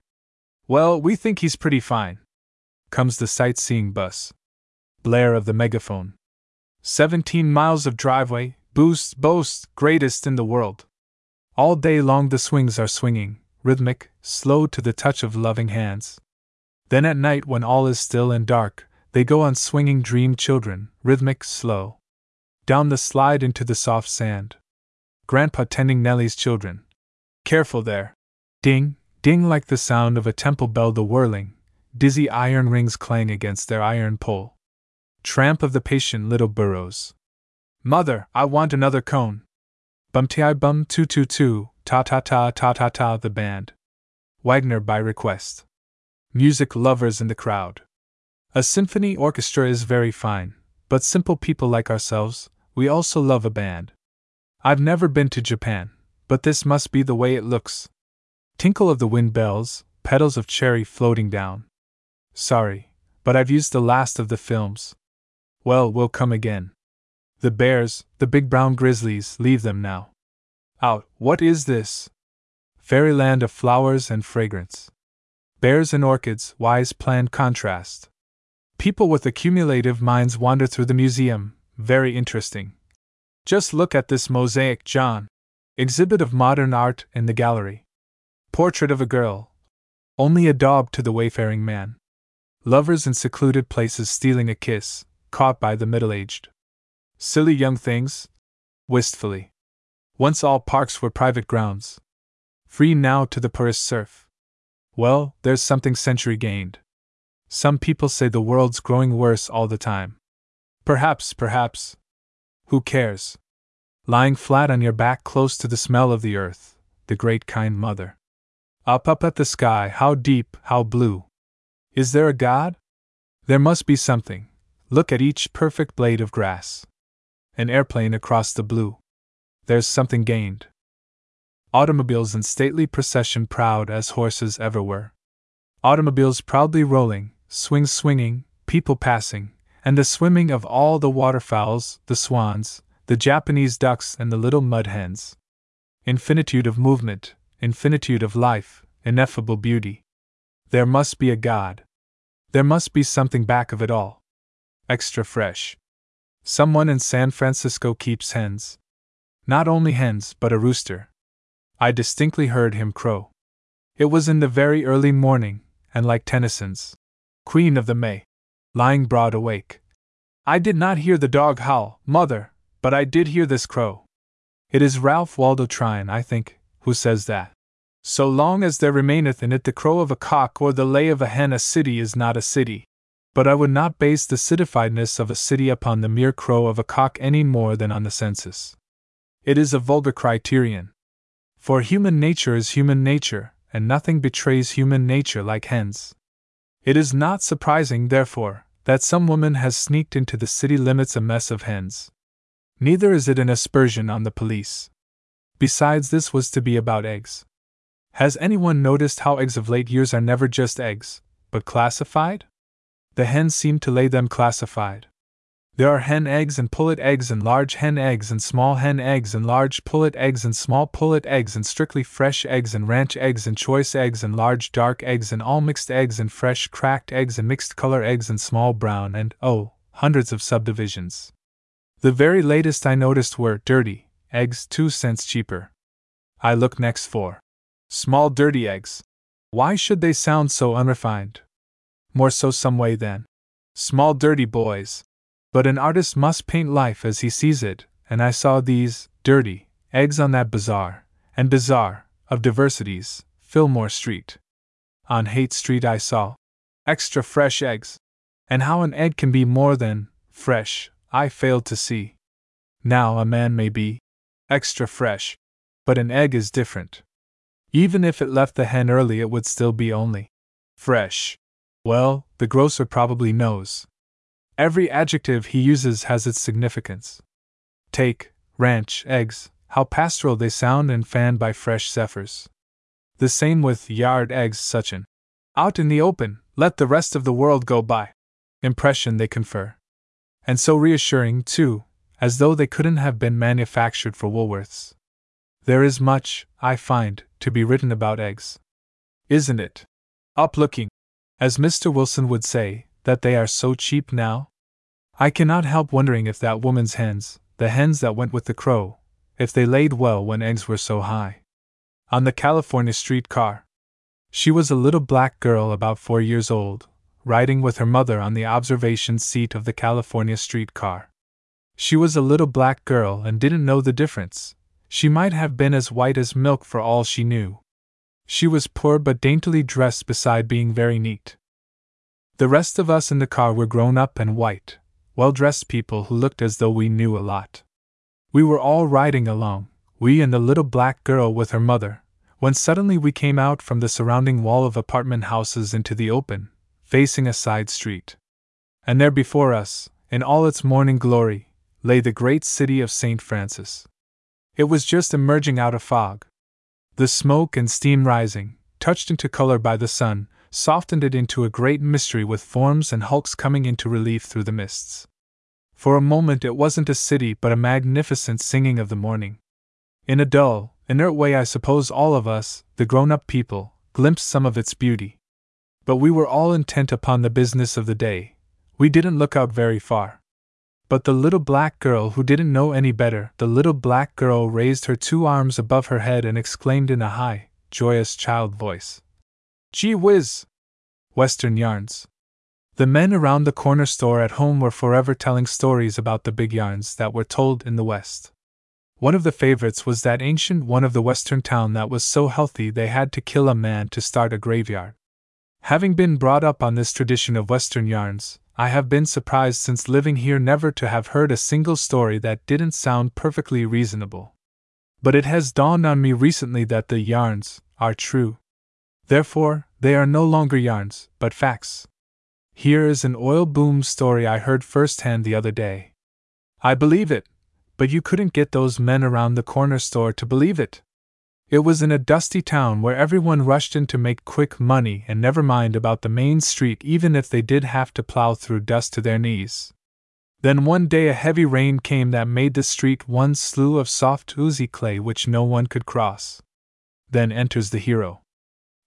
Well, we think he's pretty fine. Comes the sightseeing bus. Blare of the megaphone. Seventeen miles of driveway, boosts, boasts, greatest in the world. All day long the swings are swinging, rhythmic, slow to the touch of loving hands. Then at night, when all is still and dark, they go on swinging dream children, rhythmic, slow. Down the slide into the soft sand. Grandpa tending Nellie's children. Careful there. Ding, ding like the sound of a temple bell, the whirling, dizzy iron rings clang against their iron pole. Tramp of the patient little burros. Mother, I want another cone. Bum ti bum two two two, ta ta ta ta ta ta the band. Wagner by request. Music lovers in the crowd. A symphony orchestra is very fine, but simple people like ourselves, we also love a band. I've never been to Japan, but this must be the way it looks. Tinkle of the wind bells, petals of cherry floating down. Sorry, but I've used the last of the films. Well, we'll come again. The bears, the big brown grizzlies, leave them now. Out, what is this? Fairyland of flowers and fragrance. Bears and orchids, wise planned contrast. People with accumulative minds wander through the museum, very interesting. Just look at this mosaic, John. Exhibit of modern art in the gallery. Portrait of a girl. Only a daub to the wayfaring man. Lovers in secluded places stealing a kiss, caught by the middle aged. Silly young things? Wistfully. Once all parks were private grounds. Free now to the poorest serf. Well, there's something century gained. Some people say the world's growing worse all the time. Perhaps, perhaps. Who cares? Lying flat on your back close to the smell of the earth, the great kind mother. Up, up at the sky, how deep, how blue. Is there a God? There must be something. Look at each perfect blade of grass. An airplane across the blue. There's something gained. Automobiles in stately procession, proud as horses ever were. Automobiles proudly rolling, swings swinging, people passing, and the swimming of all the waterfowls, the swans, the Japanese ducks, and the little mud hens. Infinitude of movement, infinitude of life, ineffable beauty. There must be a God. There must be something back of it all. Extra fresh. Someone in San Francisco keeps hens. Not only hens, but a rooster. I distinctly heard him crow. It was in the very early morning, and like Tennyson's Queen of the May, lying broad awake. I did not hear the dog howl, mother, but I did hear this crow. It is Ralph Waldo Trine, I think, who says that. So long as there remaineth in it the crow of a cock or the lay of a hen, a city is not a city. But I would not base the citifiedness of a city upon the mere crow of a cock any more than on the census. It is a vulgar criterion. For human nature is human nature, and nothing betrays human nature like hens. It is not surprising, therefore, that some woman has sneaked into the city limits a mess of hens. Neither is it an aspersion on the police. Besides, this was to be about eggs. Has anyone noticed how eggs of late years are never just eggs, but classified? The hens seem to lay them classified. There are hen eggs and pullet eggs and large hen eggs and small hen eggs and large pullet eggs and small pullet eggs and strictly fresh eggs and ranch eggs and choice eggs and large dark eggs and all mixed eggs and fresh cracked eggs and mixed color eggs and small brown and, oh, hundreds of subdivisions. The very latest I noticed were dirty eggs, two cents cheaper. I look next for Small dirty eggs. Why should they sound so unrefined? More so some way than small dirty boys. But an artist must paint life as he sees it, and I saw these dirty eggs on that bazaar, and bazaar of diversities, Fillmore Street. On Haight Street I saw extra fresh eggs. And how an egg can be more than fresh, I failed to see. Now a man may be extra fresh, but an egg is different. Even if it left the hen early, it would still be only fresh. Well, the grocer probably knows. Every adjective he uses has its significance. Take, ranch, eggs, how pastoral they sound and fanned by fresh zephyrs. The same with yard eggs, such an out in the open, let the rest of the world go by impression they confer. And so reassuring, too, as though they couldn't have been manufactured for Woolworths. There is much, I find, to be written about eggs. Isn't it? Up looking, as Mr. Wilson would say, that they are so cheap now? I cannot help wondering if that woman's hens, the hens that went with the crow, if they laid well when eggs were so high. On the California street car. She was a little black girl about four years old, riding with her mother on the observation seat of the California street car. She was a little black girl and didn't know the difference, she might have been as white as milk for all she knew. She was poor but daintily dressed beside being very neat. The rest of us in the car were grown up and white, well dressed people who looked as though we knew a lot. We were all riding along, we and the little black girl with her mother, when suddenly we came out from the surrounding wall of apartment houses into the open, facing a side street. And there before us, in all its morning glory, lay the great city of St. Francis. It was just emerging out of fog. The smoke and steam rising, touched into color by the sun, softened it into a great mystery with forms and hulks coming into relief through the mists. For a moment it wasn't a city but a magnificent singing of the morning. In a dull, inert way, I suppose all of us, the grown up people, glimpsed some of its beauty. But we were all intent upon the business of the day, we didn't look out very far. But the little black girl who didn't know any better, the little black girl raised her two arms above her head and exclaimed in a high, joyous child voice Gee whiz! Western yarns. The men around the corner store at home were forever telling stories about the big yarns that were told in the West. One of the favorites was that ancient one of the Western town that was so healthy they had to kill a man to start a graveyard. Having been brought up on this tradition of Western yarns, I have been surprised since living here never to have heard a single story that didn't sound perfectly reasonable. But it has dawned on me recently that the yarns are true. Therefore, they are no longer yarns, but facts. Here is an oil boom story I heard firsthand the other day. I believe it, but you couldn't get those men around the corner store to believe it. It was in a dusty town where everyone rushed in to make quick money and never mind about the main street even if they did have to plow through dust to their knees. Then one day a heavy rain came that made the street one slough of soft, oozy clay which no one could cross. Then enters the hero.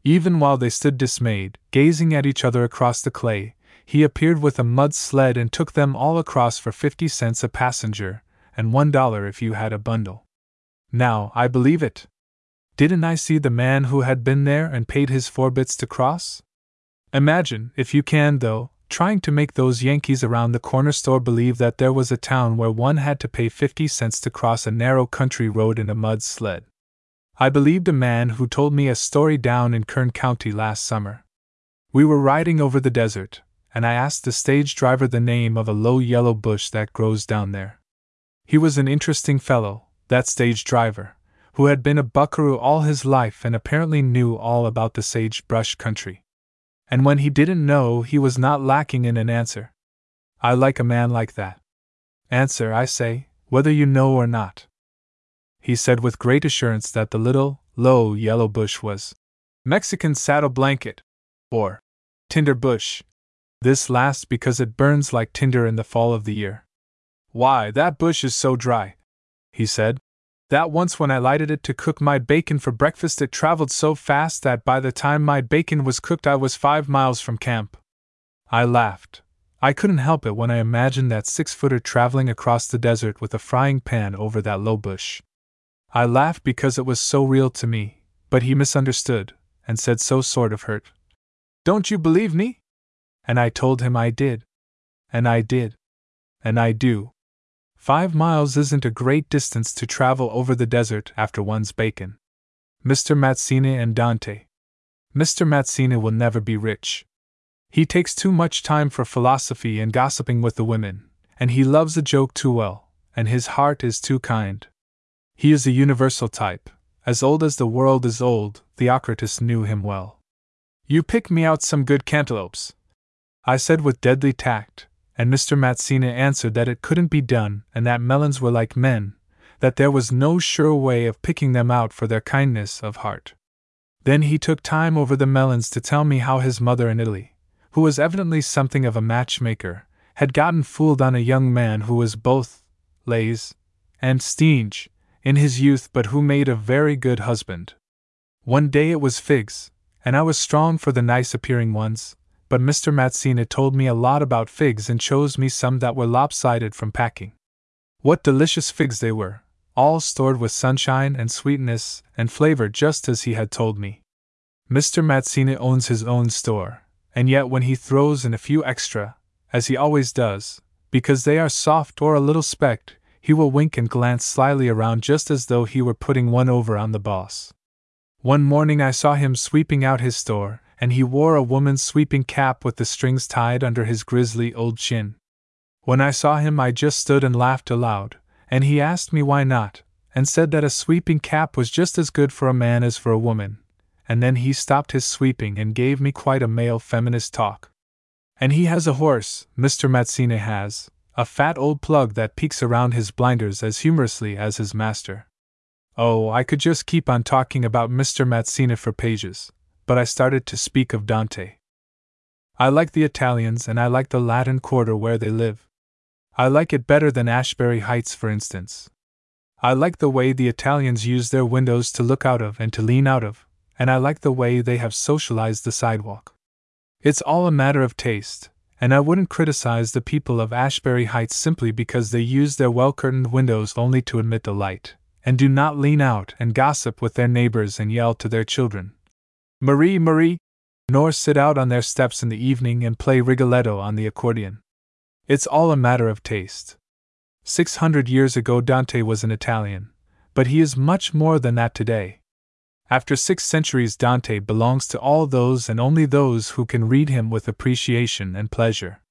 Even while they stood dismayed, gazing at each other across the clay, he appeared with a mud sled and took them all across for fifty cents a passenger, and one dollar if you had a bundle. Now, I believe it. Didn't I see the man who had been there and paid his four bits to cross? Imagine, if you can, though, trying to make those Yankees around the corner store believe that there was a town where one had to pay 50 cents to cross a narrow country road in a mud sled. I believed a man who told me a story down in Kern County last summer. We were riding over the desert, and I asked the stage driver the name of a low yellow bush that grows down there. He was an interesting fellow, that stage driver, who had been a buckaroo all his life and apparently knew all about the sagebrush country and when he didn't know, he was not lacking in an answer. I like a man like that. Answer, I say, whether you know or not. He said with great assurance that the little, low yellow bush was Mexican saddle blanket, or tinder bush. This last because it burns like tinder in the fall of the year. Why, that bush is so dry, he said, that once when I lighted it to cook my bacon for breakfast, it traveled so fast that by the time my bacon was cooked, I was five miles from camp. I laughed. I couldn't help it when I imagined that six footer traveling across the desert with a frying pan over that low bush. I laughed because it was so real to me, but he misunderstood, and said so sort of hurt. Don't you believe me? And I told him I did. And I did. And I do. Five miles isn't a great distance to travel over the desert after one's bacon. Mr. Mazzini and Dante. Mr. Mazzini will never be rich. He takes too much time for philosophy and gossiping with the women, and he loves a joke too well, and his heart is too kind. He is a universal type, as old as the world is old, Theocritus knew him well. You pick me out some good cantaloupes, I said with deadly tact, and Mr. Mazzini answered that it couldn't be done, and that melons were like men, that there was no sure way of picking them out for their kindness of heart. Then he took time over the melons to tell me how his mother in Italy, who was evidently something of a matchmaker, had gotten fooled on a young man who was both lazy and stingy in his youth, but who made a very good husband. One day it was figs, and I was strong for the nice appearing ones, but Mr. Mazzini told me a lot about figs and chose me some that were lopsided from packing. What delicious figs they were, all stored with sunshine and sweetness and flavor just as he had told me. Mr. Mazzini owns his own store, and yet when he throws in a few extra, as he always does, because they are soft or a little specked, he will wink and glance slyly around just as though he were putting one over on the boss. One morning I saw him sweeping out his store, and he wore a woman's sweeping cap with the strings tied under his grizzly old chin. When I saw him, I just stood and laughed aloud, and he asked me why not, and said that a sweeping cap was just as good for a man as for a woman, and then he stopped his sweeping and gave me quite a male feminist talk. And he has a horse, Mr. Mazzini has, a fat old plug that peeks around his blinders as humorously as his master. Oh, I could just keep on talking about Mr. Mazzini for pages but I started to speak of Dante. I like the Italians and I like the Latin Quarter where they live. I like it better than Ashbury Heights, for instance. I like the way the Italians use their windows to look out of and to lean out of, and I like the way they have socialized the sidewalk. It's all a matter of taste, and I wouldn't criticize the people of Ashbury Heights simply because they use their well curtained windows only to admit the light, and do not lean out and gossip with their neighbors and yell to their children. Marie Marie, nor sit out on their steps in the evening and play Rigoletto on the accordion. It's all a matter of taste. Six hundred years ago, Dante was an Italian, but he is much more than that today. After six centuries, Dante belongs to all those and only those who can read him with appreciation and pleasure.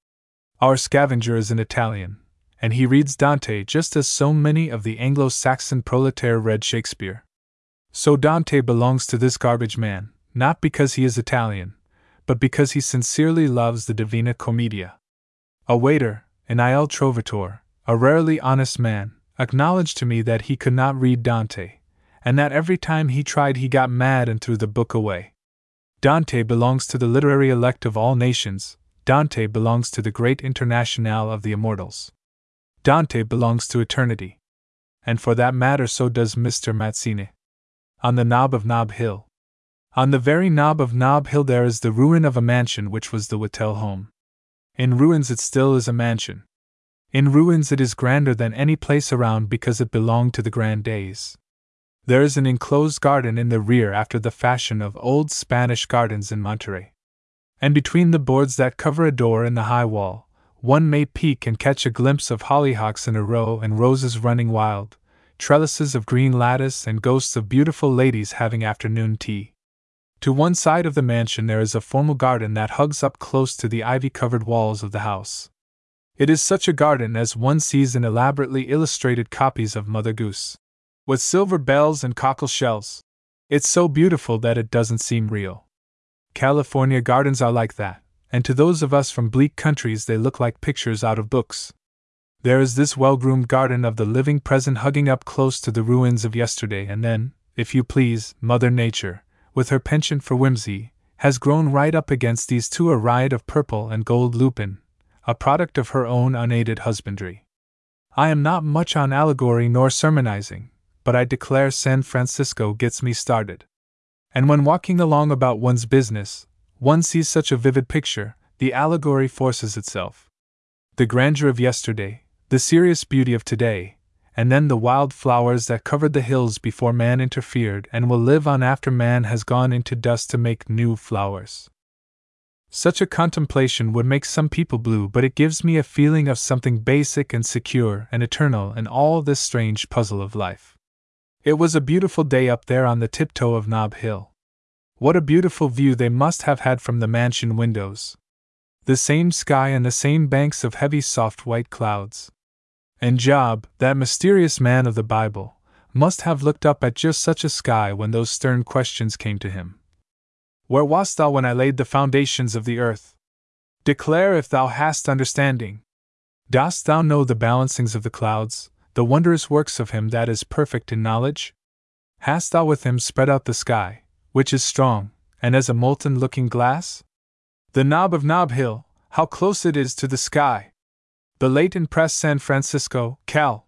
Our scavenger is an Italian, and he reads Dante just as so many of the Anglo Saxon proletaire read Shakespeare. So Dante belongs to this garbage man, not because he is Italian, but because he sincerely loves the Divina Commedia. A waiter, an Il Trovatore, a rarely honest man, acknowledged to me that he could not read Dante, and that every time he tried he got mad and threw the book away. Dante belongs to the literary elect of all nations, Dante belongs to the great internationale of the immortals. Dante belongs to eternity. And for that matter, so does Mr. Mazzini. On the knob of Nob Hill. On the very knob of Nob Hill, there is the ruin of a mansion which was the Whittle home. In ruins, it still is a mansion. In ruins, it is grander than any place around because it belonged to the grand days. There is an enclosed garden in the rear after the fashion of old Spanish gardens in Monterey. And between the boards that cover a door in the high wall, one may peek and catch a glimpse of hollyhocks in a row and roses running wild, trellises of green lattice and ghosts of beautiful ladies having afternoon tea. To one side of the mansion there is a formal garden that hugs up close to the ivy covered walls of the house. It is such a garden as one sees in elaborately illustrated copies of Mother Goose with silver bells and cockle shells. It's so beautiful that it doesn't seem real. California gardens are like that, and to those of us from bleak countries they look like pictures out of books. There is this well groomed garden of the living present hugging up close to the ruins of yesterday, and then, if you please, Mother Nature, with her penchant for whimsy, has grown right up against these two a riot of purple and gold lupin, a product of her own unaided husbandry. I am not much on allegory nor sermonizing, but I declare San Francisco gets me started. And when walking along about one's business, one sees such a vivid picture, the allegory forces itself. The grandeur of yesterday, the serious beauty of today, and then the wild flowers that covered the hills before man interfered and will live on after man has gone into dust to make new flowers. Such a contemplation would make some people blue, but it gives me a feeling of something basic and secure and eternal in all this strange puzzle of life. It was a beautiful day up there on the tiptoe of Nob Hill. What a beautiful view they must have had from the mansion windows. The same sky and the same banks of heavy soft white clouds. And Job, that mysterious man of the Bible, must have looked up at just such a sky when those stern questions came to him. Where wast thou when I laid the foundations of the earth? Declare if thou hast understanding. Dost thou know the balancings of the clouds, the wondrous works of him that is perfect in knowledge? Hast thou with him spread out the sky, which is strong, and as a molten looking glass? The knob of Nob Hill, how close it is to the sky! The late impressed San Francisco, Cal.